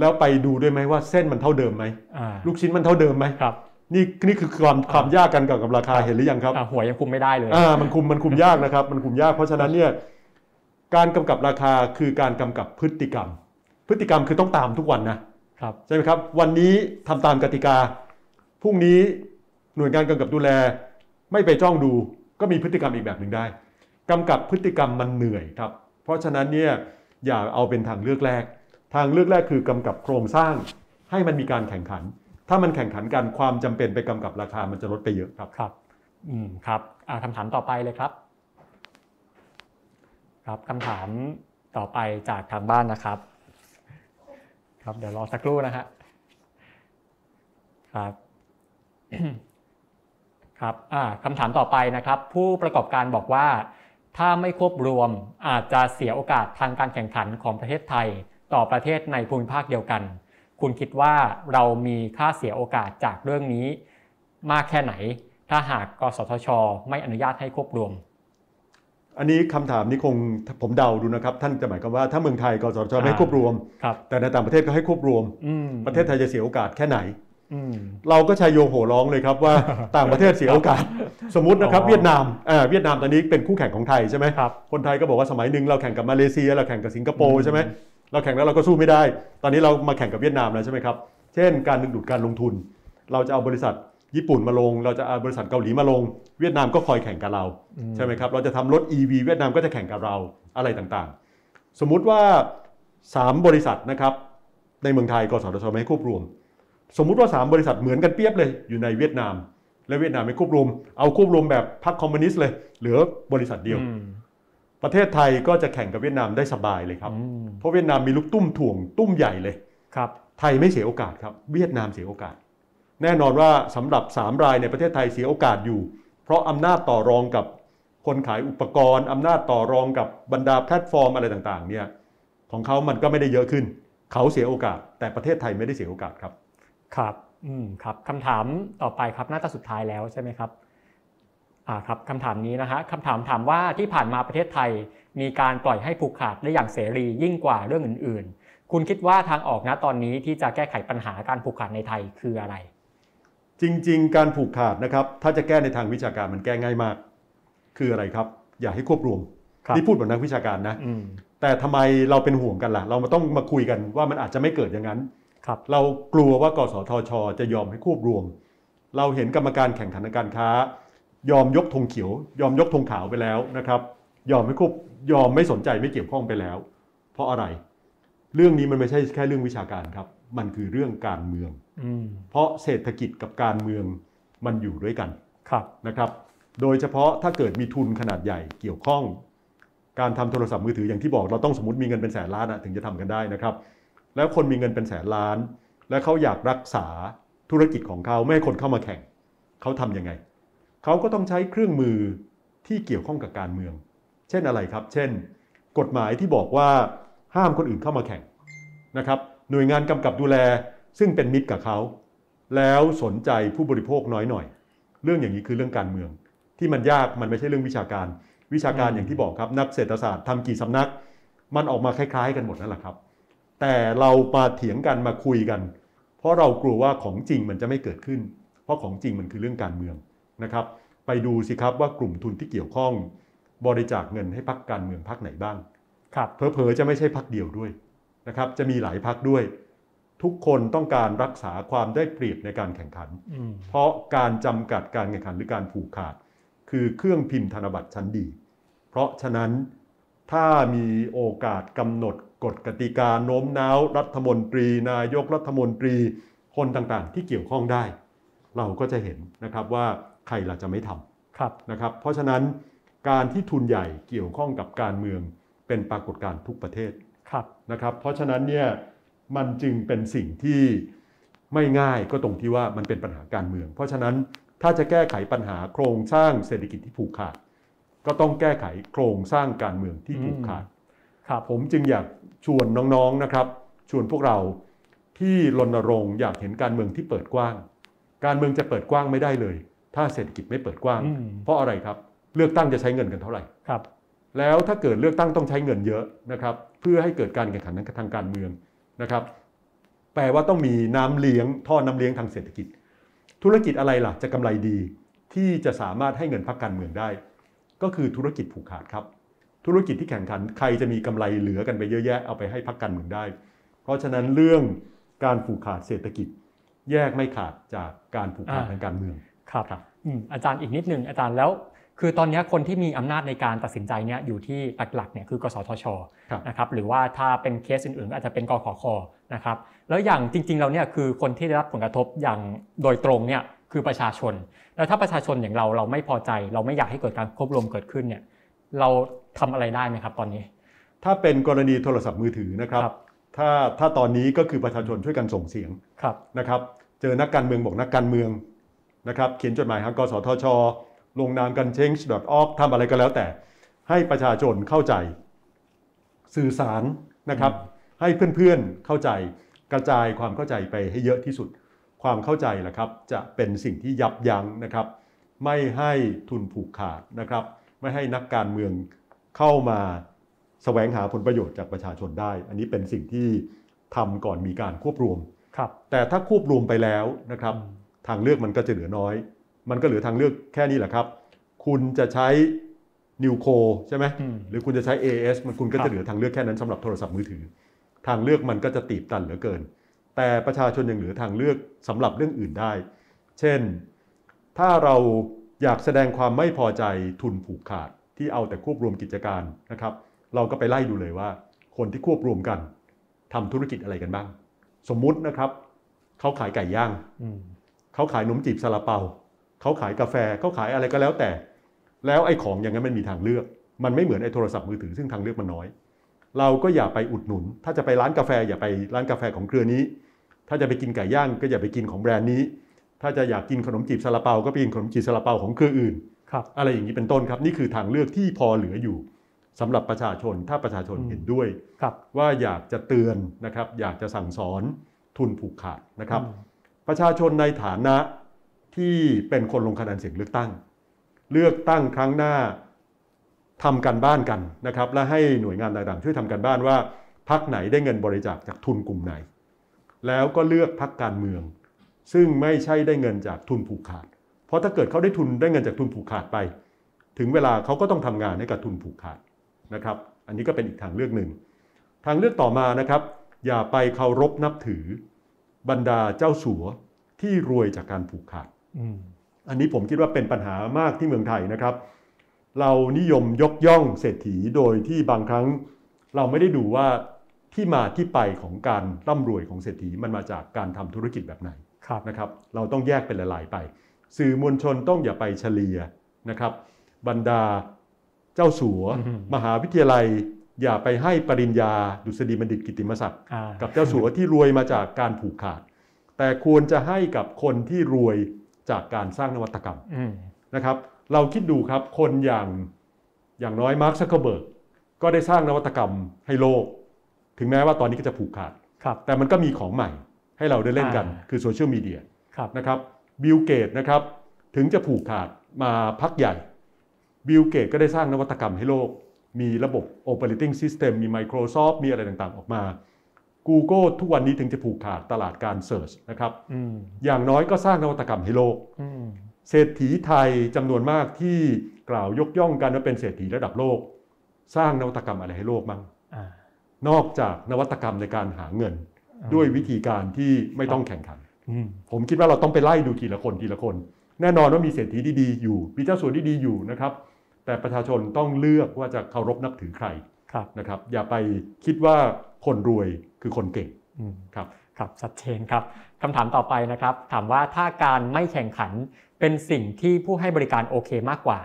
แล้วไปดูด้วยไหมว่าเส้นมันเท่าเดิมไหมอ่าลูกชิ้นมันเท่าเดิมไหมครับนี่นี่คือความความยากกันกับราคาเห็นหรือยังครับอ่าหัวยังคุมไม่ได้เลยอ่ามันคุมมันคุมยากนะครับ มันคุมยากเพราะฉะนั้นเนี่ยการกำกับราคาคือการกำกับพฤติกรรม พฤติกรรมคือต้องตามทุกวันนะครับใช่ไหมครับ วันนี้ทำตามกติกาพรุ่งนี้หน่วยงานกำกับดูแล ไม่ไปจ้องดู ก็มีพฤติกรรมอีกแบบหนึ่งได้กำกับพฤติกรรมมันเหนื่อยครับ เพราะฉะนั้นเนี่ยอย่าเอาเป็นทางเลือกแรก ทางเลือกแรกคือกำกับโครงสร้างให้มันมีการแข่งขัน ถ้ามันแข่งขันกันความจำเป็นไปกำกับราคามันจะลดไปเยอะครับครับอืมครับอ่าคำถามต่อไปเลยครับ ครับคำถามต่อไปจากทางบ้านนะครับ ครับเดี๋ยวรอสักครู่นะฮะครับครับคำถามต่อไปนะครับ ผู้ประกอบการบอกว่า ถ้าไม่ควบรวมอาจจะเสียโอกาสทางการแข่งขันของประเทศไทย ต่อประเทศในภูมิภาคเดียวกัน คุณคิดว่าเรามีค่าเสียโอกาสจากเรื่องนี้ มากแค่ไหน ถ้าหากกสทช ไม่อนุญาตให้ควบรวม อันนี้คำถามนี้คงผมเดาดูนะครับ ท่านจะหมายความว่าถ้าเมืองไทยกสทชไม่ควบรวมครับแต่ในต่างประเทศก็ให้ควบรวมอืมประเทศไทยจะเสียโอกาสแค่ไหนอืม เราก็ชัยโยโห่ร้องเลยครับว่าต่างประเทศเสียโอกาส สมมตินะครับอ๋อเวียดนามอ่าเวียดนามตอนนี้เป็นคู่แข่งของไทยใช่ไหมครับคนไทยก็บอกว่าสมัยหนึ่งเราแข่งกับมาเลเซีย เราแข่งกับสิงคโปอืร์มใช่ไหมเราแข่งแล้วเราก็สู้ไม่ได้ ตอนนี้เรามาแข่งกับเวียดนามแล้วใช่ไหมครับเช่น การดึงดูดการลงทุน เราจะเอาบริษัทญี่ปุ่นมาลง เราจะเอาบริษัทเกาหลีมาลง เวียดนามก็คอยแข่งกับเราอืใช่ไหมครับเราจะทำรถ EV เวียดนามก็จะแข่งกับเราอะไรต่างๆ สมมุติว่า 3 บริษัทนะครับในเมืองไทยกสทชไม่ให้ควบรวม สมมุติว่า 3 บริษัทเหมือนกันเปรียบเลยอยู่ในเวียดนาม และเวียดนามไม่ควบรวม เอาควบรวมแบบพรรคคอมมิวนิสต์เลย เหลือบริษัทเดียวอืมประเทศไทยก็จะแข่งกับเวียดนามได้สบายเลยครับอืมเพราะเวียดนามมีลูกตุ้มถ่วงตุ้มใหญ่เลยครับ ไทยไม่เสียโอกาสครับ เวียดนามเสียโอกาส แน่นอนว่าสำหรับ 3 รายในประเทศไทยเสียโอกาสอยู่ เพราะอำนาจต่อรองกับคนขายอุปกรณ์อำนาจต่อรองกับบรรดาแพลตฟอร์มอะไรต่างๆเนี่ยของเขามันก็ไม่ได้เยอะขึ้น เขาเสียโอกาส แต่ประเทศไทยไม่ได้เสียโอกาสครับ ครับอืมครับคำถามต่อไปครับน่าจะสุดท้ายแล้วใช่ไหมครับอ่าครับคำถามนี้นะฮะคำถามถามว่าที่ผ่านมาประเทศไทย มีการปล่อยให้ผูกขาดได้อย่างเสรียิ่งกว่าเรื่องอื่น ๆ คุณคิดว่าทางออกนะตอนนี้ที่จะแก้ไขปัญหาการผูกขาดในไทยคืออะไร จริง ๆ การผูกขาดนะครับ ถ้าจะแก้ในทางวิชาการมันแก้ง่ายมาก คืออะไรครับ อย่าให้ควบรวมครับนี่พูดแบบนักวิชาการนะอืมแต่ทำไมเราเป็นห่วงกันล่ะ เรามาต้องมาคุยกันว่ามันอาจจะไม่เกิดอย่างนั้น ครับเรากลัวว่ากสทช จะยอมให้ควบรวม เราเห็นกรรมการแข่งขันทางการค้า ยอมยกธงเขียว ยอมยกธงขาวไปแล้วนะครับ ยอมให้ควบยอมไม่สนใจไม่เกี่ยวข้องไปแล้ว เพราะอะไร เรื่องนี้มันไม่ใช่แค่เรื่องวิชาการครับ มันคือเรื่องการเมืองอืมเพราะเศรษฐกิจกับการเมืองมันอยู่ด้วยกันครับนะครับ โดยเฉพาะถ้าเกิดมีทุนขนาดใหญ่เกี่ยวข้อง การทำโทรศัพท์มือถืออย่างที่บอกเราต้องสมมติมีเงินเป็นแสนล้านอะถึงจะทำกันได้นะครับ แล้วคนมีเงินเป็นแสนล้าน และเขาอยากรักษาธุรกิจของเขาไม่ให้คนเข้ามาแข่งเขาทำยังไงเขาก็ต้องใช้เครื่องมือที่เกี่ยวข้องกับการเมือง เช่นอะไรครับ เช่น กฎหมายที่บอกว่าห้ามคนอื่นเข้ามาแข่งนะครับหน่วยงานกำกับดูแลซึ่งเป็นมิตรกับเขาแล้วสนใจผู้บริโภคน้อยหน่อย เรื่องอย่างนี้คือเรื่องการเมือง ที่มันยากมันไม่ใช่เรื่องวิชาการ วิชาการอืมอย่างที่บอกครับนักเศรษฐศาสตร์ทำกี่สำนัก มันออกมาคล้าย ๆ กันหมดนั่นแหละครับ แต่เรามาเถียงกันมาคุยกัน เพราะเรากลัวว่าของจริงมันจะไม่เกิดขึ้น เพราะของจริงมันคือเรื่องการเมืองนะครับ ไปดูสิครับว่ากลุ่มทุนที่เกี่ยวข้อง บริจาคเงินให้พักการเมืองพักไหนบ้างครับเผลอๆจะไม่ใช่พักเดียวด้วยนะครับ จะมีหลายพักด้วย ทุกคนต้องการรักษาความได้เปรียบในการแข่งขันอืมเพราะการจำกัดการแข่งขันหรือการผูกขาด คือเครื่องพิมพ์ธนบัตรชั้นดี เพราะฉะนั้น ถ้ามีโอกาสกำหนดกฎกติกาโน้มน้าวรัฐมนตรี นายกรัฐมนตรี คนต่างๆ ที่เกี่ยวข้องได้ เราก็จะเห็นนะครับว่าใครล่ะจะไม่ทำครับนะครับ เพราะฉะนั้นการที่ทุนใหญ่เกี่ยวข้องกับการเมืองเป็นปรากฏการณ์ทุกประเทศครับนะครับ เพราะฉะนั้นเนี่ยมันจึงเป็นสิ่งที่ไม่ง่ายก็ตรงที่ว่ามันเป็นปัญหาการเมือง เพราะฉะนั้นถ้าจะแก้ไขปัญหาโครงสร้างเศรษฐกิจที่ผูกขาด ก็ต้องแก้ไขโครงสร้างการเมืองที่ผูกขาดครับผมจึงอยากชวนน้องๆนะครับ ชวนพวกเราที่รณรงค์อยากเห็นการเมืองที่เปิดกว้าง การเมืองจะเปิดกว้างไม่ได้เลย ถ้าเศรษฐกิจไม่เปิดกว้างอืมเพราะอะไรครับ เลือกตั้งจะใช้เงินกันเท่าไหร่ครับ แล้วถ้าเกิดเลือกตั้งต้องใช้เงินเยอะนะครับ เพื่อให้เกิดการแข่งขันทางการเมืองนะครับ แปลว่าต้องมีน้ำเลี้ยงท่อน้ำเลี้ยงทางเศรษฐกิจ ธุรกิจอะไรล่ะจะกำไรดี ที่จะสามารถให้เงินพักการเมืองได้ ก็คือธุรกิจผูกขาดครับ ธุรกิจที่แข่งขันใครจะมีกำไรเหลือกันไปเยอะแยะเอาไปให้พักการเมืองได้ เพราะฉะนั้นเรื่องการผูกขาดเศรษฐกิจ แยกไม่ขาดจากการผูกขาดอ่าทางการเมืองครับครับอืมอาจารย์อีกนิดนึงอาจารย์แล้วคือตอนนี้คนที่มีอำนาจในการตัดสินใจเนี่ยอยู่ที่หลักๆเนี่ยคือกสทชครับนะครับหรือว่าถ้าเป็นเคสอื่นๆ ก็อาจจะเป็นกขคนะครับแล้วอย่างจริงๆเราเนี่ยคือคนที่ได้รับผลกระทบอย่างโดยตรงเนี่ย คือประชาชน แล้วถ้าประชาชนอย่างเราเราไม่พอใจ เราไม่อยากให้เกิดการควบรวมเกิดขึ้นเนี่ยเราทำอะไรได้ไหมครับตอนนี้ ถ้าเป็นกรณีโทรศัพท์มือถือนะครับครับถ้าถ้าตอนนี้ก็คือประชาชนช่วยกันส่งเสียงครับนะครับ เจอนักการเมืองบอกนักการเมืองนะครับเขียนจดหมายหากสทช ลงนามกัน change.org ทำอะไรก็แล้วแต่ ให้ประชาชนเข้าใจ สื่อสารนะครับ ให้เพื่อนๆเข้าใจกระจายความเข้าใจไปให้เยอะที่สุด ความเข้าใจแหละครับจะเป็นสิ่งที่ยับยั้งนะครับ ไม่ให้ทุนผูกขาดนะครับ ไม่ให้นักการเมืองเข้ามาแสวงหาผลประโยชน์จากประชาชนได้ อันนี้เป็นสิ่งที่ทำก่อนมีการควบรวมครับ แต่ถ้าควบรวมไปแล้วนะครับอืมทางเลือกมันก็จะเหลือน้อย มันก็เหลือทางเลือกแค่นี้แหละครับ คุณจะใช้นิวโคใช่ไหมอืมหรือคุณจะใช้ AS มันคุณก็ครัจะบเหลือทางเลือกแค่นั้นสำหรับโทรศัพท์มือถือ ทางเลือกมันก็จะตีบตันเหลือเกิน แต่ประชาชนยังเหลือทางเลือกสำหรับเรื่องอื่นได้ เช่น ถ้าเราอยากแสดงความไม่พอใจทุนผูกขาดที่เอาแต่ควบรวมกิจการนะครับ เราก็ไปไล่ดูเลยว่า คนที่ควบรวมกันทำธุรกิจอะไรกันบ้าง สมมุตินะครับเขาขายไก่ย่างอืมเขาขายขนมจีบซาลาเปาเขาขายกาแฟเขาขายอะไรก็แล้วแต่ แล้วไอ้ของอย่างนั้นมันมีทางเลือก มันไม่เหมือนไอ้โทรศัพท์มือถือซึ่งทางเลือกมันน้อย เราก็อย่าไปอุดหนุน ถ้าจะไปร้านกาแฟอย่าไปร้านกาแฟของเครือนี้ ถ้าจะไปกินไก่ย่างก็อย่าไปกินของแบรนด์นี้ ถ้าจะอยากกินขนมจีบซาลาเปาก็ไปกินขนมจีบซาลาเปาของเครืออื่นครับอะไรอย่างนี้เป็นต้นครับ นี่คือทางเลือกที่พอเหลืออยู่สำหรับประชาชนถ้าประชาชนอืมเห็นด้วยครับว่าอยากจะเตือนนะครับ อยากจะสั่งสอนทุนผูกขาดนะครับอืมประชาชนในฐานะที่เป็นคนลงคะแนนเสียงเลือกตั้ง เลือกตั้งครั้งหน้า ทำกันบ้านกันนะครับและให้หน่วยงานต่างๆช่วยทำกันบ้านว่าพักไหนได้เงินบริจาคจากทุนกลุ่มไหน แล้วก็เลือกพักการเมือง ซึ่งไม่ใช่ได้เงินจากทุนผูกขาด เพราะถ้าเกิดเขาได้ทุนได้เงินจากทุนผูกขาดไป ถึงเวลาเขาก็ต้องทำงานให้กับทุนผูกขาดนะครับ อันนี้ก็เป็นอีกทางเลือกหนึ่ง ทางเลือกต่อมานะครับ อย่าไปเคารพนับถือ บรรดาเจ้าสัวที่รวยจากการผูกขาดอืมอันนี้ผมคิดว่าเป็นปัญหามากที่เมืองไทยนะครับ เรานิยมยกย่องเศรษฐีโดยที่บางครั้งเราไม่ได้ดูว่าที่มาที่ไปของการร่ำรวยของเศรษฐีมันมาจากการทำธุรกิจแบบไหนครับนะครับ เราต้องแยกเป็นหลาย ๆ ไป สื่อมวลชนต้องอย่าไปเฉลี่ยนะครับ บรรดาเจ้าสัวอืมมหาวิทยาลัย อย่าไปให้ปริญญาดุษฎีบัณฑิตกิตติมศักดิ์อ่ากับเจ้าสัวที่รวยมาจากการผูกขาด แต่ควรจะให้กับคนที่รวยจากการสร้างนวัตกรรมอืมนะครับ เราคิดดูครับคนอย่างอย่างน้อยมาร์คซักเคอร์เบิร์กก็ได้สร้างนวัตกรรมให้โลก ถึงแม้ว่าตอนนี้ก็จะผูกขาดครับแต่มันก็มีของใหม่ให้เราได้เล่นกันอ่าคือโซเชียลมีเดียครับนะครับบิลเกตส์นะครับถึงจะผูกขาดมาพักใหญ่บิลเกตก็ได้สร้างนวัตกรรมให้โลก มีระบบ Operating System มี Microsoft มีอะไรต่างๆ ออกมา Google ทุกวันนี้ถึงจะผูกขาดตลาดการ Search นะครับอืมอย่างน้อยก็สร้างนวัตกรรมให้โลกอืม เศรษฐีไทยจำนวนมากที่กล่าวยกย่องกันว่าเป็นเศรษฐีระดับโลก สร้างนวัตกรรมอะไรให้โลกบ้างอ่านอกจากนวัตกรรมในการหาเงิน ด้วยวิธีการที่ไม่ต้องแข่งขันอืมผมคิดว่าเราต้องไปไล่ดูทีละคนทีละคน แน่นอนว่ามีเศรษฐีที่ดีอยู่มีเจ้าสัวที่ดีอยู่นะครับ แต่ประชาชนต้องเลือกว่าจะเคารพนับถือใครครับนะครับ อย่าไปคิดว่าคนรวยคือคนเก่งอืมครับครับชัดเจนครับคำถามต่อไปนะครับ ถามว่าถ้าการไม่แข่งขัน เป็นสิ่งที่ผู้ให้บริการโอเคมากกว่า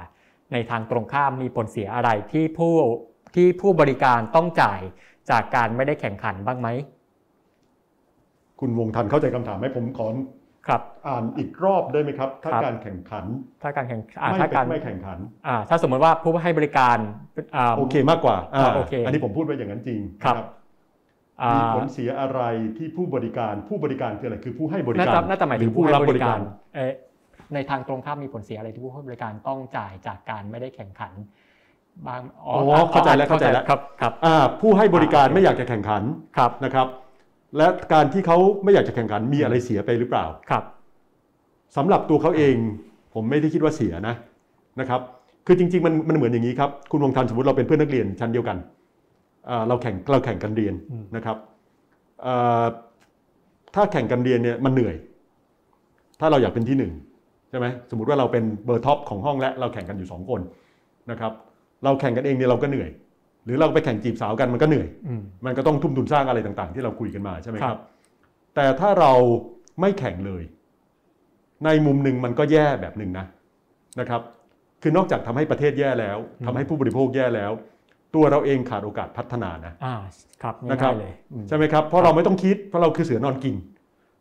ในทางตรงข้ามมีผลเสียอะไรที่ผู้ที่ผู้บริการต้องจ่ายจากการไม่ได้แข่งขันบ้างไหม คุณวงทันเข้าใจคำถามไหมผมขอครับอ่านอีกรอบได้ไหมครับ ถ้าครับการแข่งขัน ถ้าการแข่งอ่าไม่ถ้าเป็นการไม่แข่งขันอ่าถ้าสมมติว่าผู้ให้บริการอ่าโอเคมากกว่าอ่าอ่าโอเคอันนี้ผมพูดไว้อย่างนั้นจริงครับนะอ่ามีผลเสียอะไรที่ผู้บริการผู้บริการคืออะไรคือผู้ให้บริน่าการจะน่าจะหมายถึงรือผู้ให้รับบริการเอ๊ะ ในทางตรงข้ามมีผลเสียอะไรที่ผู้ให้บริการต้องจ่ายจากการไม่ได้แข่งขันบางอ๋อเข้าใจแล้วเข้าใจแล้วครับครับอ่าผู้ให้บริการอ่าโอเคไม่อยากจะแข่งขันครับนะครับ และการที่เขาไม่อยากจะแข่งขันมีอะไรเสียไปหรือเปล่าครับสำหรับตัวเขาเองผมไม่ได้คิดว่าเสียนะนะครับ คือจริงๆมันมันเหมือนอย่างนี้ครับคุณวงทันสมมติเราเป็นเพื่อนนักเรียนชั้นเดียวกันอ่าเราแข่งเราแข่งกันเรียนอืมนะครับอ่าถ้าแข่งกันเรียนเนี่ยมันเหนื่อย ถ้าเราอยากเป็นที่หนึ่ง ใช่ไหมสมมติว่าเราเป็นเบอร์ top ของห้องและเราแข่งกันอยู่สองคนนะครับเราแข่งกันเองเนี่ยเราก็เหนื่อย หรือเราไปแข่งจีบสาวกันมันก็เหนื่อยอืมมันก็ต้องทุ่มทุนสร้างอะไรต่างๆ ที่เราคุยกันมาใช่ไหมคครัรับบแต่ถ้าเราไม่แข่งเลย ในมุมหนึ่งมันก็แย่แบบหนึ่งนะนะครับ คือนอกจากทำให้ประเทศแย่แล้วทำให้ผู้บริโภคแย่แล้ว ตัวเราเองขาดโอกาสพัฒนานะอ่าครับนะครัง่าบยๆเลยอืมใช่ไหมครับเพราะเราไม่ต้องคิดเพราะเราคือเสือนอนกิน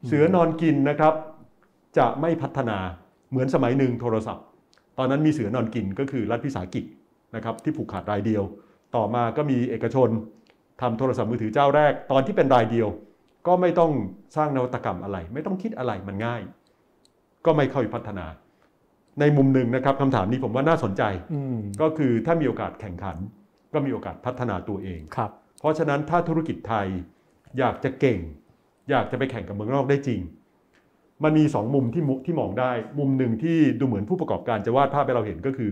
เสือนอนกินนะครับ จะไม่พัฒนา เหมือนสมัยหนึ่งโทรศัพท์ ตอนนั้นมีเสือนอนกินก็คือรัฐวิสาหกิจนะครับที่ผูกขาดรายเดียว ต่อมาก็มีเอกชนทำโทรศัพท์มือถือเจ้าแรก ตอนที่เป็นรายเดียว ก็ไม่ต้องสร้างนวัตกรรมอะไร ไม่ต้องคิดอะไรมันง่าย ก็ไม่ค่อยพัฒนา ในมุมหนึ่งนะครับคำถามนี้ผมว่าน่าสนใจอืมก็คือถ้ามีโอกาสแข่งขัน ก็มีโอกาสพัฒนาตัวเองครับ เพราะฉะนั้นถ้าธุรกิจไทยอยากจะเก่ง อยากจะไปแข่งกับเมืองนอกได้จริง มันมีสองมุมที่มุที่มองได้ มุมหนึ่งที่ดูเหมือนผู้ประกอบการจะวาดภาพให้เราเห็นก็คือ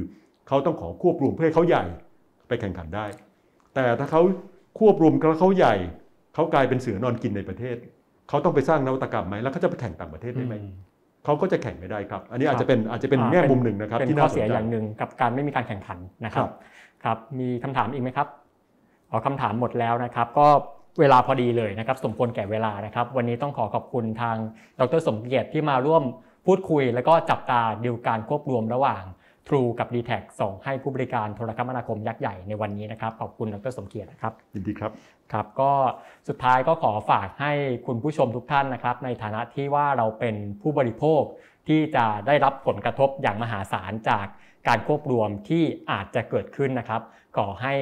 เขาต้องขอควบรวมเพื่อให้เขาใหญ่ไปแข่งขันได้ แต่ถ้าเขาควบรวมแล้วเขาใหญ่ เขากลายเป็นเสือนอนกินในประเทศ เขาต้องไปสร้างนวัตกรรมไหมแล้วเขาจะไปแข่งต่างประเทศได้ไหมอืมเขาก็จะแข่งไม่ได้ครับ อันนี้อาจครับจะเป็นอาจจะเป็นอ่าแง่เป็นมุมหนึ่งนะครับเป็นที่ข้น่าอสนเสียใจอย่างหนึ่งกับการไม่มีการแข่งขันนะครับครับครับมีคำถามอีกไหมครับอ๋อคำถามหมดแล้วนะครับ ก็ เวลาพอดีเลยนะครับ สมควรแก่เวลานะครับ วันนี้ต้องขอขอบคุณทางดรสมเกียรติที่มาร่วมพูดคุย แล้วก็จับตาดิวการควบรวมระหว่าง True กับ d t แทส่งให้ผู้บริการโทรคมนาคมยักษ์ใหญ่ในวันนี้นะครับ ขอบคุณดรสมเกียรตินะครับยินดีครับครับก็สุดท้ายก็ขอฝากให้คุณผู้ชมทุกท่านนะครับ ในฐานะที่ว่าเราเป็นผู้บริโภคที่จะได้รับผลกระทบอย่างมหาศาลจากการควบรวมที่อาจจะเกิดขึ้นนะครับ ขอให้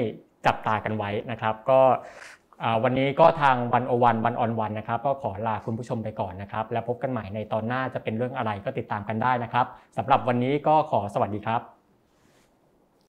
จับตากันไว้นะครับ ก็อ่า วันนี้ก็ทางวันโอวันวันออนวันนะครับก็ขอลาคุณผู้ชมไปก่อนนะครับ แล้วพบกันใหม่ในตอนหน้าจะเป็นเรื่องอะไรก็ติดตามกันได้นะครับสำหรับวันนี้ก็ขอสวัสดีครับ